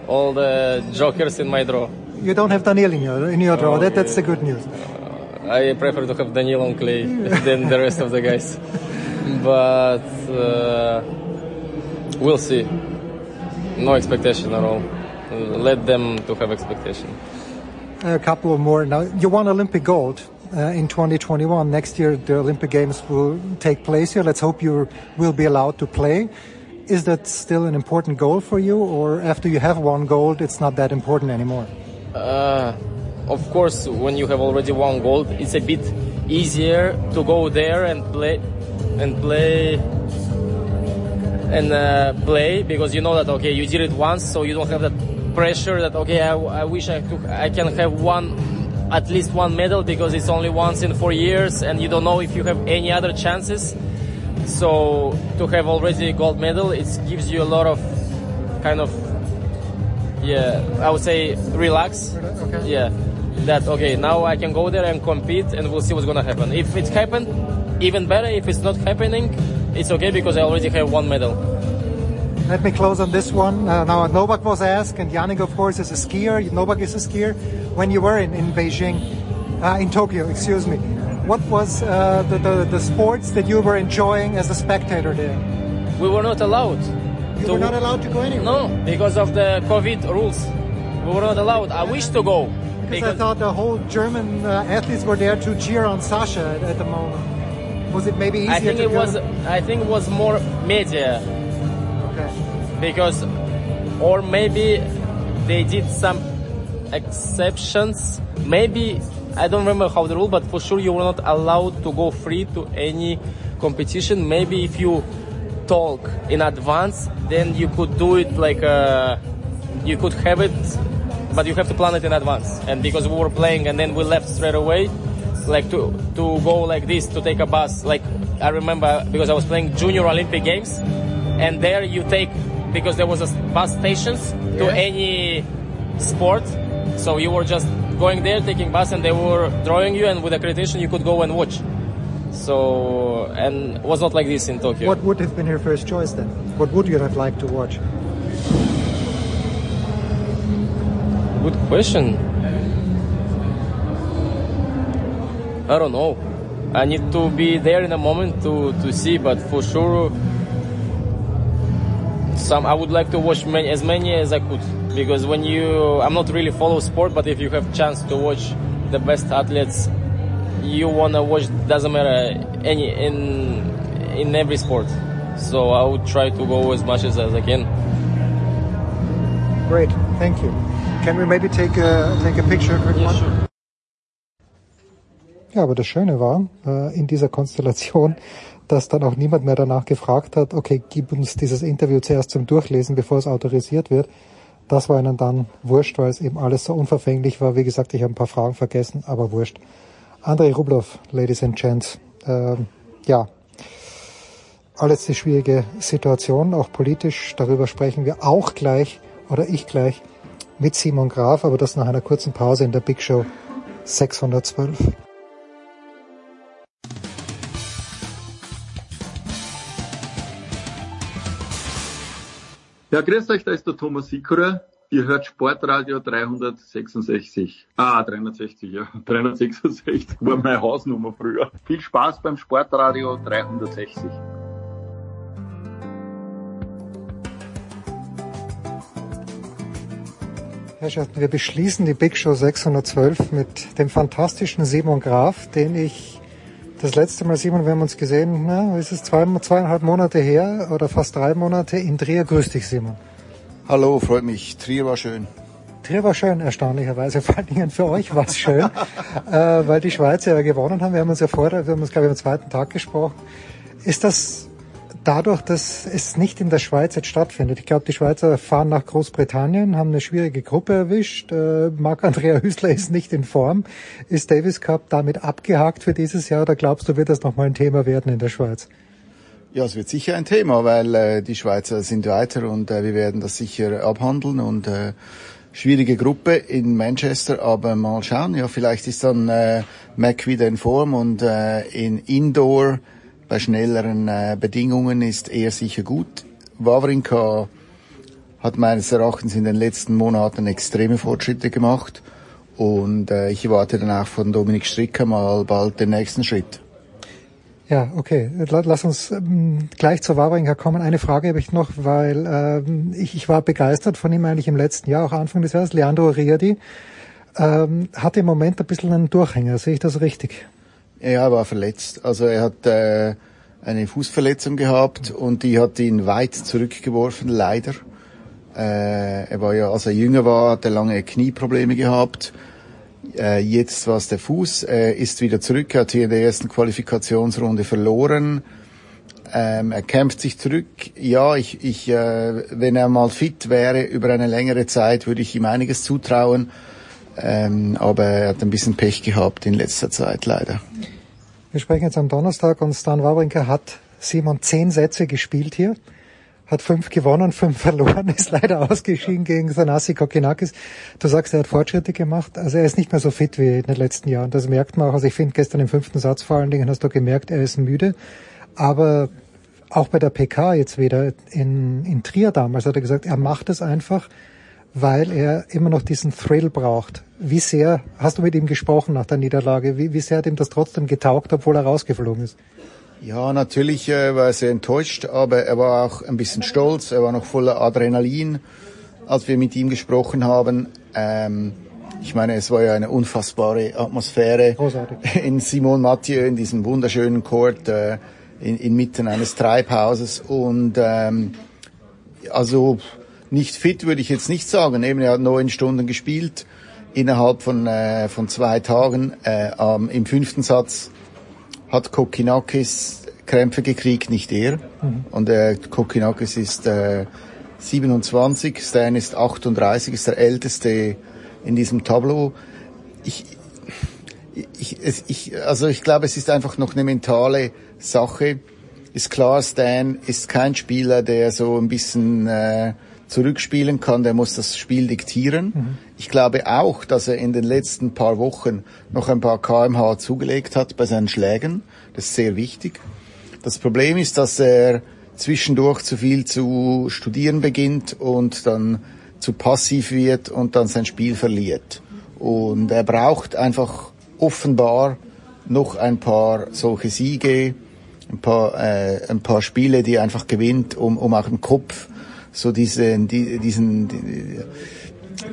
all the jokers in my draw. You don't have Daniel in your in your draw. That, that's the good news. I prefer to have Daniel on clay than the rest of the guys. But uh, we'll see. No expectation at all. Let them to have expectation. A couple of more now. You won Olympic gold uh, in 2021. Next year, the Olympic Games will take place here. Let's hope you will be allowed to play. Is that still an important goal for you, or after you have won gold, it's not that important anymore? Uh, of course, when you have already won gold, it's a bit easier to go there and play and play and uh, play because you know that okay, you did it once, so you don't have that pressure that okay, I, I wish I took, I can have one at least one medal because it's only once in four years, and you don't know if you have any other chances. So to have already a gold medal, it gives you a lot of kind of yeah, I would say relax. Yeah, that okay. Now I can go there and compete, and we'll see what's gonna happen. If it happened, even better. If it's not happening, it's okay because I already have one medal. Let me close on this one. Uh, now, Novak was asked, and Yannick, of course, is a skier. Novak is a skier. When you were in, in Beijing, uh, in Tokyo, excuse me, what was uh, the, the, the sports that you were enjoying as a spectator there? We were not allowed. You to- were not allowed to go anywhere? No, because of the COVID rules. We were not allowed. I wish to go. Because I thought the whole German uh, athletes were there to cheer on Sasha at, at the moment. Was it maybe easier I think to it go- was. I think it was more media. Okay. Because, or maybe they did some exceptions. Maybe I don't remember how the rule, but for sure you were not allowed to go free to any competition. Maybe if you talk in advance, then you could do it like uh, you could have it, but you have to plan it in advance. And because we were playing and then we left straight away, like to to go like this to take a bus. Like I remember because I was playing Junior Olympic Games, and there you take because there was a bus stations to Yeah. any sport. So you were just going there, taking bus, and they were drawing you, and with accreditation you could go and watch. So and it was not like this in Tokyo. What would have been your first choice then? What would you have liked to watch? Good question. I don't know. I need to be there in a moment to, to see, but for sure, some I would like to watch many, as many as I could because when you, I'm not really follow sport, but if you have chance to watch the best athletes, you wanna watch. Doesn't matter any in in every sport. So I would try to go as much as, as I can. Great, thank you. Can we maybe take a, take a picture? everyone? Ja, aber das Schöne war äh, in dieser Konstellation, dass dann auch niemand mehr danach gefragt hat, okay, gib uns dieses Interview zuerst zum Durchlesen, bevor es autorisiert wird. Das war ihnen dann wurscht, weil es eben alles so unverfänglich war. Wie gesagt, ich habe ein paar Fragen vergessen, aber wurscht. Andrei Rublev, Ladies and Gents, Ähm, ja, alles eine schwierige Situation, auch politisch. Darüber sprechen wir auch gleich oder ich gleich mit Simon Graf, aber das nach einer kurzen Pause in der Big Show 612. Ja, grüß euch, da ist der Thomas Sikurer. Ihr hört Sportradio 366. Ah, 360, ja. <laughs> 366 war meine Hausnummer früher. Viel Spaß beim Sportradio 360. Herrschaften, wir beschließen die Big Show 612 mit dem fantastischen Simon Graf, den ich das letzte Mal, Simon, wir haben uns gesehen, na, ist es zwei, zweieinhalb Monate her oder fast drei Monate in Trier. Grüß dich, Simon. Hallo, freut mich. Trier war schön. Trier war schön, erstaunlicherweise. <laughs> Vor allen Dingen für euch war es schön, <laughs> äh, weil die Schweizer ja gewonnen haben. Wir haben uns ja vorher, wir haben uns, glaube ich, am zweiten Tag gesprochen. Ist das dadurch, dass es nicht in der Schweiz jetzt stattfindet? Ich glaube, die Schweizer fahren nach Großbritannien, haben eine schwierige Gruppe erwischt. Äh, Marc-Andrea Hüsler ist nicht in Form. Ist Davis Cup damit abgehakt für dieses Jahr oder glaubst du, wird das nochmal ein Thema werden in der Schweiz? Ja, es wird sicher ein Thema, weil äh, die Schweizer sind weiter und äh, wir werden das sicher abhandeln und äh, schwierige Gruppe in Manchester, aber mal schauen. Ja, vielleicht ist dann äh, Mac wieder in Form und äh, in Indoor bei schnelleren äh, Bedingungen ist er sicher gut. Wawrinka hat meines Erachtens in den letzten Monaten extreme Fortschritte gemacht und äh, ich erwarte dann auch von Dominik Stricker mal bald den nächsten Schritt. Ja, okay. La- Lass uns ähm, gleich zur Wawrinka kommen. Eine Frage habe ich noch, weil ähm, ich, ich war begeistert von ihm eigentlich im letzten Jahr, auch Anfang des Jahres. Leandro Riadi ähm, hat im Moment ein bisschen einen Durchhänger. Sehe ich das richtig? Ja, er war verletzt. Also er hat äh, eine Fußverletzung gehabt und die hat ihn weit zurückgeworfen, leider. Äh, er war ja, als er jünger war, hat er lange Knieprobleme gehabt. Äh, jetzt war es der Fuß, er ist wieder zurück, hat hier in der ersten Qualifikationsrunde verloren. Ähm, er kämpft sich zurück. Ja, ich, ich, äh, wenn er mal fit wäre über eine längere Zeit, würde ich ihm einiges zutrauen. Ähm, aber er hat ein bisschen Pech gehabt in letzter Zeit, leider. Wir sprechen jetzt am Donnerstag und Stan Wawrinka hat Simon zehn Sätze gespielt hier, hat fünf gewonnen, fünf <laughs> verloren, ist leider ausgeschieden gegen Sanasi Kokinakis. Du sagst, er hat Fortschritte gemacht. Also er ist nicht mehr so fit wie in den letzten Jahren. Das merkt man auch. Also ich finde gestern im fünften Satz vor allen Dingen hast du gemerkt, er ist müde. Aber auch bei der PK jetzt wieder in, in Trier damals hat er gesagt, er macht es einfach, weil er immer noch diesen Thrill braucht. Wie sehr hast du mit ihm gesprochen nach der Niederlage? Wie, wie sehr hat ihm das trotzdem getaugt, obwohl er rausgeflogen ist? Ja, natürlich äh, war er sehr enttäuscht, aber er war auch ein bisschen stolz. Er war noch voller Adrenalin, als wir mit ihm gesprochen haben. Ähm, ich meine, es war ja eine unfassbare Atmosphäre Großartig. in Simon Mathieu, in diesem wunderschönen Court, äh, in, inmitten eines Treibhauses. Und ähm, also nicht fit würde ich jetzt nicht sagen. Eben, er hat neun Stunden gespielt innerhalb von, äh, von zwei Tagen. Äh, ähm, Im fünften Satz hat Kokinakis Krämpfe gekriegt, nicht er. Mhm. Und äh, Kokinakis ist äh, 27, Stan ist 38, ist der älteste in diesem Tableau. Ich, ich, es, ich, also ich glaube, es ist einfach noch eine mentale Sache. Ist klar, Stan ist kein Spieler, der so ein bisschen äh, zurückspielen kann, der muss das Spiel diktieren. Ich glaube auch, dass er in den letzten paar Wochen noch ein paar kmh zugelegt hat bei seinen Schlägen. Das ist sehr wichtig. Das Problem ist, dass er zwischendurch zu viel zu studieren beginnt und dann zu passiv wird und dann sein Spiel verliert. Und er braucht einfach offenbar noch ein paar solche Siege, ein paar, äh, ein paar Spiele, die er einfach gewinnt, um, um auch im Kopf so diesen, die, diesen, die,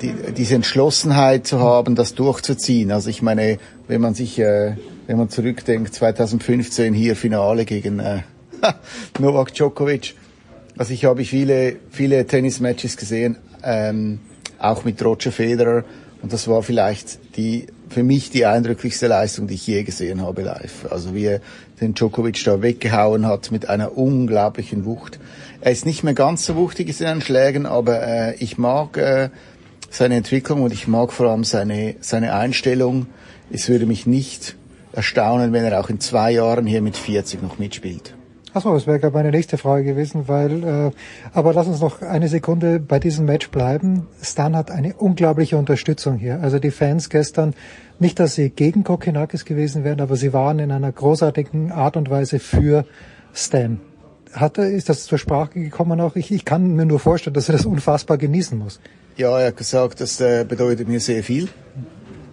die, diese Entschlossenheit zu haben, das durchzuziehen. Also ich meine, wenn man sich, äh, wenn man zurückdenkt, 2015 hier Finale gegen äh, <laughs> Novak Djokovic. Also ich habe viele, viele Tennismatches gesehen, ähm, auch mit Roger Federer. Und das war vielleicht die, für mich die eindrücklichste Leistung, die ich je gesehen habe live. Also wie er den Djokovic da weggehauen hat mit einer unglaublichen Wucht. Er ist nicht mehr ganz so wuchtig in seinen Schlägen, aber äh, ich mag äh, seine Entwicklung und ich mag vor allem seine, seine Einstellung. Es würde mich nicht erstaunen, wenn er auch in zwei Jahren hier mit 40 noch mitspielt. Achso, das wäre gerade meine nächste Frage gewesen, weil, äh, aber lass uns noch eine Sekunde bei diesem Match bleiben. Stan hat eine unglaubliche Unterstützung hier. Also die Fans gestern, nicht, dass sie gegen Kokinakis gewesen wären, aber sie waren in einer großartigen Art und Weise für Stan. Hat er, ist das zur Sprache gekommen auch? Ich, ich kann mir nur vorstellen, dass er das unfassbar genießen muss. Ja, er hat gesagt, das äh, bedeutet mir sehr viel.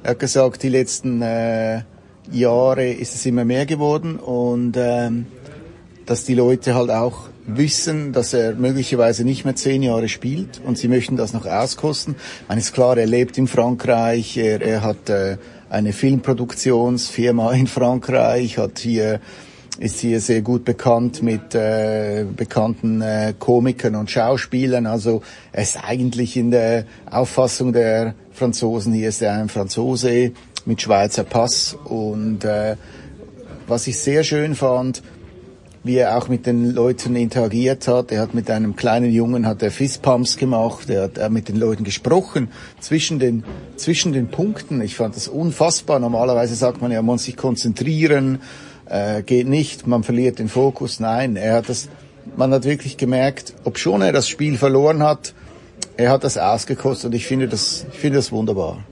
Er hat gesagt, die letzten äh, Jahre ist es immer mehr geworden und ähm, dass die Leute halt auch wissen, dass er möglicherweise nicht mehr zehn Jahre spielt und sie möchten das noch auskosten. Meine, ist klar, er lebt in Frankreich, er, er hat äh, eine Filmproduktionsfirma in Frankreich, hat hier ist hier sehr gut bekannt mit äh, bekannten äh, Komikern und Schauspielern. Also er ist eigentlich in der Auffassung der Franzosen hier ist er ein Franzose mit Schweizer Pass und äh, was ich sehr schön fand, wie er auch mit den Leuten interagiert hat. Er hat mit einem kleinen Jungen hat er Fistpumps gemacht, er hat mit den Leuten gesprochen zwischen den zwischen den Punkten. Ich fand das unfassbar. Normalerweise sagt man ja, man muss sich konzentrieren, äh, geht nicht, man verliert den Fokus. Nein, er hat das, man hat wirklich gemerkt, ob schon er das Spiel verloren hat, er hat das ausgekostet und ich finde das, ich finde das wunderbar.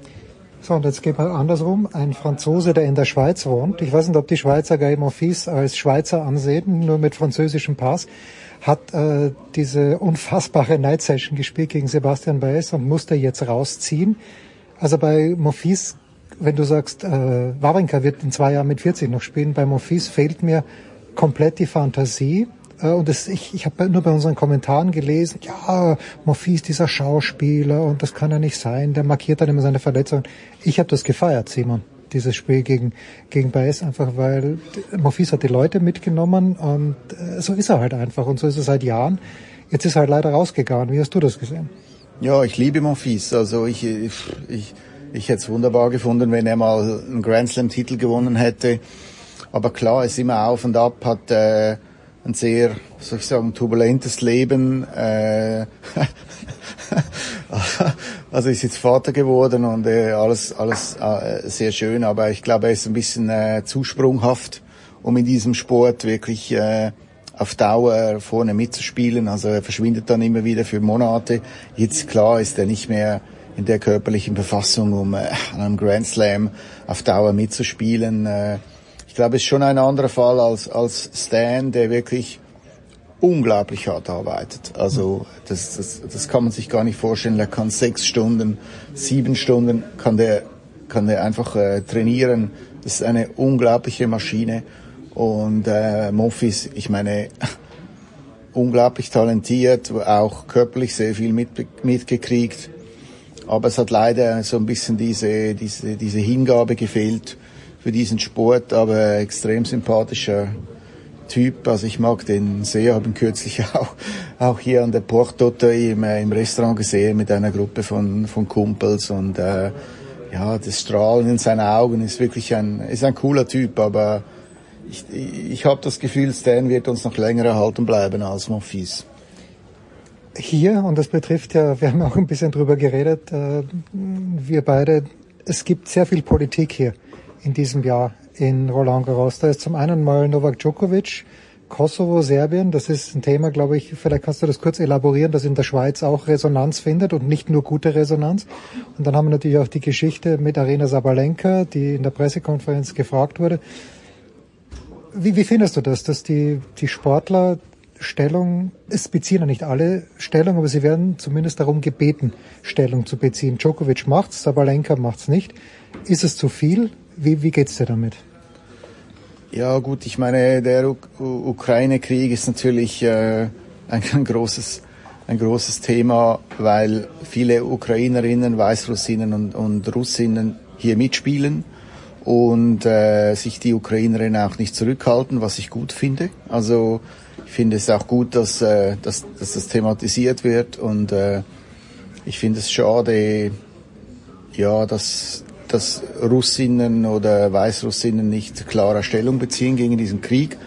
So, und jetzt geht mal andersrum. Ein Franzose, der in der Schweiz wohnt, ich weiß nicht, ob die Schweizer Guy Monfils als Schweizer ansehen, nur mit französischem Pass, hat äh, diese unfassbare Night Session gespielt gegen Sebastian Baez und musste jetzt rausziehen. Also bei Monfils, wenn du sagst, äh, Wawrinka wird in zwei Jahren mit 40 noch spielen, bei Monfils fehlt mir komplett die Fantasie. Äh, Und das, ich, ich habe nur bei unseren Kommentaren gelesen, ja, Monfils, dieser Schauspieler und das kann er nicht sein, der markiert dann immer seine Verletzungen. Ich habe das gefeiert, Simon, dieses Spiel gegen, gegen Baez, einfach weil Monfils hat die Leute mitgenommen und äh, so ist er halt einfach und so ist er seit Jahren. Jetzt ist er halt leider rausgegangen. Wie hast du das gesehen? Ja, ich liebe Monfils. Also ich, ich, ich, hätte es wunderbar gefunden, wenn er mal einen Grand Slam-Titel gewonnen hätte. Aber klar, ist immer auf und ab, hat äh, ein sehr, soll ich sagen, turbulentes Leben. Äh, <laughs> also ist jetzt Vater geworden und äh, alles, alles äh, sehr schön, aber ich glaube, er ist ein bisschen äh, zu sprunghaft, um in diesem Sport wirklich äh, auf Dauer vorne mitzuspielen. Also er verschwindet dann immer wieder für Monate. Jetzt klar ist er nicht mehr in der körperlichen Verfassung, um äh, an einem Grand Slam auf Dauer mitzuspielen. Äh, ich glaube, es ist schon ein anderer Fall als, als Stan, der wirklich unglaublich hart arbeitet. Also das, das, das kann man sich gar nicht vorstellen. Er kann sechs Stunden, sieben Stunden kann der, kann der einfach äh, trainieren. Das ist eine unglaubliche Maschine. Und äh, Monfils, ich meine, <laughs> unglaublich talentiert, auch körperlich sehr viel mit, mitgekriegt. Aber es hat leider so ein bisschen diese, diese, diese Hingabe gefehlt für diesen Sport, aber extrem sympathischer Typ. Also ich mag den sehr, habe ihn kürzlich <laughs> auch, auch hier an der Portote im, äh, im Restaurant gesehen mit einer Gruppe von, von Kumpels und äh, ja, das Strahlen in seinen Augen ist wirklich ein, ist ein cooler Typ, aber ich, ich habe das Gefühl, Stan wird uns noch länger erhalten bleiben als Monfils. Hier, und das betrifft ja, wir haben auch ein bisschen drüber geredet, äh, wir beide, es gibt sehr viel Politik hier in diesem Jahr in Roland Garros. Da ist zum einen mal Novak Djokovic, Kosovo, Serbien. Das ist ein Thema, glaube ich, vielleicht kannst du das kurz elaborieren, das in der Schweiz auch Resonanz findet und nicht nur gute Resonanz. Und dann haben wir natürlich auch die Geschichte mit Arena Sabalenka, die in der Pressekonferenz gefragt wurde. Wie, wie findest du das, dass die, die Sportler Stellung, es beziehen ja nicht alle Stellung, aber sie werden zumindest darum gebeten, Stellung zu beziehen. Djokovic macht's, Sabalenka macht's nicht. Ist es zu viel? Wie, wie geht's dir damit? Ja gut, ich meine, der U Ukraine-Krieg ist natürlich äh, ein, ein, großes, ein großes Thema, weil viele Ukrainerinnen, Weißrussinnen und, und Russinnen hier mitspielen und äh, sich die Ukrainerinnen auch nicht zurückhalten, was ich gut finde. Also ich finde es auch gut, dass, äh, dass, dass das thematisiert wird und äh, ich finde es schade, ja, dass, dass Russinnen oder Weißrussinnen nicht klarer Stellung beziehen gegen diesen Krieg.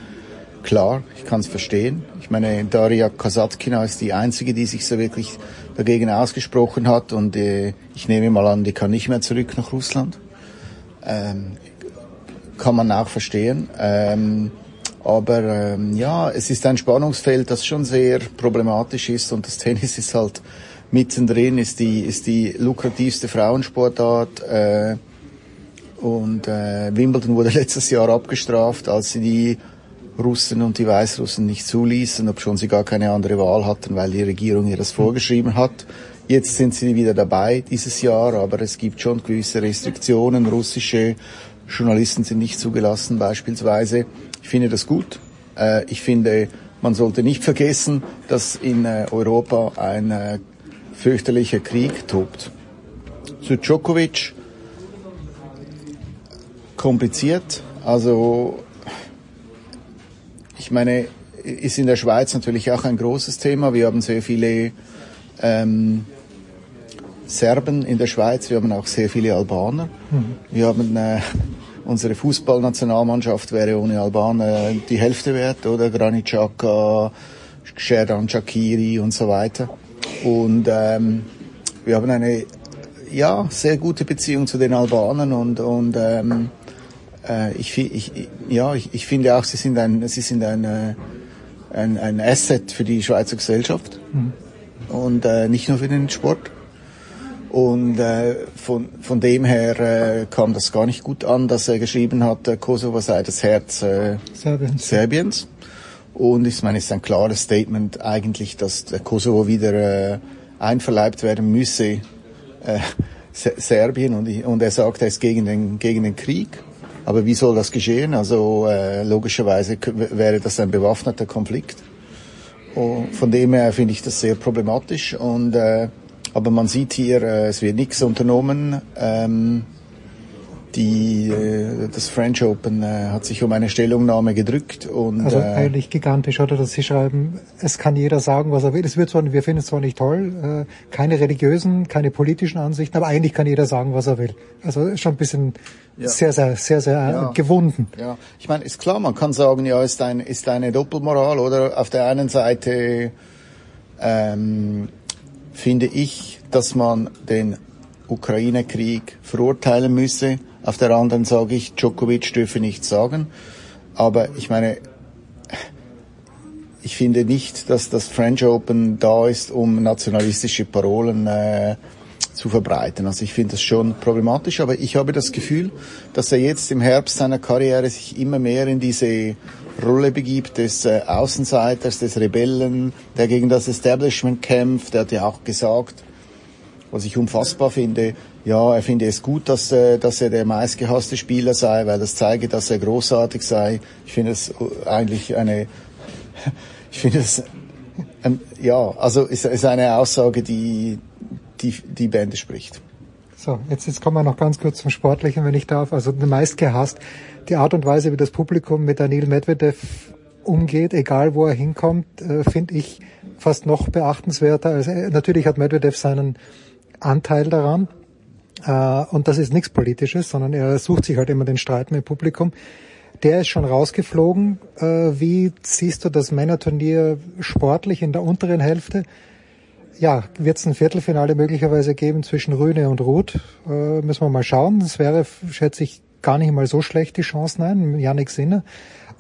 Klar, ich kann es verstehen. Ich meine, Daria Kasatkina ist die einzige, die sich so wirklich dagegen ausgesprochen hat und äh, ich nehme mal an, die kann nicht mehr zurück nach Russland. Ähm, kann man auch verstehen. Ähm, aber ähm, ja, es ist ein Spannungsfeld, das schon sehr problematisch ist und das Tennis ist halt mittendrin, ist die, ist die lukrativste Frauensportart. Äh, und äh, Wimbledon wurde <laughs> letztes Jahr abgestraft, als sie die Russen und die Weißrussen nicht zuließen, obschon sie gar keine andere Wahl hatten, weil die Regierung ihr das vorgeschrieben hat. Jetzt sind sie wieder dabei dieses Jahr, aber es gibt schon gewisse Restriktionen. Russische Journalisten sind nicht zugelassen beispielsweise. Ich finde das gut. Äh, ich finde, man sollte nicht vergessen, dass in äh, Europa ein äh, fürchterlicher Krieg tobt. Zu Djokovic kompliziert. Also ich meine, ist in der Schweiz natürlich auch ein großes Thema. Wir haben sehr viele ähm, Serben in der Schweiz, wir haben auch sehr viele Albaner. Mhm. Wir haben äh, unsere Fußballnationalmannschaft wäre ohne Albaner die Hälfte wert, oder? Granit Xhaka, Sherdan Shakiri und so weiter. Und ähm, wir haben eine ja sehr gute Beziehung zu den Albanern und und ähm, äh, ich ich- ja ich, ich finde auch sie sind ein sie sind ein äh, ein, ein Asset für die Schweizer Gesellschaft Mhm. und äh, nicht nur für den Sport. Und äh, von, von dem her äh, kam das gar nicht gut an, dass er geschrieben hat, äh, Kosovo sei das Herz äh, Serbiens. Serbiens. Und ich meine, es ist ein klares Statement eigentlich, dass der Kosovo wieder äh, einverleibt werden müsse, äh, Se- Serbien. Und, ich, und er sagt, er ist gegen den, gegen den Krieg. Aber wie soll das geschehen? Also äh, logischerweise wäre das ein bewaffneter Konflikt. Und von dem her finde ich das sehr problematisch. Und äh, aber man sieht hier, äh, es wird nichts unternommen. Ähm, die, äh, das French Open äh, hat sich um eine Stellungnahme gedrückt und Also äh, eigentlich gigantisch, oder? Dass Sie schreiben, es kann jeder sagen, was er will. Es wird zwar, wir finden es zwar nicht toll, äh, keine religiösen, keine politischen Ansichten, aber eigentlich kann jeder sagen, was er will. Also schon ein bisschen Ja. sehr, sehr, sehr, sehr Ja. äh, gewunden. Ja, ich meine, ist klar, man kann sagen, ja, ist ein ist eine Doppelmoral oder auf der einen Seite ähm, finde ich, dass man den Ukraine-Krieg verurteilen müsse. Auf der anderen sage ich, Djokovic dürfe nichts sagen. Aber ich meine, ich finde nicht, dass das French Open da ist, um nationalistische Parolen äh, zu verbreiten. Also ich finde das schon problematisch, aber ich habe das Gefühl, dass er jetzt im Herbst seiner Karriere sich immer mehr in diese Rolle begibt des äh, Außenseiters, des Rebellen, der gegen das Establishment kämpft. Er hat ja auch gesagt, was ich unfassbar finde, ja, er finde es gut, dass, äh, dass er der meistgehasste Spieler sei, weil das zeige, dass er großartig sei. Ich finde es äh, eigentlich eine, <laughs> ich finde es, <laughs> ähm, ja, also ist, ist eine Aussage, die, die, die Bände spricht. So, jetzt, jetzt kommen wir noch ganz kurz zum Sportlichen, wenn ich darf. Also meist gehasst. Die Art und Weise, wie das Publikum mit Daniil Medvedev umgeht, egal wo er hinkommt, äh, finde ich fast noch beachtenswerter. Also, natürlich hat Medvedev seinen Anteil daran. Äh, und das ist nichts Politisches, sondern er sucht sich halt immer den Streit mit dem Publikum. Der ist schon rausgeflogen. Wie siehst du das Männerturnier sportlich in der unteren Hälfte? Ja, wird es ein Viertelfinale möglicherweise geben zwischen Rühne und Ruth? Müssen wir mal schauen. Das wäre, schätze ich, gar nicht mal so schlecht, die Chancen ein. Yannick Sinner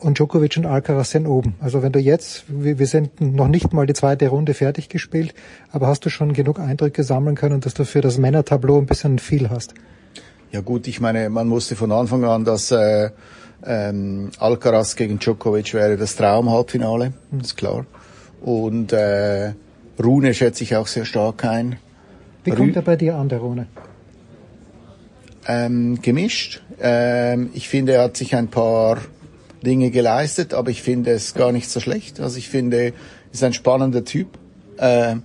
und Djokovic und Alcaraz sind oben. Also wenn du jetzt, wir, sind noch nicht mal die zweite Runde fertig gespielt, aber hast du schon genug Eindrücke sammeln können, dass du für das Männertableau ein bisschen viel hast? Ja gut, ich meine, man wusste von Anfang an, dass äh, ähm, Alcaraz gegen Djokovic wäre das Traum-Halbfinale, ist klar. Und äh, Rune schätze ich auch sehr stark ein. Wie Rü- kommt er bei dir an, der Rune? Ähm, gemischt. Ähm, ich finde, er hat sich ein paar Dinge geleistet, aber ich finde es gar nicht so schlecht. Also ich finde, er ist ein spannender Typ, ähm,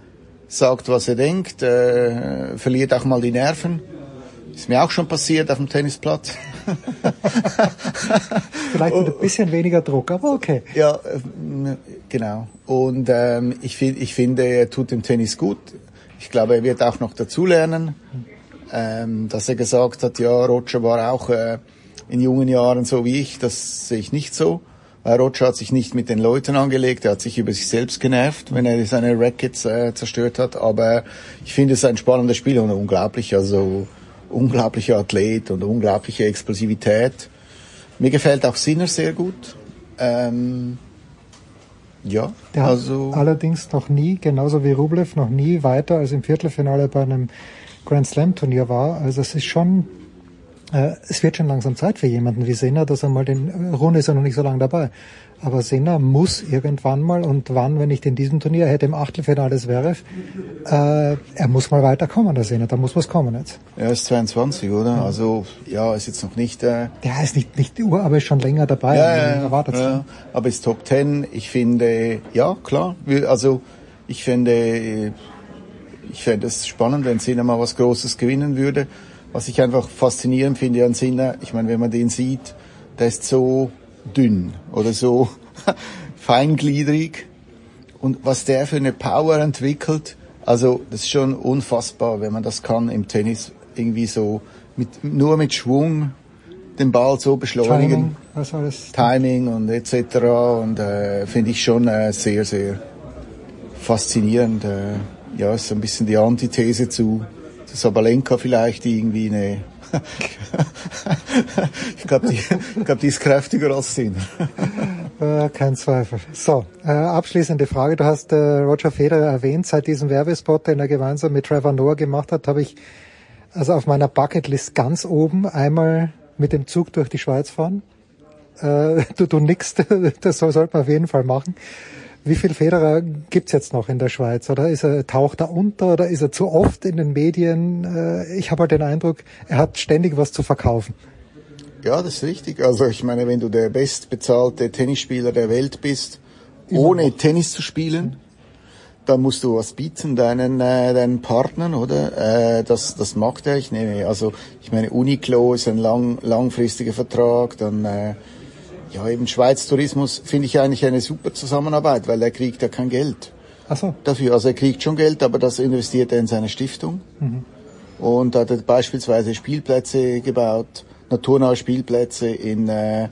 sagt, was er denkt, äh, verliert auch mal die Nerven. Ist mir auch schon passiert auf dem Tennisplatz. <laughs> Vielleicht mit ein bisschen weniger Druck, aber okay. Ja, ähm, genau. Und ähm, ich, find, ich finde, er tut dem Tennis gut. Ich glaube, er wird auch noch dazulernen. Ähm, dass er gesagt hat, ja, Roger war auch äh, in jungen Jahren so wie ich, das sehe ich nicht so. Weil Roger hat sich nicht mit den Leuten angelegt, er hat sich über sich selbst genervt, wenn er seine Rackets äh, zerstört hat. Aber ich finde es ein spannender Spiel und unglaublich, also unglaublicher Athlet und unglaubliche Explosivität. Mir gefällt auch Sinner sehr gut. Ähm, ja, Der hat also allerdings noch nie, genauso wie Rublev, noch nie weiter als im Viertelfinale bei einem Grand Slam Turnier war. Also es ist schon, äh, es wird schon langsam Zeit für jemanden wie Senna, dass er mal den, Rune ist ja noch nicht so lange dabei. Aber Senna muss irgendwann mal, und wann, wenn nicht in diesem Turnier, er hätte im Achtelfinale Zverev, äh, er muss mal weiterkommen, der Senna, da muss was kommen jetzt. er ist 22, oder? Also ja, ist jetzt noch nicht. Äh, Der ist nicht, nicht die Uhr, aber ist schon länger dabei. ja, Also, ja, ja, aber ist Top 10. Ich finde, ja klar. Also ich finde, äh, ich fände es spannend, wenn Sinner mal was Großes gewinnen würde. Was ich einfach faszinierend finde an Sinner, ich meine, wenn man den sieht, der ist so dünn oder so <laughs> feingliedrig und was der für eine Power entwickelt, also das ist schon unfassbar, wenn man das kann im Tennis irgendwie so mit nur mit Schwung den Ball so beschleunigen. Timing, alles. Timing und etc. Und äh, finde ich schon äh, sehr, sehr faszinierend. Äh, ja, ist so ein bisschen die Antithese zu, zu Sabalenka vielleicht, irgendwie eine <laughs> ich glaube, die, ich glaub, die ist kräftiger als Sinner. <laughs> Äh, kein Zweifel. So, äh, abschließende Frage. Du hast äh, Roger Federer erwähnt. Seit diesem Werbespot, den er gemeinsam mit Trevor Noah gemacht hat, habe ich also auf meiner Bucketlist ganz oben einmal mit dem Zug durch die Schweiz fahren. Äh, <laughs> du, du nickst, das soll, sollte man auf jeden Fall machen. Wie viel Federer gibt's jetzt noch in der Schweiz? Oder ist er, taucht er unter oder ist er zu oft in den Medien? Äh, ich habe halt den Eindruck, er hat ständig was zu verkaufen. Ja, das ist richtig. Also ich meine, wenn du der bestbezahlte Tennisspieler der Welt bist, ohne Tennis zu spielen, dann musst du was bieten deinen äh, deinen Partnern, oder? Äh, das das macht er. Ich nehme also ich meine Uniqlo ist ein lang langfristiger Vertrag, dann äh, ja eben Schweiz Tourismus finde ich eigentlich eine super Zusammenarbeit, weil er kriegt ja kein Geld Ach so. dafür. Also er kriegt schon Geld, aber das investiert er in seine Stiftung. Mhm. Und hat er beispielsweise Spielplätze gebaut, naturnahe Spielplätze in, äh,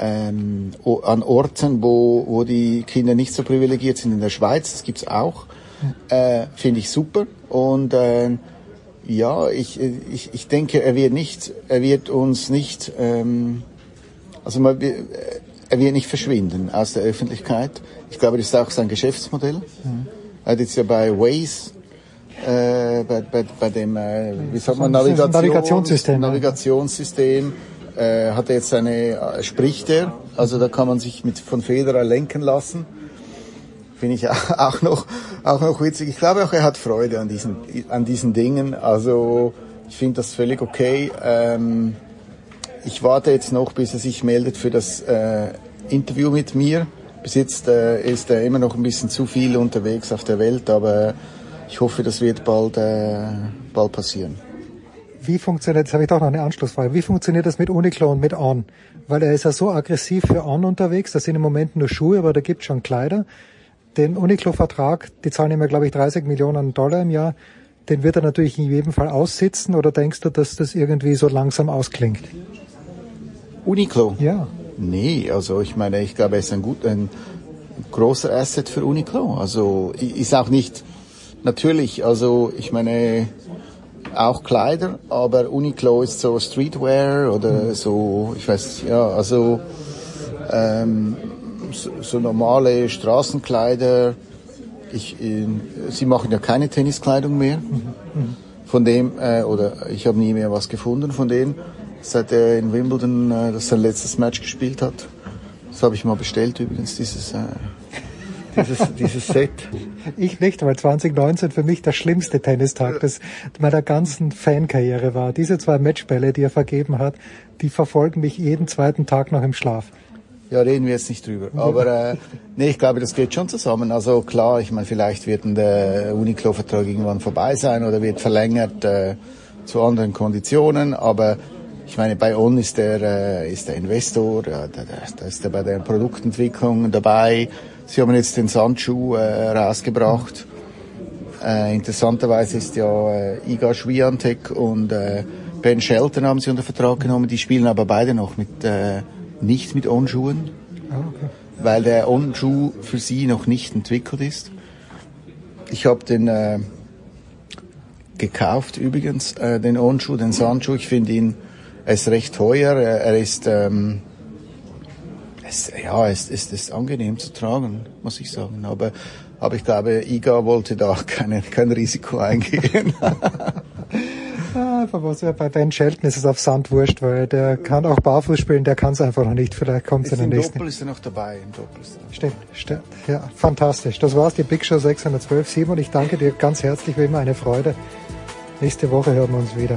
ähm, an Orten, wo, wo die Kinder nicht so privilegiert sind in der Schweiz. Das gibt's auch. Äh, Finde ich super. Und äh, ja, ich, ich, ich denke, er wird nicht, er wird uns nicht, ähm, also man, wir- er wird nicht verschwinden aus der Öffentlichkeit. Ich glaube, das ist auch sein Geschäftsmodell. Er hat jetzt ja bei Waze, äh, bei, bei, bei dem, äh, wie sagt man, Navigation, Navigationssystem. Navigationssystem, äh, hat er jetzt eine, äh, spricht er, also da kann man sich mit, von Federer lenken lassen. Finde ich <laughs> auch noch, auch noch witzig. Ich glaube auch, er hat Freude an diesen, an diesen Dingen. Also, ich finde das völlig okay. Ähm, ich warte jetzt noch, bis er sich meldet für das äh, Interview mit mir. Bis jetzt äh, ist er immer noch ein bisschen zu viel unterwegs auf der Welt, aber ich hoffe, das wird bald, äh, bald passieren. Wie funktioniert, jetzt habe ich doch noch eine Anschlussfrage, wie funktioniert das mit Uniqlo und mit On? Weil er ist ja so aggressiv für On unterwegs, das sind im Moment nur Schuhe, aber da gibt schon Kleider. Den Uniqlo-Vertrag, die zahlen ja, glaube ich, 30 Millionen Dollar im Jahr, den wird er natürlich in jedem Fall aussitzen oder denkst du, dass das irgendwie so langsam ausklingt? Uniqlo? Ja. Nee, also ich meine, ich glaube, er ist ein gut, ein großer Asset für Uniqlo. Also ist auch nicht natürlich, also ich meine auch Kleider, aber Uniqlo ist so Streetwear oder so, ich weiß, ja, also ähm, so, so normale Straßenkleider. Ich, ähm, sie machen ja keine Tenniskleidung mehr. Von dem, äh, oder ich habe nie mehr was gefunden von dem, seit er in Wimbledon äh, das sein letztes Match gespielt hat. Das habe ich mal bestellt übrigens, dieses, äh, dieses, <laughs> dieses Set. Ich nicht, weil 2019 für mich der schlimmste Tennistag des, meiner ganzen Fankarriere war. Diese zwei Matchbälle, die er vergeben hat, die verfolgen mich jeden zweiten Tag noch im Schlaf. Ja, reden wir jetzt nicht drüber. Aber äh, nee, ich glaube, das geht schon zusammen. Also klar, ich meine, vielleicht wird der Uniqlo-Vertrag irgendwann vorbei sein oder wird verlängert äh, zu anderen Konditionen. Aber ich meine, bei On ist der, äh, ist der Investor, da, da, da ist er bei der Produktentwicklung dabei. Sie haben jetzt den Sandschuh äh, rausgebracht. Äh, interessanterweise ist ja äh, Iga Swiatek und äh, Ben Shelton haben sie unter Vertrag genommen. Die spielen aber beide noch mit äh, nicht mit On-Schuhen, Ah, okay. weil der On-Schuh für sie noch nicht entwickelt ist. Ich habe den äh, gekauft übrigens, äh, den On-Schuh, den Sandschuh. Ich finde ihn er ist recht teuer, er, ist, ähm, es, ja, es ist, ist angenehm zu tragen, muss ich sagen. Aber, aber ich glaube, Iga wollte da <laughs> keine, kein Risiko eingehen. <laughs> Ah, was, ja, bei Ben Shelton ist es auf Sand wurscht, weil der kann auch barfuß spielen, der kann es einfach noch nicht. Vielleicht kommt es in Ist den Im nächsten. Doppel ist er noch dabei. Im Doppel ist er noch Stimmt, stimmt. Ja, fantastisch. Das war's, die Big Show 612. Simon, ich danke dir ganz herzlich, wie immer eine Freude. Nächste Woche hören wir uns wieder.